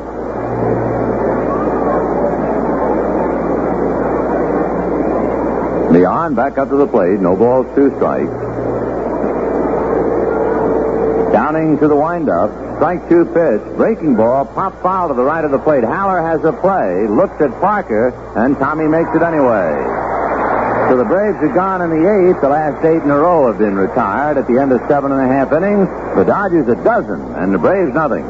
Leon back up to the plate. No balls, two strikes. Downing to the windup. Strike two pitch. Breaking ball. Pop foul to the right of the plate. Haller has a play. Looks at Parker, and Tommy makes it anyway. So the Braves are gone in the eighth. The last eight in a row have been retired at the end of seven and a half innings. The Dodgers a dozen, and the Braves nothing.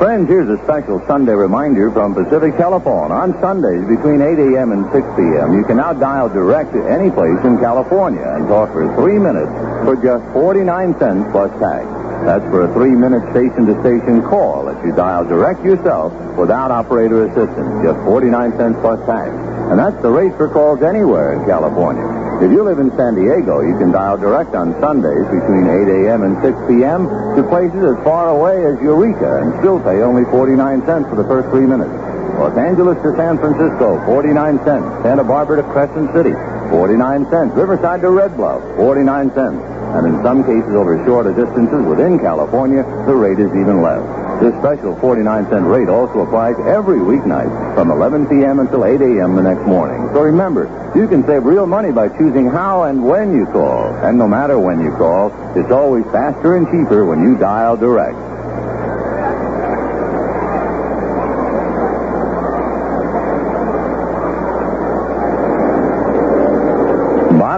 Friends, here's a special Sunday reminder from Pacific Telephone. On Sundays between 8 a.m. and 6 p.m., you can now dial direct to any place in California and talk for three minutes for just 49 cents plus tax. That's for a three-minute station-to-station call that you dial direct yourself without operator assistance. Just 49 cents plus tax. And that's the rate for calls anywhere in California. If you live in San Diego, you can dial direct on Sundays between 8 a.m. and 6 p.m. to places as far away as Eureka and still pay only 49 cents for the first three minutes. Los Angeles to San Francisco, 49 cents. Santa Barbara to Crescent City, 49 cents. Riverside to Red Bluff, 49 cents. And in some cases over shorter distances within California, the rate is even less. This special 49 cent rate also applies every weeknight from 11 p.m. until 8 a.m. the next morning. So remember, you can save real money by choosing how and when you call. And no matter when you call, it's always faster and cheaper when you dial direct.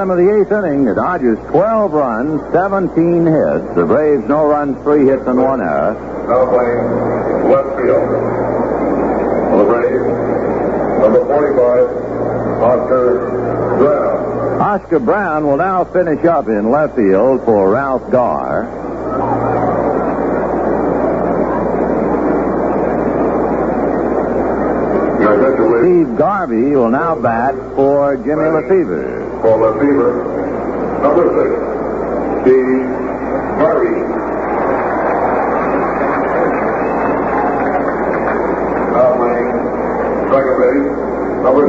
Bottom of the eighth inning, the Dodgers 12 runs, 17 hits. The Braves no runs, three hits, and one error. Now playing left field. For the Braves, number 45, Oscar Brown. Oscar Brown will now finish up in left field for Ralph Garr. Your catcher, please. Steve Garvey will now bat for Jimmy Lefebvre. For Lefebvre, number six, Steve Garvey. Now playing second base,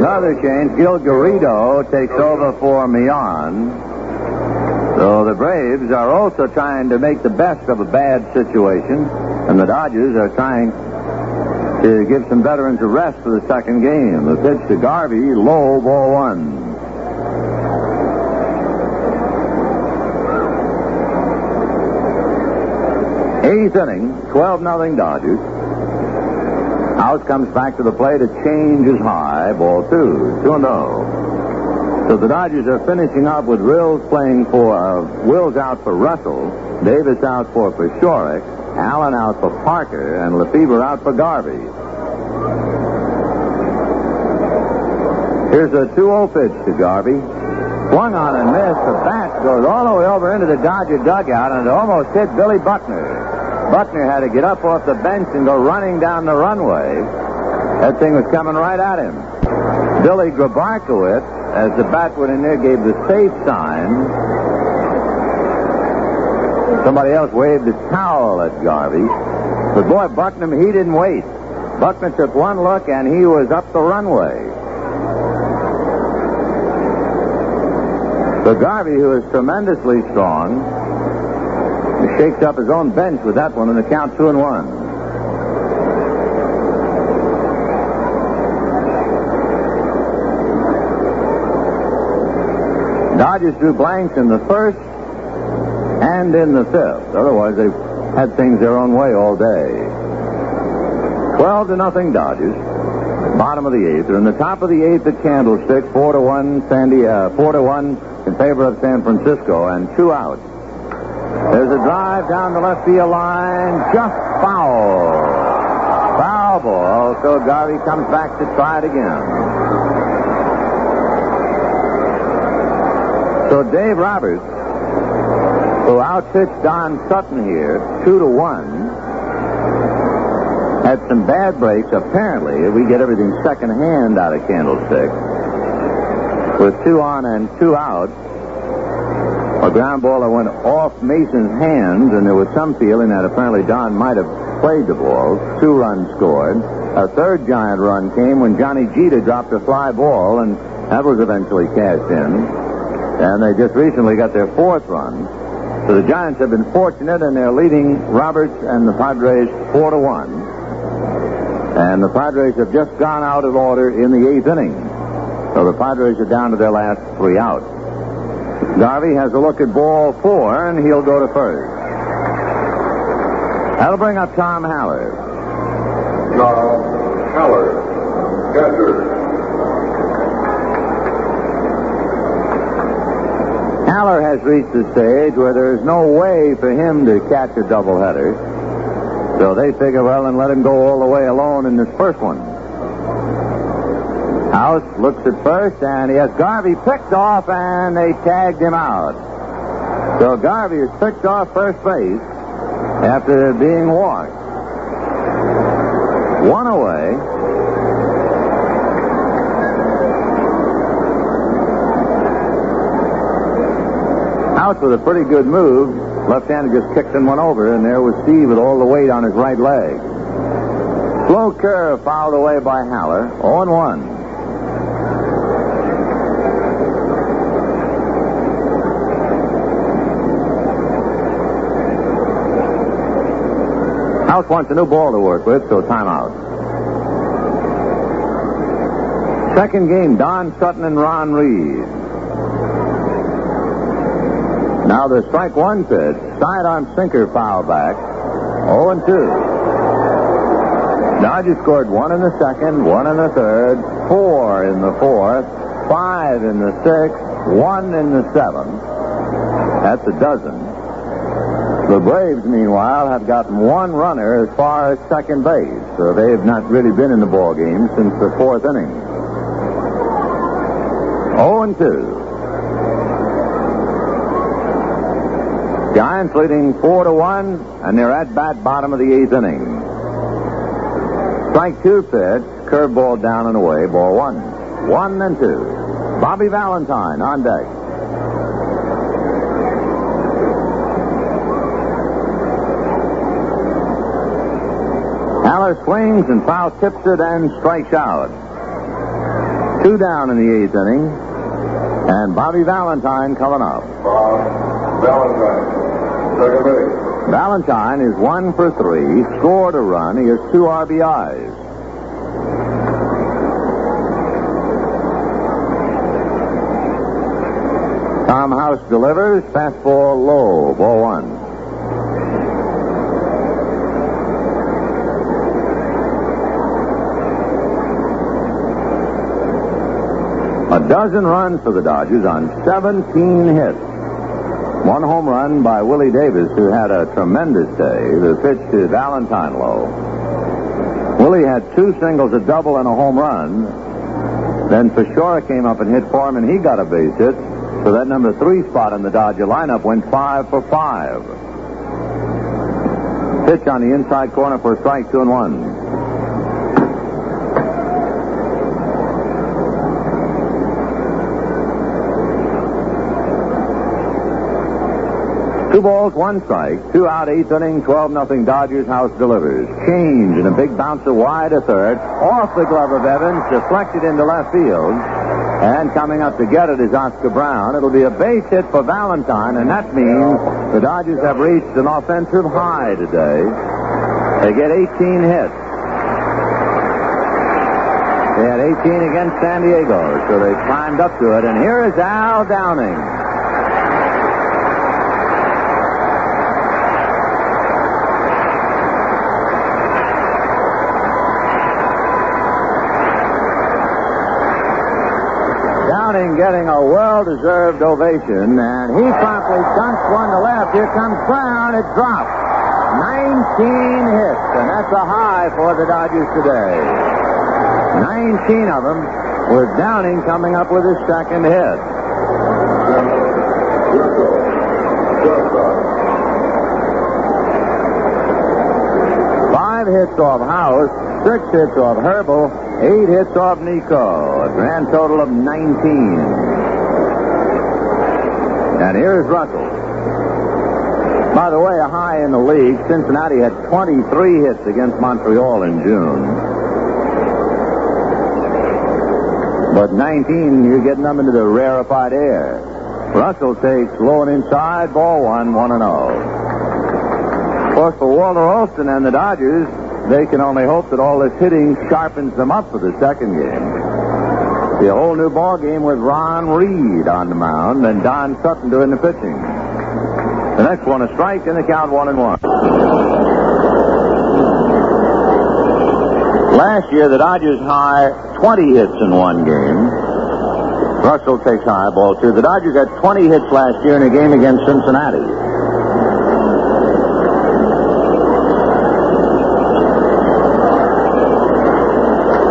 Another change, Gil Garrido takes over for Millan. So the Braves are also trying to make the best of a bad situation, and the Dodgers are trying to give some veterans a rest for the second game. The pitch to Garvey, low, ball one. Eighth inning, 12 nothing Dodgers. House comes back to the plate. A change is high. Ball two. Two and oh. So the Dodgers are finishing up with Wills playing for uh, Wills out for Russell, Davis out for Paciorek, Allen out for Parker, and Lefebvre out for Garvey. Here's a 2-0 pitch to Garvey. Swung on and missed. The bat goes all the way over into the Dodger dugout, and it almost hit Billy Buckner. Buckner had to get up off the bench and go running down the runway. That thing was coming right at him. Billy Grabarkewitz, as the bat went in there, gave the safe sign. Somebody else waved a towel at Garvey. But boy, Buckner, he didn't wait. Buckner took one look and he was up the runway. So Garvey, who is tremendously strong, shakes up his own bench with that one, and the count two and one. Dodgers drew blanks in the first and in the fifth. Otherwise, they've had things their own way all day. Twelve to nothing Dodgers. Bottom of the eighth. They're in the top of the eighth at Candlestick. Four to one Sandy. Uh, four to one in favor of San Francisco, and two outs. There's a drive down the left field line, just foul. Foul ball. So Garvey comes back to try it again. So Dave Roberts, who outpitched Don Sutton here, two to one, had some bad breaks. Apparently, we get everything second hand out of Candlestick. With two on and two out, a ground ball that went off Mason's hands, and there was some feeling that apparently Don might have played the ball. Two runs scored. A third giant run came when Johnny Jeter dropped a fly ball, and that was eventually cashed in. And they just recently got their fourth run. So the Giants have been fortunate, and they're leading Roberts and the Padres four to one. And the Padres have just gone out of order in the eighth inning. So the Padres are down to their last three outs. Garvey has a look at ball four, and he'll go to first. That'll bring up Tom Haller. Now, Haller, catcher. Haller has reached the stage where there's no way for him to catch a doubleheader. So they figure, well, then let him go all the way alone in this first one. House looks at first, and he has Garvey picked off, and they tagged him out. So Garvey is picked off first base. after being walked. One away. Out with a pretty good move. Left-hander just kicked and went over, and there was Steve with all the weight on his right leg. Slow curve fouled away by Haller. 0 1. House wants a new ball to work with, so timeout. Second game, Don Sutton and Ron Reed. Now the strike one pitch, sidearm sinker foul back. 0 and 2. Dodgers scored one in the second, one in the third, four in the fourth, five in the sixth, one in the seventh. That's a dozen. The Braves, meanwhile, have gotten one runner as far as second base, so they have not really been in the ball game since the fourth inning. 0 and 2. Giants leading four to one, and they're at bat bottom of the eighth inning. Strike two pitch, curveball down and away, ball one. One and two. Bobby Valentine on deck. Haller swings and foul tips it and strikes out. Two down in the eighth inning, and Bobby Valentine coming up. Bob Valentine, second base. Valentine is one for three, scored a run. He has two RBIs. Tom House delivers, fastball low, ball one. Dozen runs for the Dodgers on 17 hits. One home run by Willie Davis, who had a tremendous day. The pitch to Valentine low. Willie had two singles, a double, and a home run. Then Fishora came up and hit for him, and he got a base hit. So that number three spot in the Dodger lineup went five for five. Pitch on the inside corner for strike, two and one. Two balls, one strike. Two out, eighth inning, 12 nothing Dodgers. House delivers. Change and a big bouncer wide to third. Off the glove of Evans, deflected into left field. And coming up to get it is Oscar Brown. It'll be a base hit for Valentine, and that means the Dodgers have reached an offensive high today. They get 18 hits. They had 18 against San Diego, so they climbed up to it. And here is Al Downing. Getting a well-deserved ovation, and he promptly dunks one to left. Here comes Brown. It drops. 19 hits, and that's a high for the Dodgers today. 19 of them, with Downing coming up with his second hit. Five hits off House, six hits off Herbel, eight hits off Niekro. A grand total of 19. And here's Russell. By the way, a high in the league. Cincinnati had 23 hits against Montreal in June. But 19, you're getting them into the rarefied air. Russell takes low and inside, ball one, 1 and 0. Of course, for Walter Alston and the Dodgers, they can only hope that all this hitting sharpens them up for the second game. The whole new ball game with Ron Reed on the mound and Don Sutton doing the pitching. The next one a strike and the count one and one. Last year the Dodgers high 20 hits in one game. Russell takes high ball two. The Dodgers had 20 hits last year in a game against Cincinnati.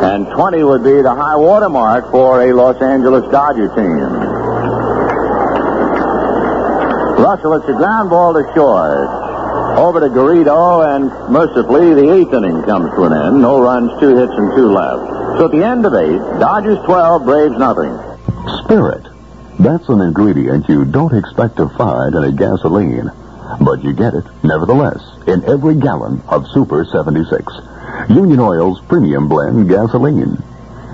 And 20 would be the high water mark for a Los Angeles Dodger team. Russell, it's a ground ball to short. over to Garrido, and mercifully, the eighth inning comes to an end. No runs, two hits, and two left. So at the end of eight, Dodgers 12, Braves nothing. Spirit. That's an ingredient you don't expect to find in a gasoline. But you get it, nevertheless, in every gallon of Super 76. Union Oil's premium blend gasoline.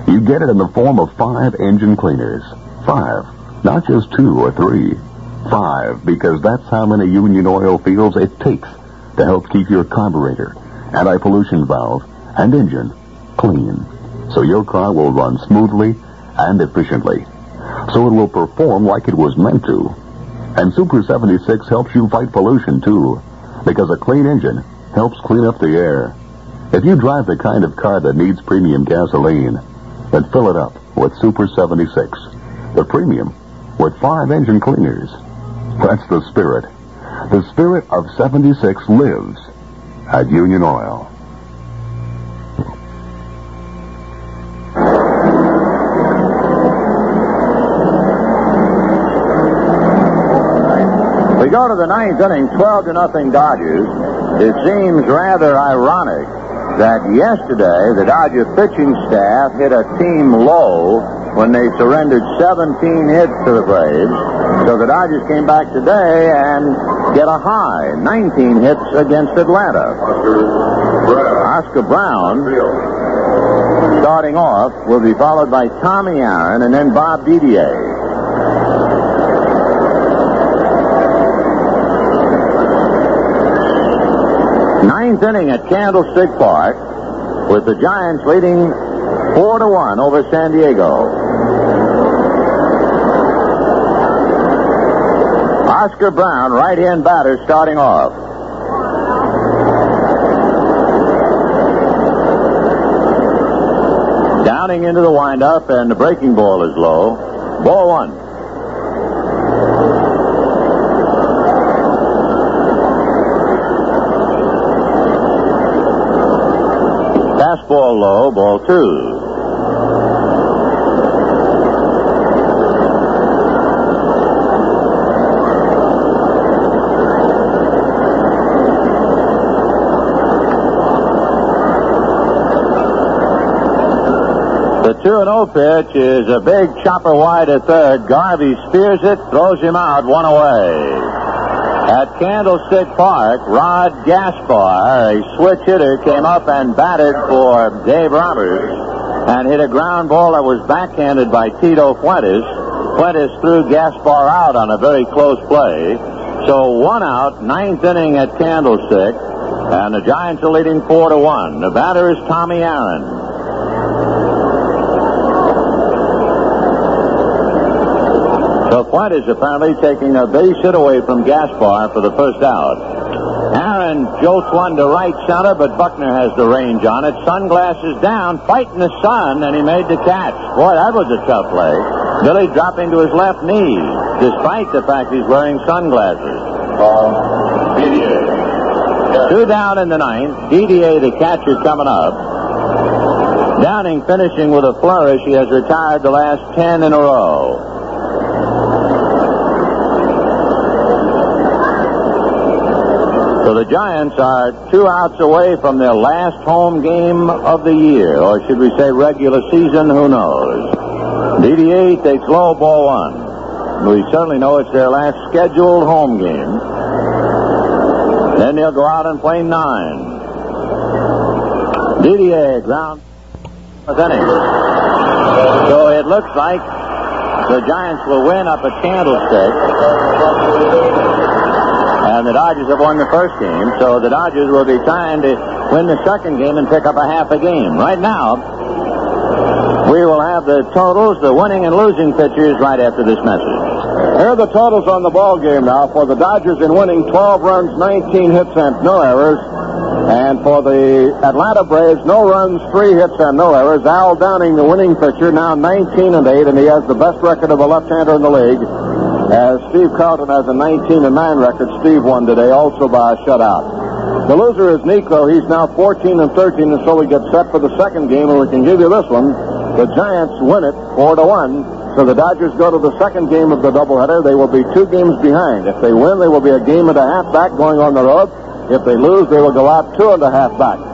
You get it in the form of five engine cleaners. Five. Not just two or three. Five, because that's how many Union Oil feels it takes to help keep your carburetor, anti-pollution valve, and engine clean. So your car will run smoothly and efficiently. So it will perform like it was meant to. And Super 76 helps you fight pollution too, because a clean engine helps clean up the air. If you drive the kind of car that needs premium gasoline, then fill it up with Super 76, the premium with five engine cleaners. That's the spirit. The spirit of 76 lives at Union Oil. We go to the ninth inning, 12 to nothing Dodgers. It seems rather ironic that yesterday the Dodger pitching staff hit a team low when they surrendered 17 hits to the Braves. So the Dodgers came back today and get a high, 19 hits against Atlanta. Oscar Brown, starting off, will be followed by Tommy Aaron and then Bob Didier. Ninth inning at Candlestick Park, with the Giants leading four to one over San Diego. Oscar Brown, right-hand batter, starting off. Downing into the windup, and the breaking ball is low. Ball one. Fastball low, ball two. The 2 0 pitch is a big chopper wide at third. Garvey spears it, throws him out, one away. Candlestick Park, Rod Gaspar, a switch hitter, came up and batted for Dave Roberts and hit a ground ball that was backhanded by Tito Fuentes. Fuentes threw Gaspar out on a very close play. So one out, ninth inning at Candlestick, and the Giants are leading four to one. The batter is Tommy Aaron. So is apparently taking a base hit away from Gaspar for the first out. Aaron jolts one to right center, but Buckner has the range on it. Sunglasses down, fighting the sun, and he made the catch. Boy, that was a tough play. Billy dropping to his left knee, despite the fact he's wearing sunglasses. Two down in the ninth. Didier, the catcher, coming up. Downing finishing with a flourish. He has retired the last ten in a row. So the Giants are two outs away from their last home game of the year, or should we say regular season? Who knows? Didier takes low ball one. We certainly know it's their last scheduled home game. Then they'll go out and play nine. Didier ground inning. So it looks like the Giants will win up at Candlestick. And the Dodgers have won the first game, so the Dodgers will be trying to win the second game and pick up a half a game. Right now, we will have the totals, the winning and losing pitchers right after this message. Here are the totals on the ball game now. For the Dodgers in winning, 12 runs, 19 hits, and no errors. And for the Atlanta Braves, no runs, three hits, and no errors. Al Downing, the winning pitcher, now 19 and 8, and he has the best record of a left-hander in the league. As Steve Carlton has a 19 and 9 record, Steve won today also by a shutout. The loser is Niekro. He's now 14 and 13, and so we get set for the second game, and we can give you this one. The Giants win it four to one. So the Dodgers go to the second game of the doubleheader. They will be two games behind. If they win, they will be a game and a half back going on the road. If they lose, they will go out two and a half back.